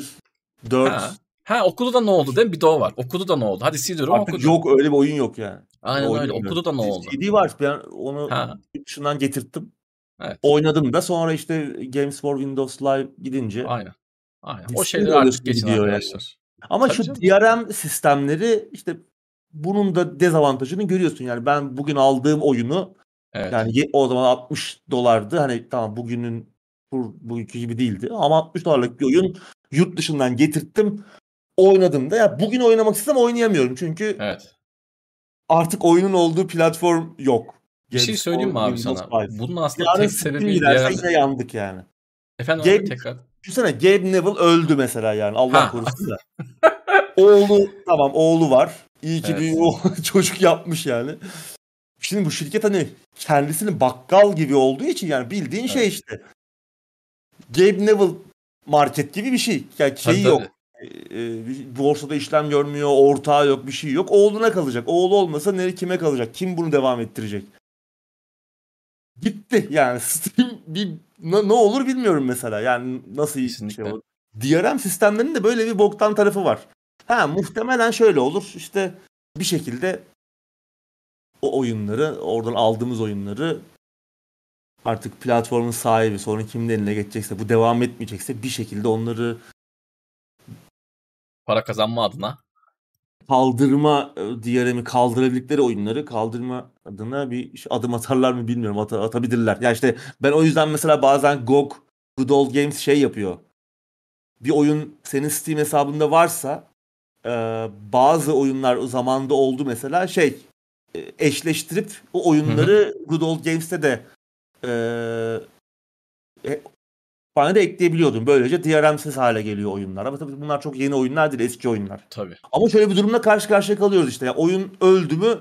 4. Ha. ha okudu da ne oldu değil mi? Bir de o var. Okudu da ne oldu? Hadi CD Artık okudu. yok öyle bir oyun yok yani. Aynen öyle. Okudu da ne oldu? CD var. Ben onu ha. şundan getirttim. Evet. Oynadım da sonra işte Games for Windows Live gidince. Aynen. Aynen. O şeyler artık geçin arkadaşlar. Yani. Ama Tabii şu canım. DRM sistemleri işte bunun da dezavantajını görüyorsun. Yani ben bugün aldığım oyunu evet. yani o zaman 60 dolardı. Hani tamam bugünün bu, bugünkü gibi değildi ama 60 dolarlık bir oyun yurt dışından getirttim. Oynadım da ya bugün oynamak istesem oynayamıyorum çünkü evet. artık oyunun olduğu platform yok. Bir şey söyleyeyim mi abi sana? Bunun aslında Yarın tek sebebi diğer... yine yandık yani. Efendim Gabe, abi tekrar. Düşünsene Gabe Neville öldü mesela yani Allah korusun da. [LAUGHS] oğlu tamam oğlu var. İyi ki evet. bir [LAUGHS] çocuk yapmış yani. Şimdi bu şirket hani kendisini bakkal gibi olduğu için yani bildiğin şey evet. şey işte. Gabe Neville market gibi bir şey. Yani şeyi tabii, yok. Tabii. E, borsada işlem görmüyor, ortağı yok, bir şey yok. Oğluna kalacak. Oğlu olmasa ne kime kalacak? Kim bunu devam ettirecek? gitti. Yani [LAUGHS] Steam bir ne, ne olur bilmiyorum mesela. Yani nasıl Kesinlikle. şey olur. DRM sistemlerinin de böyle bir boktan tarafı var. Ha muhtemelen şöyle olur. İşte bir şekilde o oyunları, oradan aldığımız oyunları artık platformun sahibi sonra kimin eline geçecekse bu devam etmeyecekse bir şekilde onları para kazanma adına kaldırma e, DRM'i kaldırabildikleri oyunları kaldırma adına bir adım atarlar mı bilmiyorum. At- atabilirler. Ya işte ben o yüzden mesela bazen GOG, Good Old Games şey yapıyor. Bir oyun senin Steam hesabında varsa e, bazı oyunlar zamanda oldu mesela şey e, eşleştirip o oyunları Good Old Games'te de e, kütüphane de ekleyebiliyordun. Böylece DRM'siz hale geliyor oyunlar. Ama tabii bunlar çok yeni oyunlar değil, eski oyunlar. Tabii. Ama şöyle bir durumla karşı karşıya kalıyoruz işte. Yani oyun öldü mü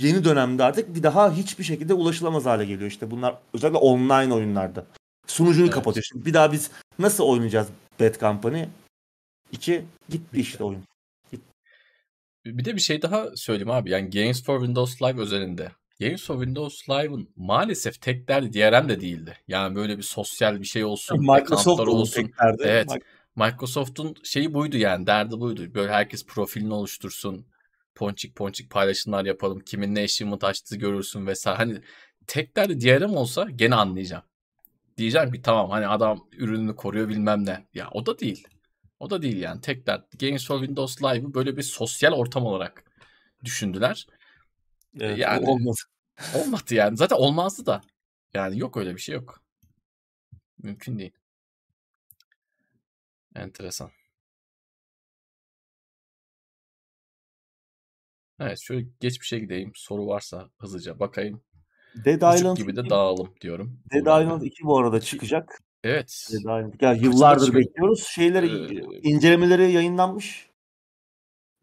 yeni dönemde artık bir daha hiçbir şekilde ulaşılamaz hale geliyor. İşte bunlar özellikle online oyunlarda. Sunucunu evet. kapatıyor. Şimdi bir daha biz nasıl oynayacağız Bad Company? 2 gitti işte oyun. Bir de bir şey daha söyleyeyim abi. Yani Games for Windows Live özelinde. Games for Windows Live'ın maalesef tek derdi DRM de değildi. Yani böyle bir sosyal bir şey olsun, Microsoft olsun. Tek derdi. Evet. Microsoft'un şeyi buydu yani derdi buydu. Böyle herkes profilini oluştursun. Ponçik ponçik paylaşımlar yapalım. Kimin ne achievement açtığı görürsün vesaire. Hani tek derdi DRM olsa gene anlayacağım. Diyeceğim ki tamam hani adam ürününü koruyor bilmem ne. Ya o da değil. O da değil yani. Tek dert. Games for Windows Live'ı böyle bir sosyal ortam olarak düşündüler. Evet, yani olmadı. olmadı yani. Zaten olmazdı da. Yani yok öyle bir şey yok. Mümkün değil. Enteresan. Evet şöyle geçmişe gideyim. Soru varsa hızlıca bakayım. Dead Island gibi de dağılım diyorum. Dead Island 2 bu arada çıkacak. Evet. Dead Island. Yani yıllardır bekliyoruz. Şeyleri ee, incelemeleri yayınlanmış.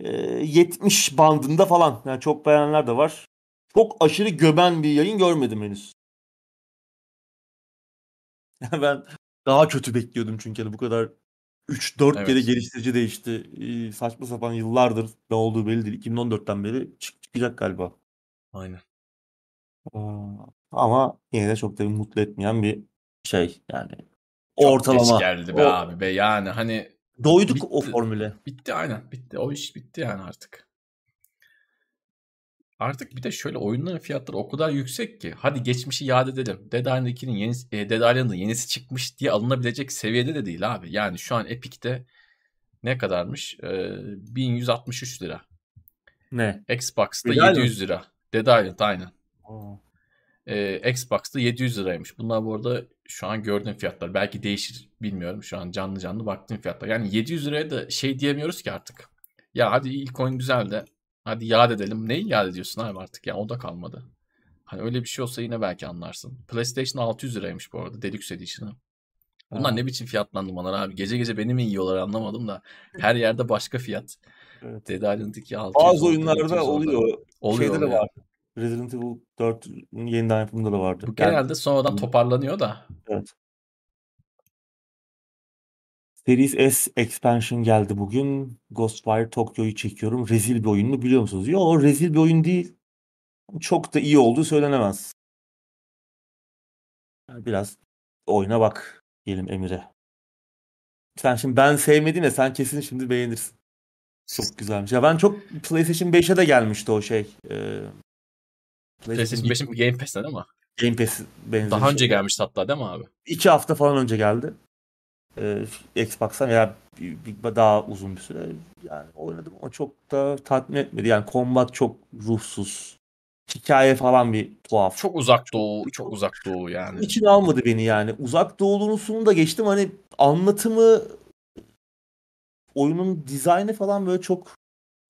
Ee, 70 bandında falan. Yani çok beğenenler de var. Çok aşırı göben bir yayın görmedim henüz. [LAUGHS] ben daha kötü bekliyordum çünkü hani bu kadar 3-4 evet. kere geliştirici değişti. Ee, saçma sapan yıllardır ne olduğu belli değil. 2014'ten beri çıkacak galiba. Aynen. Ama yine de çok da mutlu etmeyen bir şey yani. Çok ortalama. Geldi be o, abi be yani hani. Doyduk bitti, o formüle. Bitti aynen bitti. O iş bitti yani artık. Artık bir de şöyle oyunların fiyatları o kadar yüksek ki hadi geçmişi yad edelim. Dead Island 2'nin yenisi, e, Dead Island'ın yenisi çıkmış diye alınabilecek seviyede de değil abi. Yani şu an Epic'te ne kadarmış? Ee, 1163 lira. Ne? Xbox'ta Dead 700 Island. lira. Dead Island aynen. Ee, Xbox'ta 700 liraymış. Bunlar bu arada şu an gördüğüm fiyatlar. Belki değişir bilmiyorum. Şu an canlı canlı baktığım fiyatlar. Yani 700 liraya da şey diyemiyoruz ki artık. Ya hadi ilk oyun güzel de hadi yad edelim. Neyi yad ediyorsun abi artık? Yani o da kalmadı. Hani öyle bir şey olsa yine belki anlarsın. PlayStation 600 liraymış bu arada Deluxe Edition'ı. Bunlar ha. ne biçim fiyatlandırmalar abi? Gece gece beni mi yiyorlar anlamadım da. Her yerde başka fiyat. Evet. Dead Island 2 600 Bazı oyunlarda oluyor. Oluyor. Şeyde de var. Resident Evil 4 yeniden yapımında da vardı. Bu genelde yani, sonradan toparlanıyor da. Evet. Series S expansion geldi bugün. Ghostwire Tokyo'yu çekiyorum. Rezil bir oyun mu biliyor musunuz? Yok rezil bir oyun değil. Çok da iyi olduğu söylenemez. biraz oyuna bak diyelim Emir'e. Sen şimdi ben sevmedin ya sen kesin şimdi beğenirsin. Çok güzelmiş. Ya ben çok PlayStation 5'e de gelmişti o şey. Ee, PlayStation 5'in Game Pass'te değil mi? Game Pass benzer Daha önce şey. gelmişti hatta değil mi abi? İki hafta falan önce geldi. Ee, Xbox'a veya bir, bir, daha uzun bir süre yani oynadım ama çok da tatmin etmedi. Yani combat çok ruhsuz. Hikaye falan bir tuhaf. Çok uzak doğu, çok uzak doğu yani. İçine almadı beni yani. Uzak doğuluğunu da geçtim. Hani anlatımı oyunun dizaynı falan böyle çok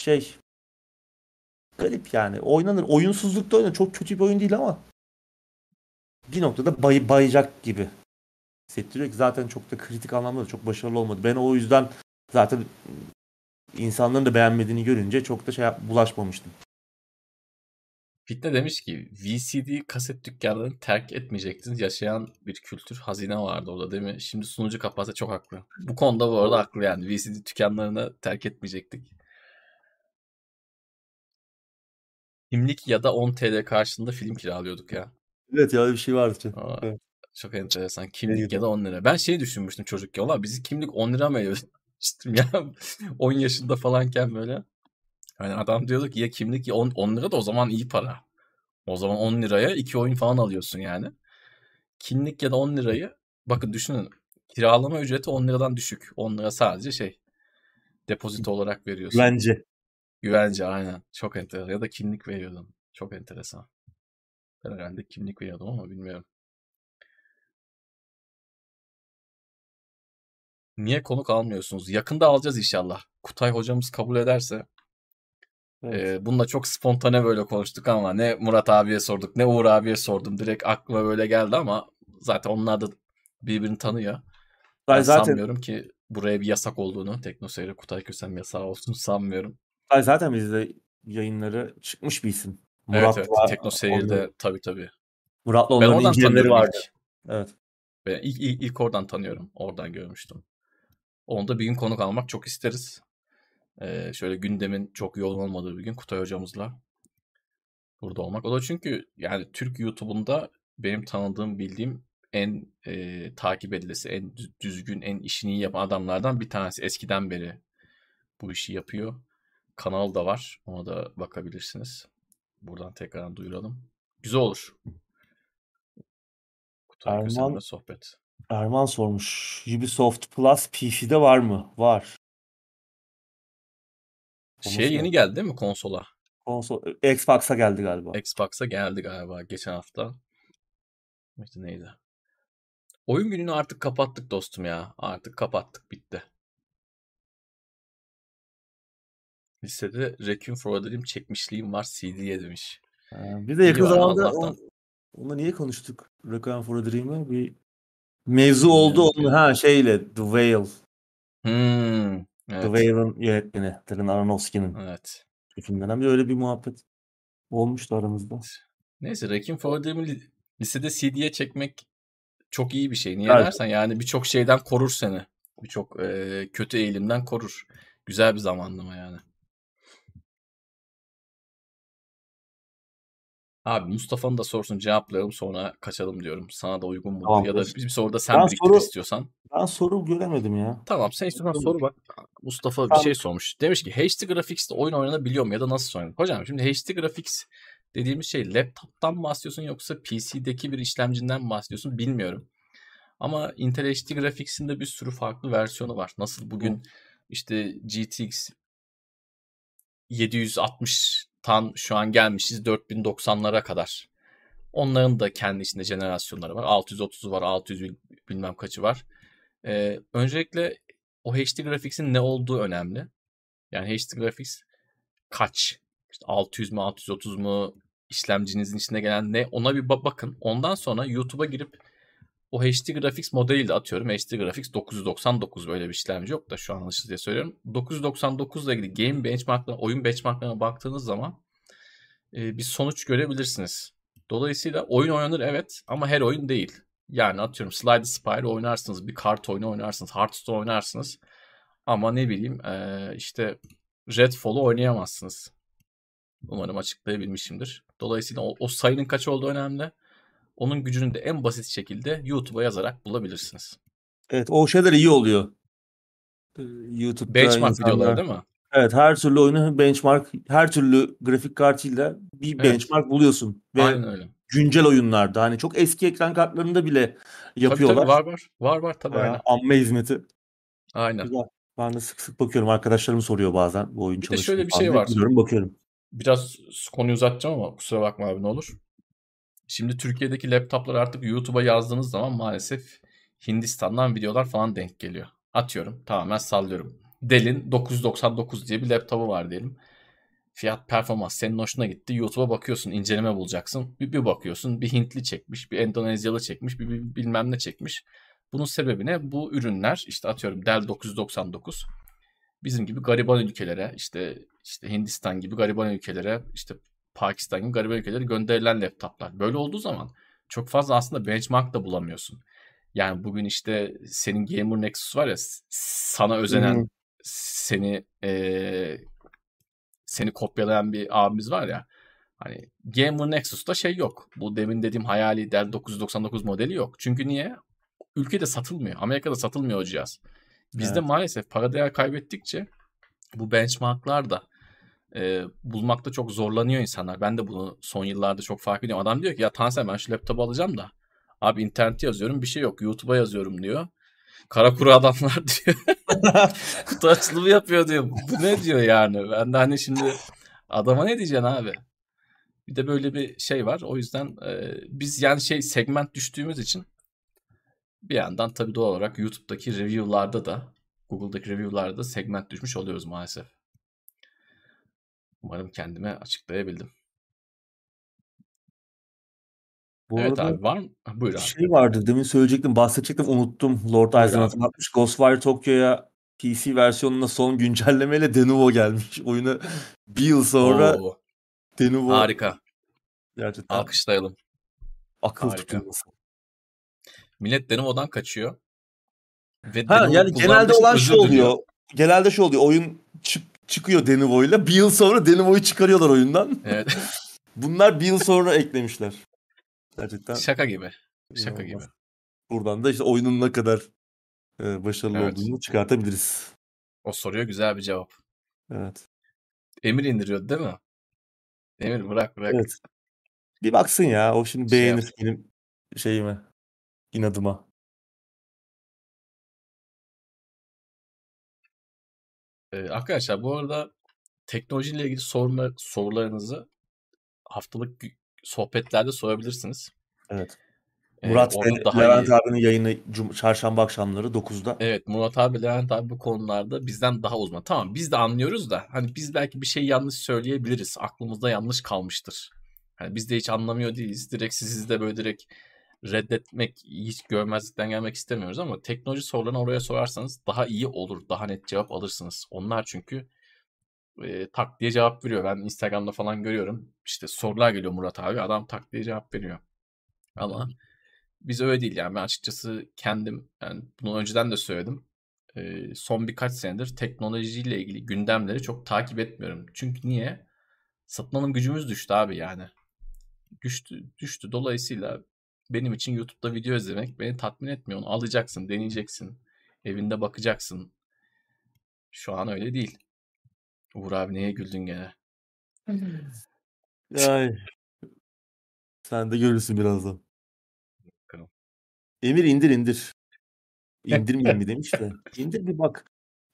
şey garip yani. Oynanır. Oyunsuzlukta oynanır. Çok kötü bir oyun değil ama bir noktada bay, bayacak gibi hissettiriyor ki zaten çok da kritik anlamda da çok başarılı olmadı. Ben o yüzden zaten insanların da beğenmediğini görünce çok da şey bulaşmamıştım. Fitne demiş ki VCD kaset dükkanlarını terk etmeyecektiniz. Yaşayan bir kültür hazine vardı orada değil mi? Şimdi sunucu kapatsa çok haklı. Bu konuda bu arada haklı yani. VCD dükkanlarını terk etmeyecektik. Kimlik ya da 10 TL karşılığında film kiralıyorduk ya. Evet ya bir şey vardı. Aa, evet. Çok enteresan. Kimlik evet. ya da 10 lira. Ben şey düşünmüştüm çocukken. Valla bizi kimlik 10 lira mı ödemiştim [LAUGHS] ya. 10 yaşında falanken böyle. Hani adam diyordu ki ya kimlik ya 10, 10 lira da o zaman iyi para. O zaman 10 liraya iki oyun falan alıyorsun yani. Kimlik ya da 10 lirayı bakın düşünün kiralama ücreti 10 liradan düşük. 10 lira sadece şey depozito olarak veriyorsun. Güvence. Güvence aynen. Çok enteresan. Ya da kimlik veriyordun. Çok enteresan. Ben herhalde kimlik veriyordum ama bilmiyorum. Niye konuk almıyorsunuz? Yakında alacağız inşallah. Kutay hocamız kabul ederse. Evet. Ee, bununla çok spontane böyle konuştuk ama ne Murat abiye sorduk ne Uğur abiye sordum. Direkt aklıma böyle geldi ama zaten onlar da birbirini tanıyor. Ben zaten... sanmıyorum ki buraya bir yasak olduğunu. Teknoseyir'e Kutay Kösem yasağı olsun sanmıyorum. Ay zaten bizde yayınları çıkmış bir isim. Murat evet, evet. Teknoseyir'de tabii tabii. Murat'la onların oradan vardı. Ilk. Evet. Ben ilk, ilk, ilk oradan tanıyorum. Oradan görmüştüm. Onda bir gün konuk almak çok isteriz. Ee, şöyle gündemin çok yoğun olmadığı bir gün Kutay hocamızla burada olmak. O da çünkü yani Türk YouTube'unda benim tanıdığım, bildiğim en e, takip edilesi, en düzgün, en işini iyi yapan adamlardan bir tanesi. Eskiden beri bu işi yapıyor. Kanal da var. Ona da bakabilirsiniz. Buradan tekrar duyuralım. Güzel olur. Kutay Erman, sohbet. Erman sormuş. Ubisoft Plus PC'de var mı? Var. Şey yeni geldi değil mi konsola? Konsol Xbox'a geldi galiba. Xbox'a geldi galiba geçen hafta. İşte neydi? Oyun gününü artık kapattık dostum ya. Artık kapattık bitti. Listede Requiem for a Dream çekmişliğim var CD'ye demiş. Ee, biz de yakın zamanda on, onunla niye konuştuk? Requiem for a Dream'i bir mevzu oldu onun ha şeyle The Whale. Hmm, evet. The Whale'ın yönetmeni Darren Aronofsky'nin. Evet. Filmden bir öyle bir muhabbet olmuştu aramızda. Neyse Requiem for a Dream'i listede CD'ye çekmek çok iyi bir şey. Niye evet. dersen yani birçok şeyden korur seni. Birçok e, kötü eğilimden korur. Güzel bir zamanlama yani. Abi Mustafa'nın da sorsun cevaplayalım sonra kaçalım diyorum. Sana da uygun mu? Tamam, ya da bir soruda sen ben biriktir soru, istiyorsan. Ben soru göremedim ya. Tamam sen istiyorsan soru bak. Mustafa tamam. bir şey sormuş. Demiş ki HD Graphics'te oyun oynanabiliyor mu ya da nasıl oynanır? Hocam şimdi HD Graphics dediğimiz şey laptop'tan mı bahsediyorsun yoksa PC'deki bir işlemcinden mi bahsediyorsun bilmiyorum. Ama Intel HD Graphics'in de bir sürü farklı versiyonu var. Nasıl bugün işte GTX 760'tan şu an gelmişiz 4090'lara kadar. Onların da kendi içinde jenerasyonları var. 630'u var, 600 bilmem kaçı var. Ee, öncelikle o HD Graphics'in ne olduğu önemli. Yani HD Graphics kaç? İşte 600 mu 630 mu işlemcinizin içinde gelen ne ona bir bakın. Ondan sonra YouTube'a girip o HD Graphics modeli de atıyorum. HD Graphics 999 böyle bir işlemci yok da şu an alışız diye söylüyorum. 999 ile ilgili game benchmarklarına, oyun benchmarklarına baktığınız zaman e, bir sonuç görebilirsiniz. Dolayısıyla oyun oynanır evet ama her oyun değil. Yani atıyorum Slide Spire oynarsınız, bir kart oyunu oynarsınız, Hearthstone oynarsınız. Ama ne bileyim e, işte Redfall'u oynayamazsınız. Umarım açıklayabilmişimdir. Dolayısıyla o, o sayının kaç olduğu önemli. Onun gücünü de en basit şekilde YouTube'a yazarak bulabilirsiniz. Evet o şeyler iyi oluyor. Ee, YouTube'da Benchmark insanlar, videoları değil mi? Evet her türlü oyunu benchmark, her türlü grafik kartıyla bir evet. benchmark buluyorsun. Ve Aynen öyle. Güncel oyunlarda hani çok eski ekran kartlarında bile yapıyorlar. Tabii, tabii var var. Var var tabii. Aynen. Amme hizmeti. Aynen. Güzel. Ben de sık sık bakıyorum. Arkadaşlarım soruyor bazen bu oyun çalışıyor. Bir de şöyle bir şey var. Biliyorum bakıyorum. Biraz konuyu uzatacağım ama kusura bakma abi ne olur. Şimdi Türkiye'deki laptoplar artık YouTube'a yazdığınız zaman maalesef Hindistan'dan videolar falan denk geliyor. Atıyorum tamamen sallıyorum. Dell'in 999 diye bir laptopu var diyelim. Fiyat performans senin hoşuna gitti. YouTube'a bakıyorsun inceleme bulacaksın. Bir, bir bakıyorsun bir Hintli çekmiş, bir Endonezyalı çekmiş, bir, bir bilmem ne çekmiş. Bunun sebebi ne? Bu ürünler işte atıyorum Dell 999 bizim gibi gariban ülkelere işte işte Hindistan gibi gariban ülkelere işte Pakistan gibi gariban ülkelere gönderilen laptoplar. Böyle olduğu zaman çok fazla aslında benchmark da bulamıyorsun. Yani bugün işte senin Gamer Nexus var ya sana özenen hmm. seni e, seni kopyalayan bir abimiz var ya. Hani Gamer Nexus'ta şey yok. Bu demin dediğim hayali Dell 999 modeli yok. Çünkü niye? Ülkede satılmıyor. Amerika'da satılmıyor o cihaz. Bizde evet. maalesef para değer kaybettikçe bu benchmarklar da e, bulmakta çok zorlanıyor insanlar. Ben de bunu son yıllarda çok fark ediyorum. Adam diyor ki ya Tansel ben şu laptopu alacağım da abi internete yazıyorum bir şey yok. YouTube'a yazıyorum diyor. Kara kuru adamlar [LAUGHS] diyor. [LAUGHS] Kutu açılımı yapıyor diyor. Bu ne diyor yani? Ben de hani şimdi adama ne diyeceksin abi? Bir de böyle bir şey var. O yüzden e, biz yani şey segment düştüğümüz için bir yandan tabii doğal olarak YouTube'daki review'larda da Google'daki review'larda da segment düşmüş oluyoruz maalesef. Umarım kendime açıklayabildim. Bu evet abi var mı? Buyur abi. Şey vardı demin söyleyecektim bahsedecektim unuttum. Lord Eisen hatırlatmış. Ghostwire Tokyo'ya PC versiyonuna son güncellemeyle [LAUGHS] Denuvo gelmiş. Oyunu bir yıl sonra Oo. Denuvo. Harika. Gerçekten. Alkışlayalım. Akıl Harika. tutulması. Millet Denuvo'dan kaçıyor. Ve ha Denuvo yani genelde olan şey oluyor. Genelde şey oluyor. Oyun çık çıkıyor Denuvo'yla. Bir yıl sonra Denuvo'yu çıkarıyorlar oyundan. Evet. [LAUGHS] Bunlar bir yıl sonra eklemişler. Gerçekten. Şaka gibi. Şaka gibi. Buradan da işte oyunun ne kadar e, başarılı evet. olduğunu çıkartabiliriz. O soruyor güzel bir cevap. Evet. Emir indiriyordu değil mi? Emir bırak bırak. Evet. Bir baksın ya. O şimdi şey beğenir yap. benim şeyimi. inadıma. Ee, arkadaşlar bu arada teknolojiyle ilgili sorular, sorularınızı haftalık sohbetlerde sorabilirsiniz. Evet. Murat ee, ve Levent iyi. abinin yayını çarşamba akşamları 9'da. Evet Murat abi Levent abi bu konularda bizden daha uzman. Tamam biz de anlıyoruz da hani biz belki bir şey yanlış söyleyebiliriz. Aklımızda yanlış kalmıştır. Hani biz de hiç anlamıyor değiliz. Direkt sizi de böyle direkt reddetmek, hiç görmezlikten gelmek istemiyoruz ama teknoloji sorularını oraya sorarsanız daha iyi olur. Daha net cevap alırsınız. Onlar çünkü e, tak diye cevap veriyor. Ben Instagram'da falan görüyorum. İşte sorular geliyor Murat abi. Adam tak diye cevap veriyor. Ama biz öyle değil yani. Ben açıkçası kendim yani bunu önceden de söyledim. E, son birkaç senedir teknolojiyle ilgili gündemleri çok takip etmiyorum. Çünkü niye? Satın alım gücümüz düştü abi yani. Düştü, düştü. Dolayısıyla benim için YouTube'da video izlemek beni tatmin etmiyor. Onu alacaksın, deneyeceksin. Evinde bakacaksın. Şu an öyle değil. Uğur abi neye güldün gene? [LAUGHS] Ay. Sen de görürsün birazdan. Bakalım. Emir indir indir. [LAUGHS] İndirmeyeyim mi demiş de. İndir bir bak.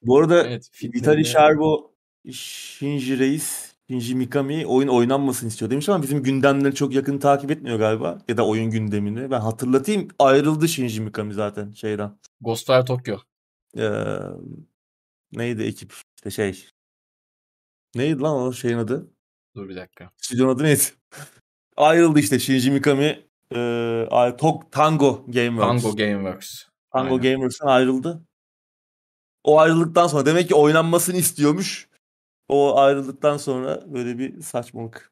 Bu arada evet, Vitali Sharbo Shinji Reis Shinji Mikami oyun oynanmasın istiyor demiş ama bizim gündemleri çok yakın takip etmiyor galiba. Ya da oyun gündemini. Ben hatırlatayım ayrıldı Shinji Mikami zaten şeyden. Ghostwire Tokyo. Ee, neydi ekip? İşte şey Neydi lan o şeyin adı? Dur bir dakika. Stüdyonun adı neydi? [LAUGHS] Ayrıldı işte Shinji Mikami. E, Tok, Tango Gameworks. Tango Gameworks. Tango Aynen. Gameworks'tan ayrıldı. O ayrıldıktan sonra demek ki oynanmasını istiyormuş. O ayrıldıktan sonra böyle bir saçmalık.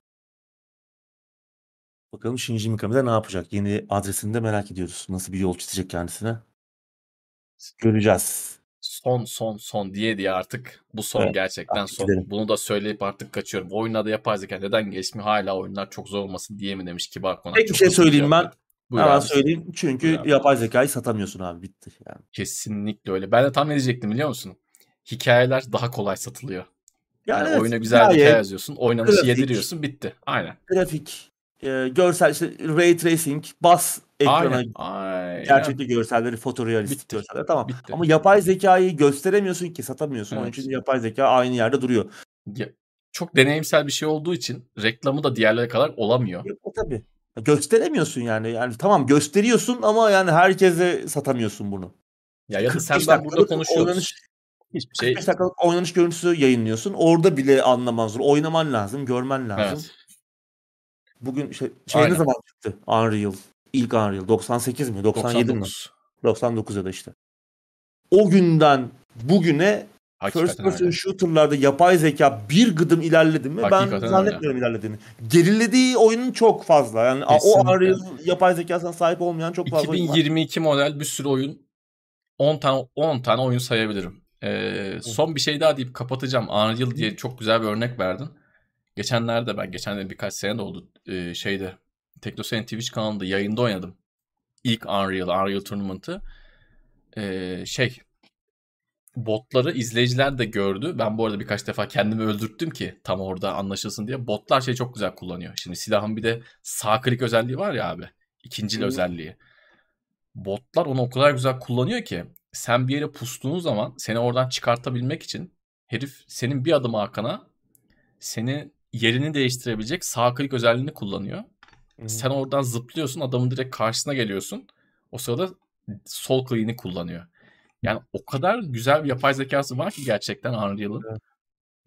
Bakalım Shinji Mikami de ne yapacak? Yeni adresini de merak ediyoruz. Nasıl bir yol çizecek kendisine? Göreceğiz son son son diye diye artık bu son evet, gerçekten son. Gidelim. Bunu da söyleyip artık kaçıyorum. Oyunda da yapay zeka neden geçmiyor hala oyunlar çok zor olmasın diye mi demiş Kibar Konak. Tek bir şey söyleyeyim ben. Buyur Hemen abi. söyleyeyim. Çünkü Buyur yapay zekayı satamıyorsun abi bitti. Yani. Kesinlikle öyle. Ben de tam ne diyecektim biliyor musun? Hikayeler daha kolay satılıyor. Yani, yani evet, oyuna güzel bir hikaye yazıyorsun. Oynanışı grafik, yediriyorsun bitti. Aynen. Grafik, e, görsel işte ray tracing, bas ekrana aynen, aynen. gerçekçi görselleri, fotorealistik Bitti. görseller tamam. Bitti. Ama yapay zekayı gösteremiyorsun ki, satamıyorsun. Evet. Onun için yapay zeka aynı yerde duruyor. Ya, çok deneyimsel bir şey olduğu için reklamı da diğerlere kadar olamıyor. Ya, tabii. Gösteremiyorsun yani. Yani tamam gösteriyorsun ama yani herkese satamıyorsun bunu. Ya ya da sen ben burada konuşuyoruz. Oynanış, Hiçbir şey... 45 dakikalık oynanış görüntüsü yayınlıyorsun. Orada bile anlaman zor. Oynaman lazım, görmen lazım. Evet. Bugün şey, şey ne zaman çıktı? Unreal. İlk Unreal. 98 mi? 97 99. mi? 99 ya da işte. O günden bugüne Hakikaten First person öyle. shooter'larda yapay zeka bir gıdım ilerledi mi? Hakikaten ben zannetmiyorum öyle. ilerlediğini. Gerilediği oyunun çok fazla. Yani Kesinlikle. o Unreal yapay zekasına sahip olmayan çok fazla 2022 model bir sürü oyun 10 tane 10 tane oyun sayabilirim. Ee, son bir şey daha deyip kapatacağım. Unreal diye çok güzel bir örnek verdin. Geçenlerde ben geçen birkaç sene de oldu e, şeyde Teknosen Twitch kanalında yayında oynadım. İlk Unreal, Unreal Tournament'ı. E, şey botları izleyiciler de gördü. Ben bu arada birkaç defa kendimi öldürttüm ki tam orada anlaşılsın diye. Botlar şey çok güzel kullanıyor. Şimdi silahın bir de sağ klik özelliği var ya abi. İkincil hmm. özelliği. Botlar onu o kadar güzel kullanıyor ki sen bir yere pustuğun zaman seni oradan çıkartabilmek için herif senin bir adım arkana seni yerini değiştirebilecek sağ klik özelliğini kullanıyor. Hı-hı. Sen oradan zıplıyorsun adamın direkt karşısına geliyorsun. O sırada sol kliğini kullanıyor. Yani o kadar güzel bir yapay zekası var ki gerçekten Unreal'ın. Evet.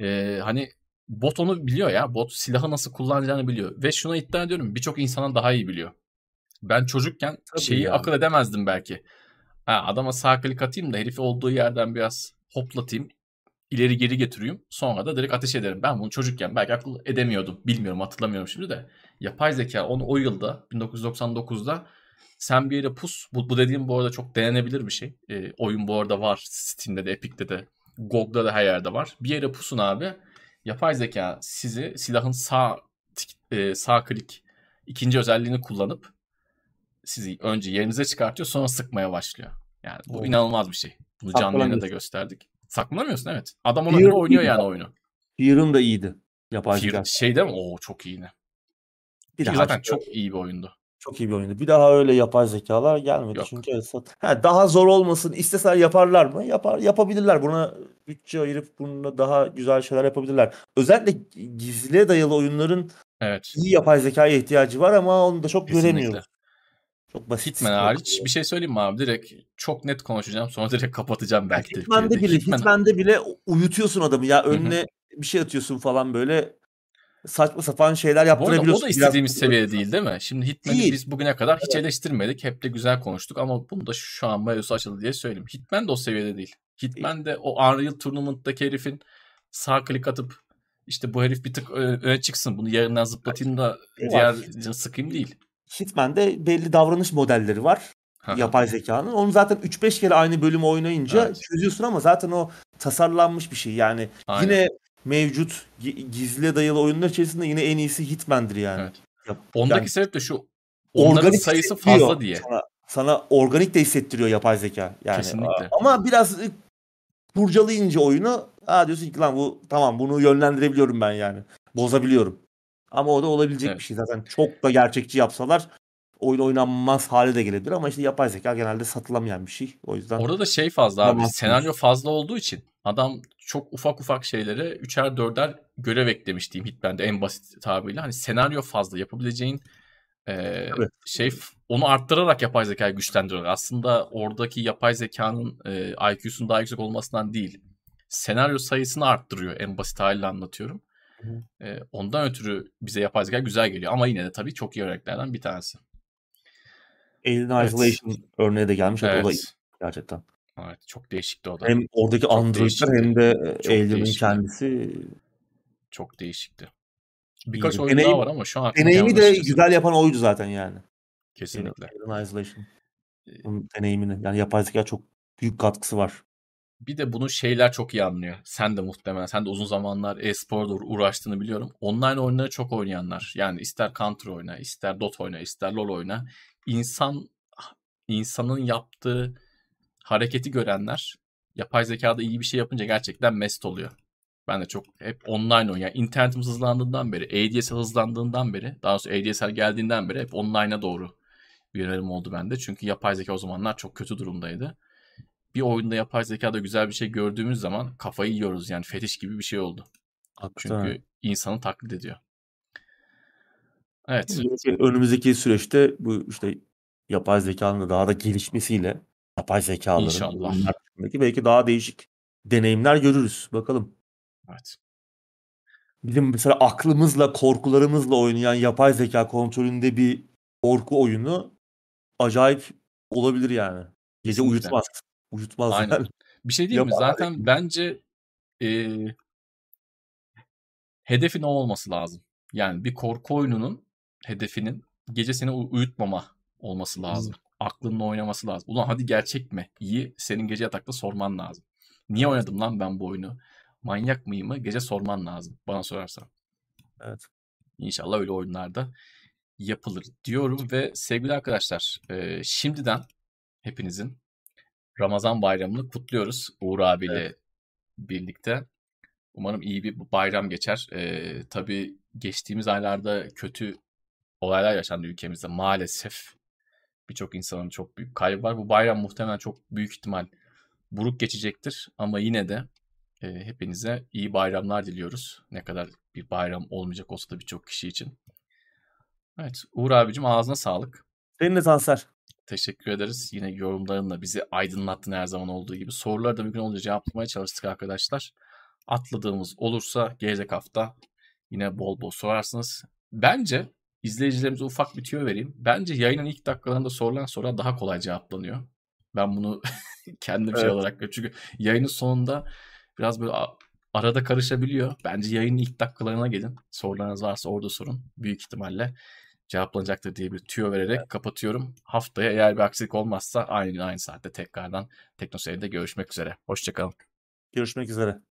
Ee, hani bot onu biliyor ya. Bot silahı nasıl kullanacağını biliyor. Ve şuna iddia ediyorum birçok insandan daha iyi biliyor. Ben çocukken Tabii şeyi yani. akıl edemezdim belki. Ha, adama sağ klik atayım da herifi olduğu yerden biraz hoplatayım. ileri geri getireyim. Sonra da direkt ateş ederim. Ben bunu çocukken belki akıl edemiyordum. Bilmiyorum hatırlamıyorum şimdi de. Yapay zeka onu o yılda 1999'da sen bir yere pus. Bu, bu dediğim bu arada çok denenebilir bir şey. E, oyun bu arada var. Steam'de de, Epic'te de, GOG'da da her yerde var. Bir yere pusun abi. Yapay zeka sizi silahın sağ e, sağ klik ikinci özelliğini kullanıp sizi önce yerinize çıkartıyor sonra sıkmaya başlıyor. Yani bu oh. inanılmaz bir şey. Bunu canlı yayında da gösterdik. Saklanamıyorsun evet. Adam ona göre oynuyor yani oyunu. Fear'ın da iyiydi. Yapay Fear, şey değil mi? Oo çok iyi yine. Bir Fear zaten çok iyi bir oyundu. Çok iyi bir oyundu. Bir daha öyle yapay zekalar gelmedi. Yok. Çünkü Esat ha, daha zor olmasın isteseler yaparlar mı? Yapar yapabilirler. Buna bütçe ayırıp bununla daha güzel şeyler yapabilirler. Özellikle gizliye dayalı oyunların evet. iyi yapay zekaya ihtiyacı var ama onu da çok Kesinlikle. göremiyoruz. Çok basit. Hitman hariç bir şey söyleyeyim mi abi? Direkt çok net konuşacağım. Sonra direkt kapatacağım belki de. Hitman'de bile, Hitman... Hitman'de bile uyutuyorsun adamı ya. Önüne bir şey atıyorsun falan böyle saçma sapan şeyler yaptırabiliyorsun. o da istediğimiz Biraz... seviyede değil değil mi? Şimdi Hitman'i biz bugüne kadar hiç eleştirmedik. Hep de güzel konuştuk ama bunu da şu an mevzusu açıldı diye söyleyeyim. Hitman de o seviyede değil. Hitman de o Unreal Tournament'daki herifin sağ klik atıp işte bu herif bir tık öne çıksın bunu yerinden zıplatayım da diğer sıkayım değil. Hitman'de belli davranış modelleri var. yapay zekanın. Onu zaten 3-5 kere aynı bölümü oynayınca evet. çözüyorsun ama zaten o tasarlanmış bir şey. Yani Aynen. yine mevcut gizli dayalı oyunlar içerisinde yine en iyisi Hitman'dir yani. Evet. Ya, Ondaki yani, sebep de şu. Onların sayısı fazla diye. Sana, sana organik de hissettiriyor yapay zeka. Yani Kesinlikle. Ama biraz kurcalayınca oyunu aa diyorsun ki lan bu tamam bunu yönlendirebiliyorum ben yani. Bozabiliyorum. Ama o da olabilecek evet. bir şey zaten. Çok da gerçekçi yapsalar oyun oynanmaz hale de gelebilir ama işte yapay zeka genelde satılamayan bir şey. O yüzden Orada da şey fazla abi. Senaryo fazla olduğu için adam çok ufak ufak şeylere üçer dörder görev eklemiş diyeyim Hitman'de en basit tabiriyle. Hani senaryo fazla yapabileceğin e, evet. şey onu arttırarak yapay zekayı güçlendiriyor. Aslında oradaki yapay zekanın e, IQ'sunun daha yüksek olmasından değil. Senaryo sayısını arttırıyor en basit haliyle anlatıyorum. E, ondan ötürü bize yapay zeka güzel geliyor. Ama yine de tabii çok iyi örneklerden bir tanesi. Alien evet. Isolation örneği de gelmiş. Evet. O da gerçekten. Evet çok değişikti o da. Hem oradaki androidler hem de Alien'ın kendisi çok değişikti. Birkaç İyiydi. oyun Deneyim, daha var ama şu an deneyimi de güzel yapan oydu zaten yani. Kesinlikle. Alien Isolation. Onun deneyimini yani yapay zeka çok büyük katkısı var. Bir de bunu şeyler çok iyi anlıyor. Sen de muhtemelen, sen de uzun zamanlar e-sporda uğraştığını biliyorum. Online oyunları çok oynayanlar. Yani ister Counter oyna, ister Dota oyna, ister LoL oyna. İnsan, insanın yaptığı hareketi görenler yapay zekada iyi bir şey yapınca gerçekten mest oluyor. Ben de çok hep online oynuyorum. Yani internetimiz hızlandığından beri, ADSL hızlandığından beri, daha doğrusu ADSL geldiğinden beri hep online'a doğru bir yönelim oldu bende. Çünkü yapay zeka o zamanlar çok kötü durumdaydı. Bir oyunda yapay zekada güzel bir şey gördüğümüz zaman kafayı yiyoruz. Yani fetiş gibi bir şey oldu. Hakikaten. Çünkü insanı taklit ediyor. Evet. Önümüzdeki süreçte bu işte yapay zekanın da daha da gelişmesiyle yapay zekaların İnşallah. belki daha değişik deneyimler görürüz. Bakalım. Evet. Bizim mesela aklımızla, korkularımızla oynayan yapay zeka kontrolünde bir korku oyunu acayip olabilir yani. Gece Kesinlikle. uyutmaz. Uyutmaz Aynen. Bir şey diyeyim mi? Zaten bence e, hedefin o olması lazım. Yani bir korku oyununun hedefinin gece seni uyutmama olması lazım. Aklınla oynaması lazım. Ulan hadi gerçek mi? İyi senin gece yatakta sorman lazım. Niye oynadım lan ben bu oyunu? Manyak mıyım mı? Gece sorman lazım bana sorarsan. Evet. İnşallah öyle oyunlarda yapılır diyorum ve sevgili arkadaşlar e, şimdiden hepinizin Ramazan bayramını kutluyoruz Uğur abiyle evet. birlikte. Umarım iyi bir bayram geçer. E, tabii geçtiğimiz aylarda kötü olaylar yaşandı ülkemizde maalesef. Birçok insanın çok büyük kaybı var. Bu bayram muhtemelen çok büyük ihtimal buruk geçecektir. Ama yine de e, hepinize iyi bayramlar diliyoruz. Ne kadar bir bayram olmayacak olsa da birçok kişi için. Evet Uğur abicim ağzına sağlık. Senin de. Teşekkür ederiz. Yine yorumlarınla bizi aydınlattın her zaman olduğu gibi. Soruları da mümkün olunca cevaplamaya çalıştık arkadaşlar. Atladığımız olursa gelecek hafta yine bol bol sorarsınız. Bence izleyicilerimize ufak bir tüyo vereyim. Bence yayının ilk dakikalarında sorulan sorular daha kolay cevaplanıyor. Ben bunu [LAUGHS] kendim şey evet. şey olarak çünkü yayının sonunda biraz böyle arada karışabiliyor. Bence yayının ilk dakikalarına gelin. Sorularınız varsa orada sorun. Büyük ihtimalle cevaplanacaktır diye bir tüyo vererek evet. kapatıyorum. Haftaya eğer bir aksilik olmazsa aynı aynı saatte tekrardan Teknoseyir'de görüşmek üzere. Hoşçakalın. Görüşmek üzere.